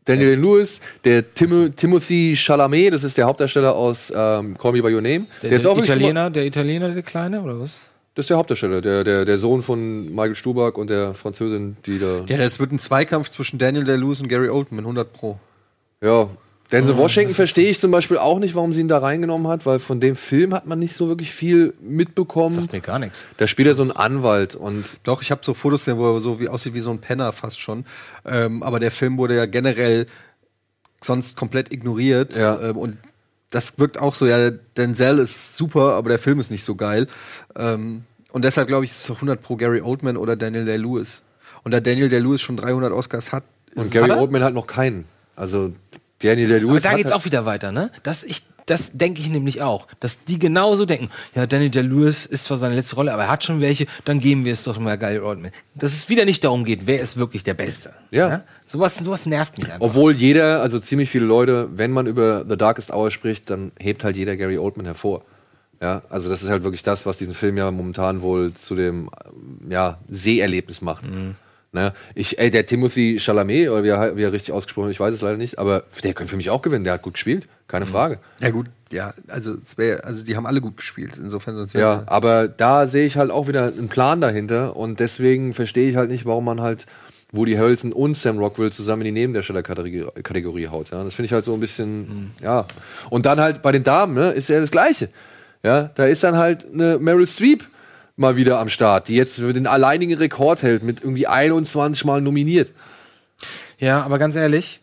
Daniel Day-Lewis, der Tim Timothy Chalamet, das ist der Hauptdarsteller aus ähm, Call Me By Your Name. Ist der, ist der auch wirklich Italiener, der Italiener, der Kleine, oder was? Das ist der Hauptdarsteller, der, der, der Sohn von Michael Stuback und der Französin, die da. Ja, das wird ein Zweikampf zwischen Daniel Day-Lewis und Gary Oldman, 100 Pro. Ja. Denzel Oh, Washington verstehe ich zum Beispiel auch nicht, warum sie ihn da reingenommen hat, weil von dem Film hat man nicht so wirklich viel mitbekommen. Sagt mir gar nichts. Da spielt er so einen Anwalt und Doch, ich habe so Fotos gesehen, wo er so wie aussieht wie so ein Penner fast schon. Ähm, aber der Film wurde ja generell sonst komplett ignoriert. Ja. Ähm, und das wirkt auch so, ja, Denzel ist super, aber der Film ist nicht so geil. Ähm, und deshalb glaube ich, ist es so 100 pro Gary Oldman oder Daniel Day-Lewis. Und da Daniel Day-Lewis schon 300 Oscars hat, und Gary Hat? Oldman hat noch keinen. Also Daniel Day-Lewis Aber da hat geht's halt- auch wieder weiter, ne? Dass ich, das denke ich nämlich auch, dass die genauso denken. Ja, Daniel Day-Lewis ist zwar seine letzte Rolle, aber er hat schon welche, dann geben wir es doch mal geil Oldman. Dass es wieder nicht darum geht, wer ist wirklich der Beste. Ja. Sowas, sowas nervt mich einfach. Obwohl jeder, also ziemlich viele Leute, wenn man über The Darkest Hour spricht, dann hebt halt jeder Gary Oldman hervor. Ja, also das ist halt wirklich das, was diesen Film ja momentan wohl zu dem ja, Seherlebnis macht. Ne? Ich, ey, der Timothy Chalamet, oder wie er, wie er richtig ausgesprochen ich weiß es leider nicht, aber der könnte für mich auch gewinnen, der hat gut gespielt, keine Frage. Ja, gut, ja, also, wär, also die haben alle gut gespielt, insofern sonst Ja, aber da sehe ich halt auch wieder einen Plan dahinter und deswegen verstehe ich halt nicht, warum man halt Woody Harrelson und Sam Rockwell zusammen in die Nebendarstellerkategorie Kategorie haut. Ja. Das finde ich halt so ein bisschen, ja. Und dann halt bei den Damen, ne, ist ja das Gleiche. Ja, da ist dann halt eine Meryl Streep mal wieder am Start, die jetzt für den alleinigen Rekord hält, mit irgendwie 21 Mal nominiert. Ja, aber ganz ehrlich,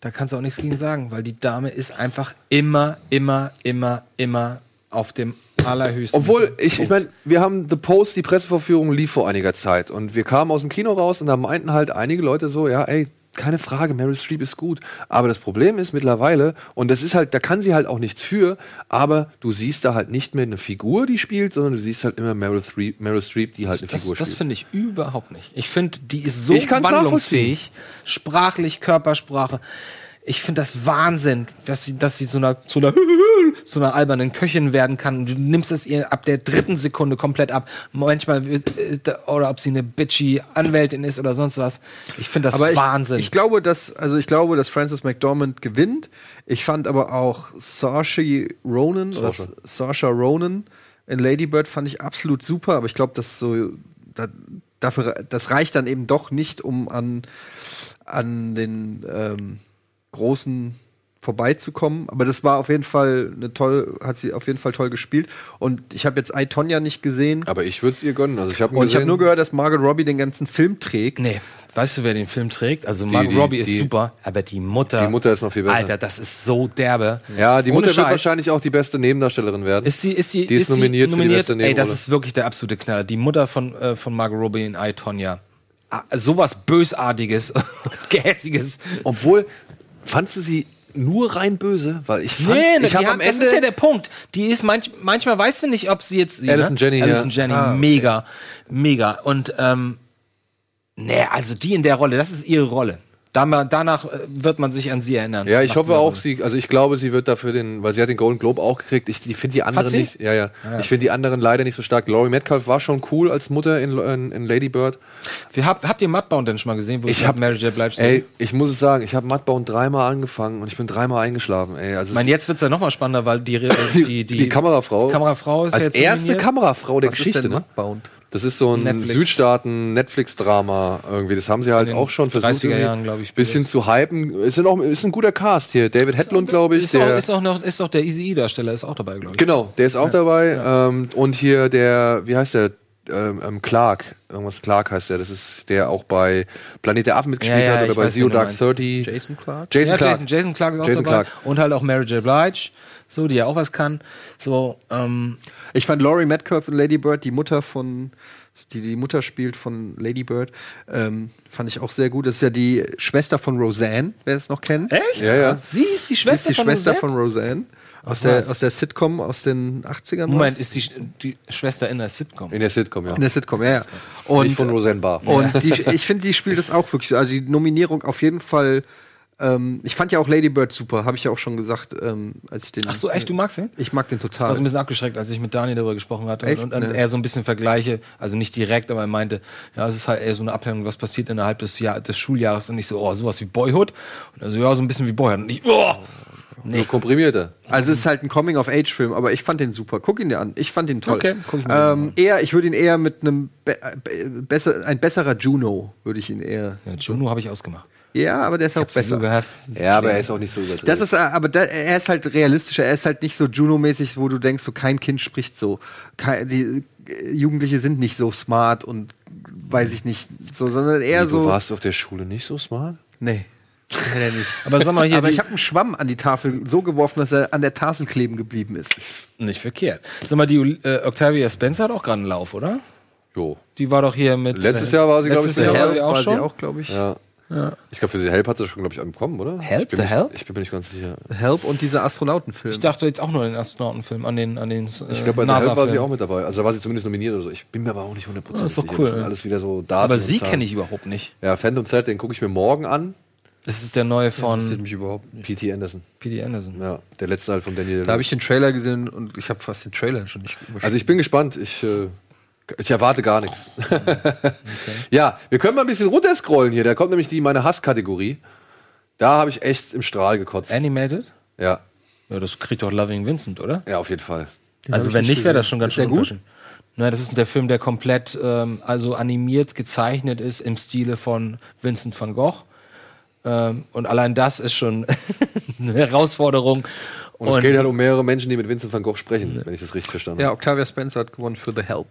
da kannst du auch nichts gegen sagen, weil die Dame ist einfach immer, immer, immer, immer auf dem allerhöchsten. Obwohl, ich, ich meine, wir haben The Post, die Presseverführung lief vor einiger Zeit und wir kamen aus dem Kino raus und da meinten halt einige Leute so, ja, ey, keine Frage, Meryl Streep ist gut. Aber das Problem ist mittlerweile, und das ist halt, da kann sie halt auch nichts für, aber du siehst da halt nicht mehr eine Figur, die spielt, sondern du siehst halt immer Meryl Streep, Meryl Streep die halt eine das, Figur das spielt. finde ich überhaupt nicht. Ich finde, die ist so wandlungsfähig, sprachlich, Körpersprache. Ich finde das Wahnsinn, dass sie, dass sie so einer, so einer, so einer albernen Köchin werden kann. Du nimmst es ihr ab der dritten Sekunde komplett ab. Manchmal, äh, oder ob sie eine bitchy Anwältin ist oder sonst was. Ich finde das aber ich, Wahnsinn. Ich glaube, dass, also ich glaube, dass Frances McDormand gewinnt. Ich fand aber auch Saoirse Ronan oder Saoirse. Saoirse Ronan in Lady Bird fand ich absolut super, aber ich glaube, dass so da, dafür das reicht dann eben doch nicht, um an an den ähm, großen vorbeizukommen. Aber das war auf jeden Fall eine toll, hat sie auf jeden Fall toll gespielt. Und ich habe jetzt I, Tonya nicht gesehen. Aber ich würde es ihr gönnen. Also ich habe Und ich habe nur gehört, dass Margot Robbie den ganzen Film trägt. Nee, weißt du, wer den Film trägt? Also Die- Margot die- Robbie ist die- super, aber die Mutter. Die Mutter ist noch viel besser. Alter, das ist so derbe. Ja, die Ohne Mutter wird Scheiß. wahrscheinlich auch die beste Nebendarstellerin werden. Ist sie, ist sie, die ist, nominiert, für die beste Ey, das ist wirklich der absolute Knaller. Die Mutter von, äh, von Margot Robbie in I, Tonya. Ah, sowas Bösartiges, Gehässiges. Obwohl, fandst du sie nur rein böse? Weil ich fand, Nee, ich habe am das Ende ist ja der Punkt. Die ist manch, manchmal weißt du nicht, ob sie jetzt. Sie, Alison Janney, ja. Alison Janney, Ah, okay. mega, mega. Und ähm, nee, also die in der Rolle, das ist ihre Rolle. Danach, äh, wird man sich an sie erinnern. Ja, ich hoffe auch, sie, also ich glaube, sie wird dafür den, weil sie hat den Golden Globe auch gekriegt. Ich, finde die anderen nicht, ja, ja. Ja, ja. Ich finde die anderen leider nicht so stark. Laurie Metcalf war schon cool als Mutter in, in, in Lady Bird. Wir hab, habt ihr Mudbound denn schon mal gesehen? Wo Ich hab- Mary J. Blige Ey, ich muss es sagen, ich habe Mudbound dreimal angefangen und ich bin dreimal eingeschlafen. Ey, also Ich meine, jetzt wird es ja noch mal spannender, weil die, die, die, die, die Kamerafrau, Kammerafrau ist als jetzt erste nominiert. Kamerafrau der Was Geschichte. ist denn ne? Das ist so ein Netflix. Südstaaten-Netflix-Drama irgendwie. Das haben sie halt auch schon versucht. 30er irgendwie Jahren, glaub ich, Bisschen zu hypen. Es sind auch, ist ein guter Cast hier. David Hedlund, glaube ich. Ist, auch, der- ist, auch noch, ist doch der Easy E-Darsteller, ist auch dabei, glaube ich. Genau, der ist auch dabei. Ähm, und hier der, wie heißt der? Ähm, ähm, Clark, irgendwas Clark heißt der. Das ist der auch bei Planet der Affen mitgespielt Ja, ja, hat oder bei Zero Dark. 30. Jason Clark? Jason ja, Clark. Jason, Jason Clark ist auch Jason dabei. Clark. Und halt auch Mary J. Blige, so, die ja auch was kann. So, ähm, Ich fand Laurie Metcalf in Lady Bird, die Mutter von, die die Mutter spielt von Lady Bird, ähm, fand ich auch sehr gut. Das ist ja die Schwester von Roseanne, wer es noch kennt. Echt? Ja, ja. Sie ist die Sie Schwester ist die von Schwester Roseanne? von Roseanne. Aus Ach, der, aus der Sitcom aus den 80ern. Moment, ist die, die Schwester in der Sitcom? In der Sitcom, ja. In der Sitcom, ja. ja. Nicht Und, von Roseanne Barr. und die, ich finde, die spielt das auch wirklich. so. Also die Nominierung auf jeden Fall. Ähm, ich fand ja auch Lady Bird super, habe ich ja auch schon gesagt, ähm, als ich den. Ach so, echt, du magst ihn? Ich mag den Ich war total. so ein bisschen abgeschreckt, als ich mit Daniel darüber gesprochen hatte Echt? und, und Ne. er so ein bisschen Vergleiche, also nicht direkt, aber er meinte, ja, es ist halt eher so eine Abhängung, was passiert innerhalb des, Jahr, des Schuljahres und ich so, oh, sowas wie Boyhood und also ja, so ein bisschen wie Boyhood und ich, oh, Nur komprimierter. Also es ist halt ein Coming-of-Age-Film, aber ich fand den super. Guck ihn dir an. Ich fand ihn toll. Okay, guck ich mir den ähm, eher, ich würde ihn eher mit einem be be besser, ein besserer Juno würde ich ihn eher. ja, Juno habe ich ausgemacht. Ja, aber der ist auch so besser. gehasst. Ja, aber er ist auch nicht so übertrieben. Das ist, äh, aber da, er ist halt realistischer. Er ist halt nicht so Juno-mäßig, wo du denkst, so kein Kind spricht so. Kei- die äh, Jugendliche sind nicht so smart und weiß ich nicht, so, sondern eher Du so. warst auf der Schule nicht so smart? Nee. Leider nicht. Aber sag mal hier, aber ich habe einen Schwamm an die Tafel so geworfen, dass er an der Tafel kleben geblieben ist. Nicht verkehrt. Sag mal, die äh, Octavia Spencer hat auch gerade einen Lauf, oder? Jo. Die war doch hier mit. Letztes äh, Jahr war sie, glaube ich, Letztes Jahr war sie auch war schon. sie auch, glaube ich. Ja. Ja. Ich glaube, für sie Help hat sie schon, glaube ich, einen bekommen, oder? Help? Ich bin The nicht, Help? Ich bin mir nicht ganz sicher. Help und dieser Astronautenfilm. Ich dachte jetzt auch nur an den Astronautenfilm, an den, an den äh, Ich glaube, bei The Help war sie auch mit dabei. Also da war sie zumindest nominiert oder so. Ich bin mir aber auch nicht 100% Das ist doch sicher. cool, Das sind ja. alles wieder so Daten. Aber sie kenne ich überhaupt nicht. Ja, Phantom Thread, den gucke ich mir morgen an. Das ist der neue interessiert von mich überhaupt nicht. P.T. Anderson. P.D. Anderson. Ja, der letzte halt von Daniel. Da habe ich den Trailer gesehen und ich habe fast den Trailer schon nicht Also ich bin gespannt. Ich, äh, ich erwarte gar nichts. Ja, wir können mal ein bisschen runterscrollen hier. Da kommt nämlich die meine Hasskategorie. Da habe ich echt im Strahl gekotzt. Animated? Ja, Ja, das kriegt doch Loving Vincent, oder? ja, auf jeden Fall. also hab wenn ich nicht, nicht wäre das schon ganz Ist schön gut? Na, das ist der Film, der komplett ähm, also animiert gezeichnet ist im Stile von Vincent van Gogh. Ähm, und allein das ist schon eine Herausforderung. Und, es geht halt um mehrere Menschen, die mit Vincent van Gogh sprechen, wenn ich das richtig verstanden Ja, habe. Octavia Spencer hat gewonnen für The Help.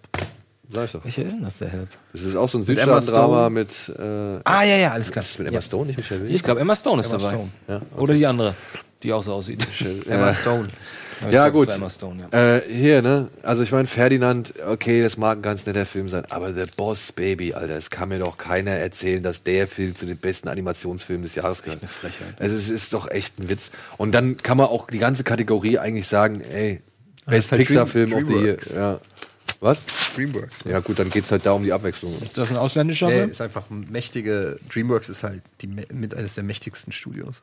Sag ich doch. Welcher ist denn das, der Help? Das ist auch so ein Mit Emma Südstaaten-Drama mit. Äh, Ah, ja, ja, alles klar. ist das mit Emma Ja. Stone, nicht Michelle Williams? Ich glaube, Emma Stone ist Emma dabei. Stone. Ja, okay. Oder die andere, die auch so aussieht. Emma Ja. Stone. Aber ich Ja, gut. Emma Stone, ja. Äh, hier, ne? Also ich meine, Ferdinand, okay, das mag ein ganz netter Film sein, aber The Boss Baby, Alter, es kann mir doch keiner erzählen, dass der Film zu den besten Animationsfilmen des Jahres gehört. eine Frechheit. Also es ist doch echt ein Witz. Und dann kann man auch die ganze Kategorie eigentlich sagen, ey, Best ist halt Pixar-Film Dream- of the Year. Dreamworks. Ja. Was? Dreamworks. Ja gut, dann geht's halt da um die Abwechslung. Ist das ein ausländischer Nee, Film? ist einfach ein mächtige. Dreamworks ist halt die, mit eines der mächtigsten Studios.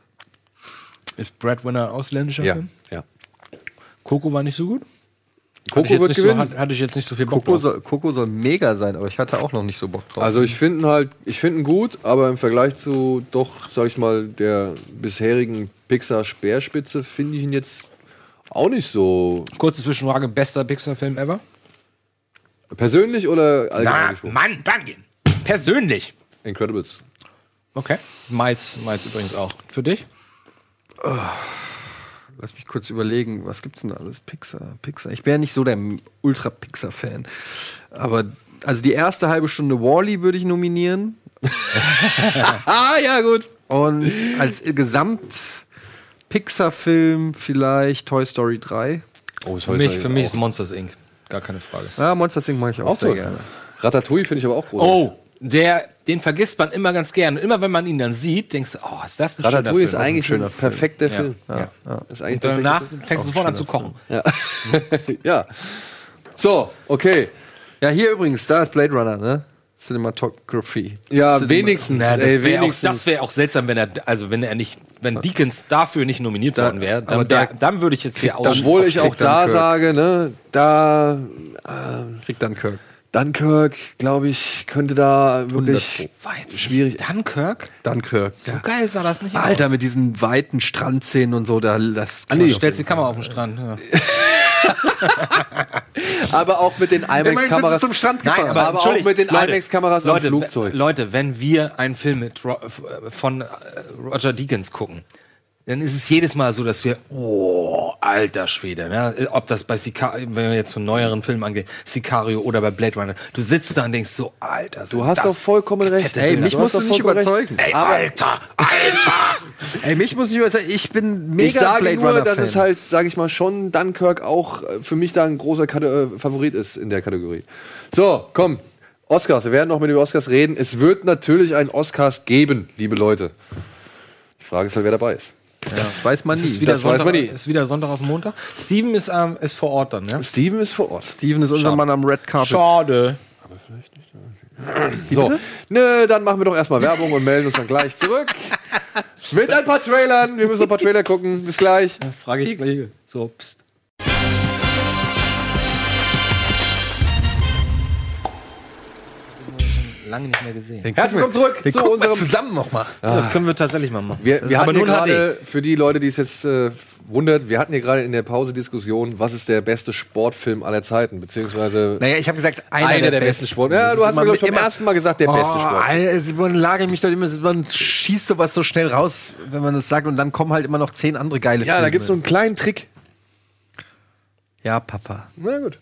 Ist Breadwinner ausländischer Ja, Film? ja. Coco war nicht so gut? Coco Hatte wird nicht so, gewinnen. hat- hatte ich jetzt nicht so viel Bock Coco drauf. soll, Coco soll mega sein, aber ich hatte auch noch nicht so Bock drauf. Also ich finde ihn halt, ich finde ihn gut, aber im Vergleich zu doch, sag ich mal, der bisherigen Pixar Speerspitze finde ich ihn jetzt auch nicht so Kurze Zwischenfrage, bester Pixar-Film ever? Persönlich oder allgemein Na? Mann, dann gehen. Persönlich. Incredibles. Okay. Miles, Miles übrigens auch. Für dich? Lass mich kurz überlegen, was gibt's denn da alles? Pixar, Pixar. Ich wäre nicht so der Ultra-Pixar-Fan. Aber also die erste halbe Stunde Wally würde ich nominieren. ah, ja, gut. Und als Gesamt-Pixar-Film vielleicht Toy Story 3. Oh, Für mich, für mich ist Monsters Inc. Gar keine Frage. Ja, Monsters Inc. mag ich auch, Auch sehr toll. gerne. Ratatouille finde ich aber auch großartig. Oh, der, den vergisst man immer ganz gerne. Und immer wenn man ihn dann sieht, denkst du, oh, ist das ein Ratatouille ist schöner Film. eigentlich schöner ein perfekter Ja. Film. Ja. Das ist eigentlich Und danach perfekter Film. fängst du sofort an zu kochen. Ja. ja. So, okay. Ja, hier übrigens, da ist Blade Runner, ne? Cinematography. Ja, Cinema- wenigstens. Na, das ey, wäre auch, das wär auch seltsam, wenn er, also wenn er nicht, wenn Deakins dafür nicht nominiert worden wäre, dann, da- dann würde ich jetzt hier aus. Obwohl ich auch Kriegt da Dunkirk. sage, ne, da Kriegt dann Kirk. Dunkirk, glaube ich, könnte da wirklich schwierig. Dunkirk? Dunkirk. So geil sah das nicht Alter, aus. mit diesen weiten Strandszenen und so, da das Ah, nee. Du stellst die Kamera auf den Strand. Ja. Aber auch mit den IMAX-Kameras. zum Strand Nein, gefahren. aber, Aber auch mit den Leute, IMAX-Kameras am Leute, Flugzeug. Leute, wenn wir einen Film mit Ro von äh, Roger Deakins gucken, dann ist es jedes Mal so, dass wir, oh, alter Schwede, ne? ob das bei Sicario, wenn wir jetzt von neueren Filmen angehen, Sicario oder bei Blade Runner, du sitzt da und denkst so, alter, sind Du hast doch vollkommen recht. Ey, mich musst du nicht recht. überzeugen. Ey, alter, alter! Ey, mich muss nicht überzeugen. Ich bin mega ich sage Blade nur, Runner dass Fan. es halt, sage ich mal, schon Dunkirk auch äh, für mich da ein großer Kate äh, Favorit ist in der Kategorie. So, komm. Oscars. Wir werden noch mit den Oscars reden. Es wird natürlich einen Oscars geben, liebe Leute. Die Frage ist halt, wer dabei ist. Das weiß man nie. ist wieder, Das weiß Sonntag, man nie. ist wieder Sonntag auf Montag. Steven ist, ähm, ist vor Ort dann, ja? Steven ist vor Ort. Steven ist unser Schade. Mann am Red Carpet. Schade. So, nö, dann machen wir doch erstmal Werbung und melden uns dann gleich zurück. Mit ein paar Trailern. Wir müssen ein paar Trailer gucken. Bis gleich. Frage ich gleich. So, pst. Lange nicht mehr gesehen. Herzlich willkommen zurück Den zu unserem. zusammen noch mal. Das können wir tatsächlich mal machen. Wir, wir hatten hier gerade, für die Leute, die es jetzt äh, wundert, wir hatten hier gerade in der Pause Diskussion, was ist der beste Sportfilm aller Zeiten, beziehungsweise Naja, ich habe gesagt, einer, einer, der, besten Sportfilme. Ja, du hast mir, glaube ich, beim ersten Mal gesagt, der beste Oh, Sportfilm. Alter, man lagert mich doch immer, man schießt sowas so schnell raus, wenn man das sagt, und dann kommen halt immer noch zehn andere geile Ja, Filme. da gibt es so einen kleinen Trick. Ja, Papa. Na gut.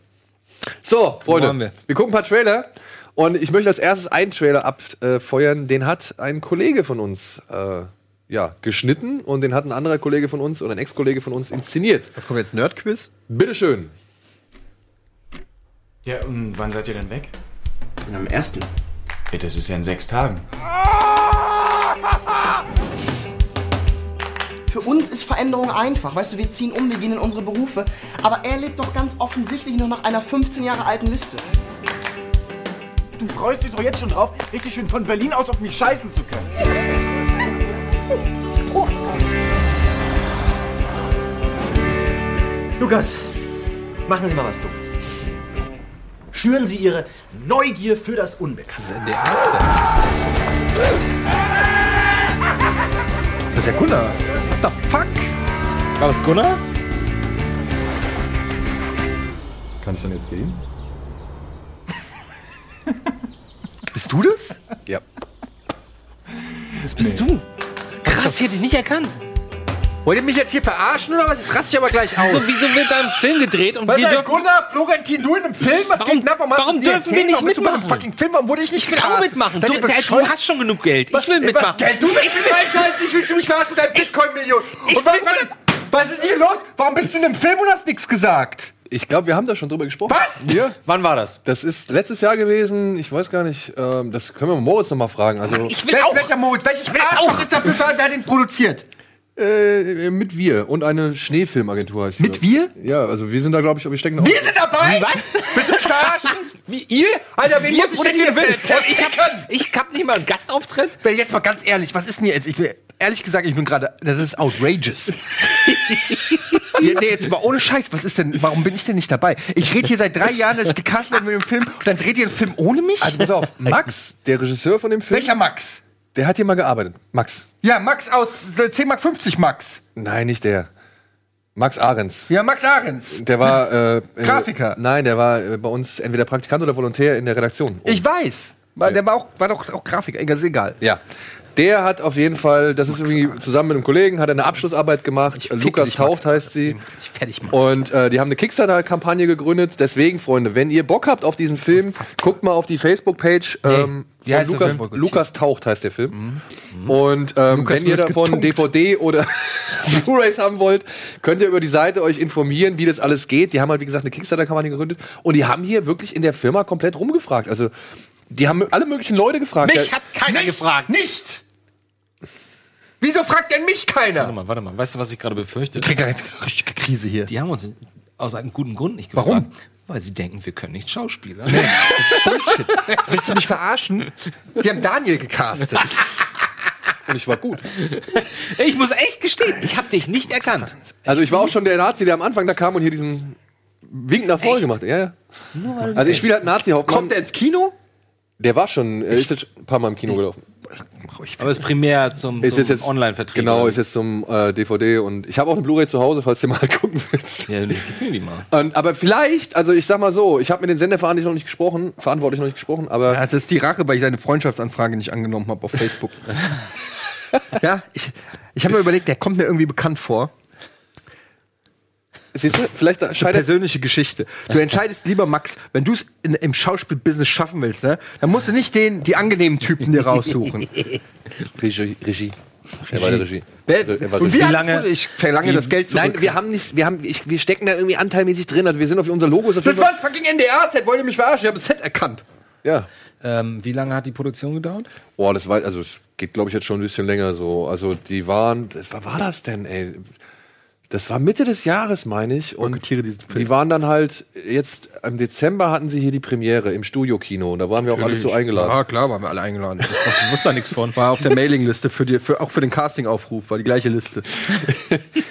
So, Freunde, wir? wir? gucken ein paar Trailer. Und ich möchte als erstes einen Trailer abfeuern, den hat ein Kollege von uns äh, ja, geschnitten und den hat ein anderer Kollege von uns oder ein Ex-Kollege von uns inszeniert. Was kommt jetzt? Nerdquiz? Bitteschön. Ja, und wann seid ihr denn weg? Am ersten. Ja, das ist ja in sechs Tagen. Für uns ist Veränderung einfach. Weißt du, wir ziehen um, wir gehen in unsere Berufe. Aber er lebt doch ganz offensichtlich noch nach einer 15 Jahre alten Liste. Du freust dich doch jetzt schon drauf, richtig schön von Berlin aus auf mich scheißen zu können. Lukas, machen Sie mal was Dummes. Schüren Sie Ihre Neugier für das Unbekannte. Das ist ja Gunnar. What the fuck? War das Gunnar? Kann ich dann jetzt gehen? Bist du das? Ja. Das bist du. Krass, ich hätte dich nicht erkannt. Wollt ihr mich jetzt hier verarschen oder was? Jetzt raste ich aber gleich aus. Wieso, wieso wird da ein Film gedreht und Was wir dürfen... Gunnar, Florentin, du in einem Film? Was Warum- geht denn ab? Warum, hast warum dürfen wir nicht Warum bist du mitmachen? fucking Film? Warum wurde ich nicht Ich will mitmachen. Du, ihr du hast schon genug Geld. Ich will Was, mitmachen. Geld? Du willst mich einschalten? Ich will mich verarschen mit deinem Bitcoin-Million. Und warum, was ist hier los? Warum bist du in einem Film und hast nichts gesagt? Ich glaube, wir haben da schon drüber gesprochen. Was? Hier? Wann war das? Das ist letztes Jahr gewesen. Ich weiß gar nicht. Ähm, das können wir Moritz noch mal fragen. Also Ich will auch. welcher Moritz? Welches Arschloch ist dafür verantwortlich? Wer hat den produziert? äh, mit wir und eine Schneefilmagentur heißt die, Mit wir? Ja, also wir sind da, glaube ich, wir stecken. Wir sind dabei? Was? Willst du verarschen? Wie ihr? Alter, wen Wir muss ich denn hier? Film. Ich hab, ich hab nicht mal einen Gastauftritt. Wer jetzt mal ganz ehrlich, was ist denn jetzt? Ich bin, ehrlich gesagt, ich bin gerade, das ist outrageous. ja, nee, jetzt mal ohne Scheiß, was ist denn, warum bin ich denn nicht dabei? Ich rede hier seit drei Jahren, dass ich gecastet werde mit dem Film und dann dreht ihr einen Film ohne mich? Also pass auf, Max, der Regisseur von dem Film, Welcher Max? der hat hier mal gearbeitet. Max. Ja, Max aus äh, 10 Mark 50 Max. Nein, nicht der. Max Ahrens. Ja, Max Ahrens. Der war äh, äh, Grafiker. Nein, der war äh, bei uns entweder Praktikant oder Volontär in der Redaktion. Ich weiß. Weil Der war, auch, war doch auch Grafiker, ist egal. Ja. Der hat auf jeden Fall, das ist irgendwie zusammen mit einem Kollegen, hat er eine Abschlussarbeit gemacht. Lukas Taucht heißt sie. Und äh, die haben eine Kickstarter-Kampagne gegründet. Deswegen, Freunde, wenn ihr Bock habt auf diesen Film, guckt mal auf die Facebook-Page. Ähm, der Lukas? Lukas Taucht heißt der Film. Und ähm, wenn ihr davon getunkt. DVD oder Blu-rays haben wollt, könnt ihr über die Seite euch informieren, wie das alles geht. Die haben halt, wie gesagt, eine Kickstarter-Kampagne gegründet. Und die haben hier wirklich in der Firma komplett rumgefragt. Also, die haben alle möglichen Leute gefragt. Mich Ja, hat keiner Nicht- gefragt. Nicht! Wieso fragt denn mich keiner? Warte mal, warte mal. Weißt du, was ich gerade befürchte? Ich krieg eine richtige Krise hier. Die haben uns aus einem guten Grund nicht gefragt. Warum? Weil sie denken, wir können nicht Schauspieler. Bullshit. Willst du mich verarschen? Wir haben Daniel gecastet. Und ich war gut. Ich muss echt gestehen, ich habe dich nicht erkannt. Also ich war auch schon der Nazi, der am Anfang da kam und hier diesen Wink nach vorne gemacht hat. Ja, ja. Also ich spiele halt Nazi-Hauptmann. Kommt der ins Kino? Der war schon, er ist jetzt ein paar Mal im Kino gelaufen. Aber es ist primär zum, zum jetzt, jetzt Online-Vertrieb. Genau, ist jetzt zum äh, DVD und ich habe auch eine Blu-ray zu Hause, falls du mal gucken willst. Ja, gib mir die mal. Und, aber vielleicht, also ich sag mal so, ich habe mit den Senderverantwortlichen noch nicht gesprochen, verantwortlich noch nicht gesprochen, aber Ja, das ist die Rache, weil ich seine Freundschaftsanfrage nicht angenommen habe auf Facebook. ja, ich, ich habe mir überlegt, der kommt mir irgendwie bekannt vor. Siehst du, vielleicht Das ist eine persönliche Geschichte. Du entscheidest lieber, Max, wenn du es im Schauspielbusiness schaffen willst, ne, dann musst du nicht den, die angenehmen Typen dir raussuchen. Regie. Regie. Er war der Regie. Wer, Er war und wie Regie. lange? Ich verlange das Geld zurück. Nein, wir haben nicht, wir haben, ich, wir stecken da irgendwie anteilmäßig drin, also wir sind auf unser Logo. auf das war ein fucking NDR-Set, wollt ihr mich verarschen? Ich habe das Set erkannt. Ja. Ähm, wie lange hat die Produktion gedauert? Boah, das war, also es geht, glaube ich, jetzt schon ein bisschen länger so. Also die waren, was war das denn, ey? Das war Mitte des Jahres, meine ich. Und Boykottiere diesen Film. die waren dann halt, jetzt im Dezember hatten sie hier die Premiere im Studiokino. Und da waren wir auch alle zu eingeladen. Ja, klar, waren wir alle eingeladen. Ich wusste da nichts von. War auf der Mailingliste für die, für, auch für den Castingaufruf, war die gleiche Liste.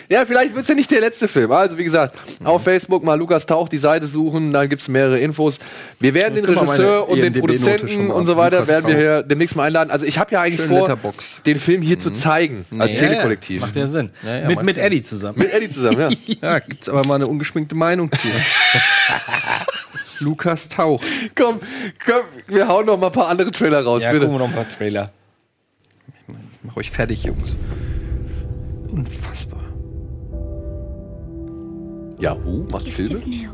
Ja, vielleicht wird es ja nicht der letzte Film. Also, wie gesagt, auf Facebook mal Lukas Tauch die Seite suchen, dann gibt es mehrere Infos. Wir werden den Regisseur und den schon Produzenten und so weiter Lukas werden wir hier demnächst mal einladen. Also, ich habe ja eigentlich Schön vor, Letterbox. den Film hier zu zeigen, als Ja, Telekollektiv. Ja, macht ja Sinn. Ja, ja, mit, mit. Eddie zusammen. Mit Eddie zusammen, ja. Ja, gibt's aber mal eine ungeschminkte Meinung zu. Lukas Tauch. komm, komm, wir hauen noch mal ein paar andere Trailer raus, Ja, bitte. gucken wir noch ein paar Trailer. Mach euch fertig, Jungs. Unfassbar. Yahoo macht Gift Filme? of new,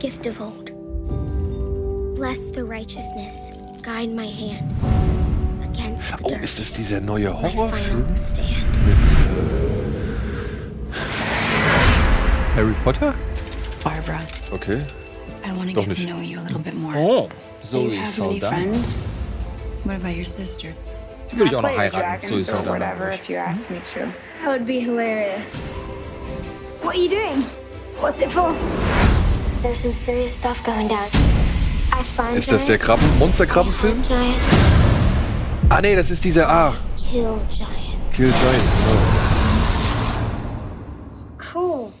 gift of old. Bless the righteousness, guide my hand against the Oh, ist das dieser neue Horrorfilm? final stand. Harry Potter? Barbara, Okay. I want to get to know you a little bit more. Oh, Do you Zoe Saldana. friends? What about your sister? Die würde ich auch noch heiraten. Zoe Saldana. if you ask me to. That would be hilarious. What are you doing? What's it for? There's some serious stuff going down. I find Ist das der Krabben, Monsterkrabbenfilm? Ah, nee, das ist dieser, ah, kill giants. Kill Giants, genau. Cool.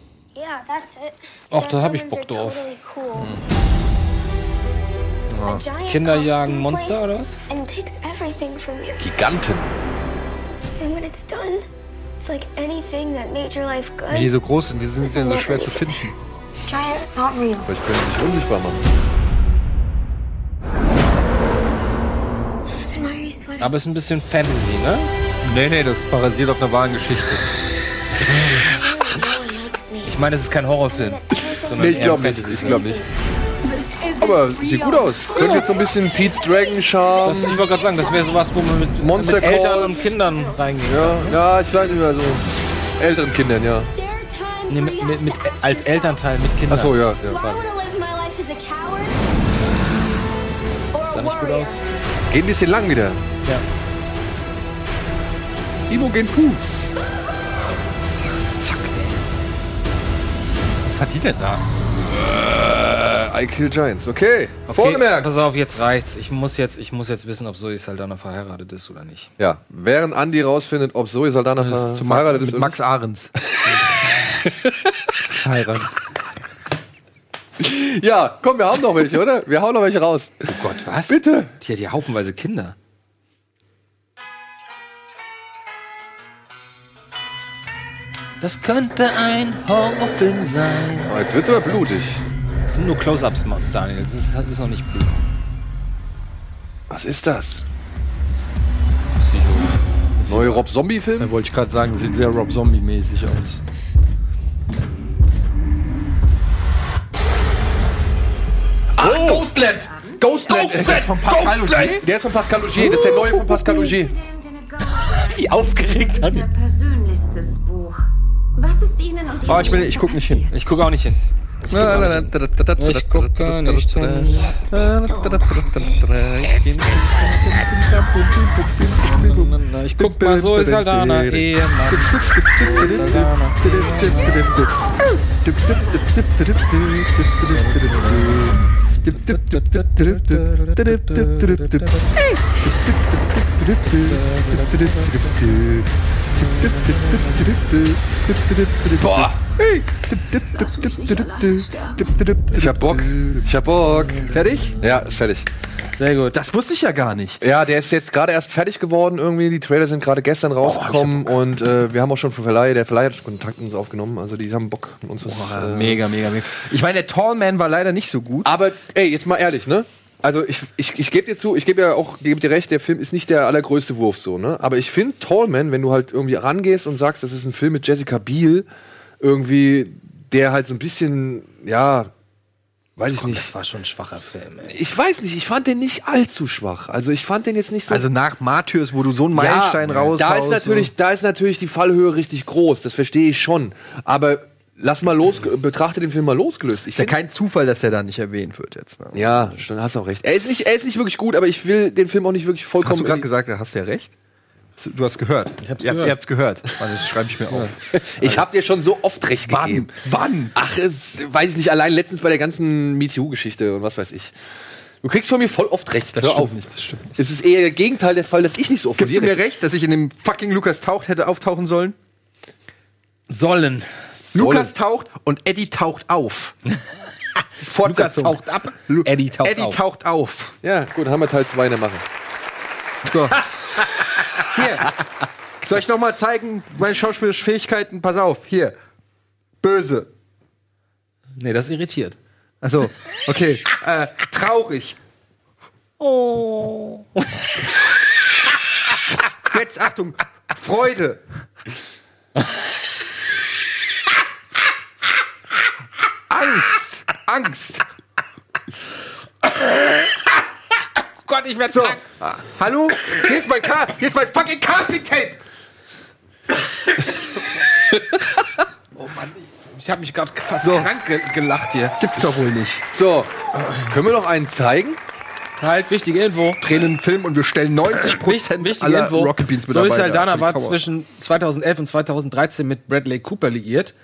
Yeah, that's it. Och, da hab ich Bock drauf. Totally cool. Ja. A giant Kinder jagen Monster oder was? And takes everything from you. Giganten. And when it's done, it's like anything that made your life good. Wenn die so groß sind, wie sind sie denn so schwer zu finden? Giants not real. Vielleicht können sie sich unsichtbar machen. Aber es ist ein bisschen Fantasy, ne? Nee, nee, das basiert auf einer wahren Geschichte. Ich meine, es ist kein Horrorfilm. Nee, ich glaube nicht, ich glaube nicht. Aber sieht gut aus. Könnte jetzt so ein bisschen Pete's Dragon Charme. Das, ich wollte gerade sagen, das wäre sowas, wo man mit, Monster mit Eltern und Kindern reingehen Ja, ja, ich vielleicht nicht mehr so älteren Kindern, ja. Nee, mit, mit, mit, als Elternteil mit Kindern. Ach so, ja, ja. Do I want to live my life as a coward? Sah nicht gut aus. Geht ein bisschen lang wieder. Ja. Imogen Poots. Was hat die denn da? Äh, I Kill Giants. Okay, Okay, vorgemerkt. Pass auf, jetzt reicht's. Ich muss jetzt, ich muss jetzt wissen, ob Zoe Saldana verheiratet ist oder nicht. Ja, während Andi rausfindet, ob Zoe Saldana ver ist zu verheiratet mit ist. oder Max Ahrens. Verheiratet. Ja, komm, wir haben noch welche, oder? Wir hauen noch welche raus. Oh Gott, was? Bitte. Die hat ja haufenweise Kinder. Das könnte ein Horrorfilm sein. Oh, jetzt wird's aber blutig. Das sind nur Close-Ups, Mann, Daniel. Das ist, das ist noch nicht Blut. Was ist das? Das ist Neue Rob Zombie-Film? Da wollte ich gerade sagen, sieht sehr Rob Zombie-mäßig aus. Ach, Ghostland! Ghostland! Ist das von Pascal Augier? Der ist von Pascal Augier. Das ist der neue von Pascal Augier. Wie aufgeregt hat Ihr persönlichstes Buch. Was ist Ihnen und Ihren Oh, ich, will, ich guck nicht hin. Ich gucke auch nicht hin. Ich gucke nicht hin. Ich guck mal, so ist Aldana. Ehemann. Aldana. Boah. Ich hab Bock. Ich hab Bock. Fertig? Ja, ist fertig. Sehr gut. Das wusste ich ja gar nicht. Ja, der ist jetzt gerade erst fertig geworden irgendwie. Die Trailer sind gerade gestern rausgekommen und äh, wir haben auch schon vom Verleih, der Verleih hat schon Kontakt mit uns aufgenommen. Also die haben Bock mit uns was. äh, Mega, mega, mega. Ich meine, der Tallman war leider nicht so gut. Aber ey, jetzt mal ehrlich, ne? Also ich, ich, ich gebe dir zu, ich gebe ja auch, gebe dir recht, der Film ist nicht der allergrößte Wurf so, ne? Aber ich finde Tallman, wenn du halt irgendwie rangehst und sagst, das ist ein Film mit Jessica Biel, irgendwie, der halt so ein bisschen, ja, weiß ich nicht. Das war schon ein schwacher Film, ey. Ich weiß nicht, ich fand den nicht allzu schwach. Also ich fand den jetzt nicht so. Also nach Martyrs, wo du so einen Meilenstein ja, raus. Da ist natürlich, da ist natürlich die Fallhöhe richtig groß. Das verstehe ich schon. Aber lass mal los, betrachte den Film mal losgelöst. Ich Ist ja kein Zufall, dass der da nicht erwähnt wird jetzt. Ne? ja, schon, hast auch recht. Er ist nicht, er ist nicht wirklich gut, aber ich will den Film auch nicht wirklich vollkommen. Hast du gerade gesagt, da hast du ja recht? Du hast gehört. Ich hab's ihr, gehört. Habt, ihr habt's gehört. Also, das schreibe ich mir auf. Ich habe dir schon so oft recht Wann? gegeben. Wann? Ach, es, weiß ich nicht. Allein letztens bei der ganzen MeToo-Geschichte und was weiß ich. Du kriegst von mir voll oft recht. Das Hör stimmt auf. nicht, das stimmt nicht. Es ist eher der Gegenteil der Fall, dass ich nicht so oft Gibst du mir recht, dass ich in dem fucking Lukas taucht hätte auftauchen sollen? Sollen. Lukas taucht und Eddie taucht auf. Lukas Fortsetzung. taucht ab. Lu- Eddie taucht Eddie auf. taucht auf. Ja, gut, dann haben wir Teil 2 in der Mache. So. Hier. Soll ich noch mal zeigen, meine schauspielerischen Fähigkeiten? Pass auf, hier. Böse. Nee, das irritiert. Also, okay. äh, traurig. Oh. Jetzt Achtung. Freude. Angst. Angst. Gott, ich werde So. Ah, Hallo? Hier ist mein Car hier ist mein fucking Casting Tape. Ich habe mich gerade fast So. krank ge gelacht hier. Gibt's doch wohl nicht. So, können wir noch einen zeigen? Halt, wichtige Info. Drehen einen Film und wir stellen 90 Prozent Wichtige aller Info. Rocket Beans so ist Saldana für die war zwischen 2011 und 2013 mit Bradley Cooper liiert.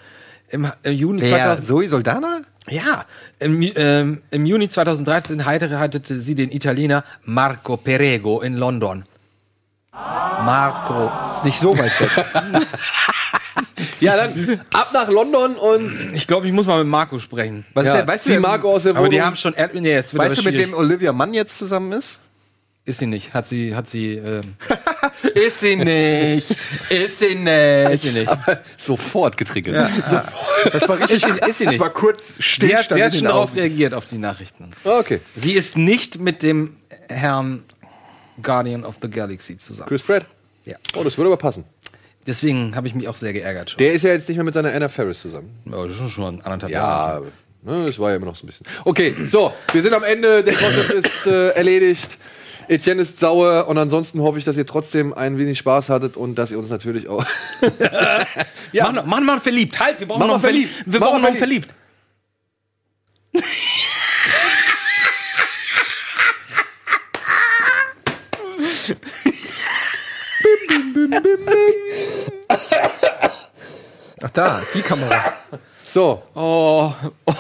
Im, im Juni Wer? 2000 Zoe Soldana? Ja, im, ähm, im Juni 2013 heiratete sie den Italiener Marco Perego in London. Marco. Ist nicht so weit weg. Ja, dann ab nach London und. Ich glaube, ich muss mal mit Marco sprechen. Was ist Ja, denn, weißt zieh du, Marco aus der Aber die Wohnung. haben schon. er- Nee, weißt du, mit schwierig. wem Olivia Mann jetzt zusammen ist? Ist sie nicht. Hat sie, hat sie, ähm, Ist sie nicht. Ist sie nicht. ist sie nicht. Aber sofort getriggert. Ja. Das war richtig. Ist sie- ist sie Das nicht. war kurz Sie hat, Stillstand sie hat schon darauf reagiert, auf die Nachrichten. Ah, Okay. Sie ist nicht mit dem Herrn Guardian of the Galaxy zusammen. Chris Pratt? Ja. Oh, das würde aber passen. Deswegen habe ich mich auch sehr geärgert schon. Der ist ja jetzt nicht mehr mit seiner Anna Ferris zusammen. Ja, schon, schon anderthalb Jahre. Ja, ne, es war ja immer noch so ein bisschen. Okay, so, wir sind am Ende. Der Content ist äh, erledigt. Etienne ist sauer und ansonsten hoffe ich, dass ihr trotzdem ein wenig Spaß hattet und dass ihr uns natürlich auch. Ja. Noch- mach mal verliebt. Halt, wir brauchen Mach noch verliebt. verliebt. Wir brauchen noch einen verliebt. Ach da, die Kamera. So, Oh.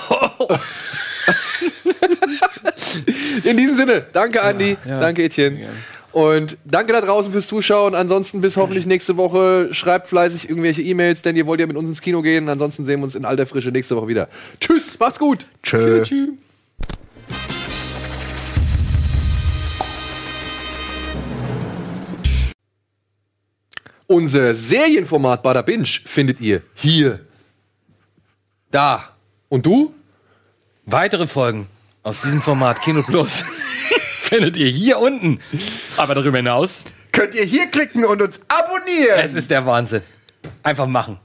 in diesem Sinne, danke Andi, ja. danke Etienne. Und danke da draußen fürs Zuschauen. Ansonsten bis hoffentlich nächste Woche. Schreibt fleißig irgendwelche E-Mails, denn ihr wollt ja mit uns ins Kino gehen. Ansonsten sehen wir uns in alter Frische nächste Woche wieder. Tschüss, macht's gut. Tschö. Tschüss. Unser Serienformat Bada Binge findet ihr hier, da und du. Weitere Folgen aus diesem Format Kino Plus findet ihr hier unten. Aber darüber hinaus könnt ihr hier klicken und uns abonnieren. Es ist der Wahnsinn. Einfach machen.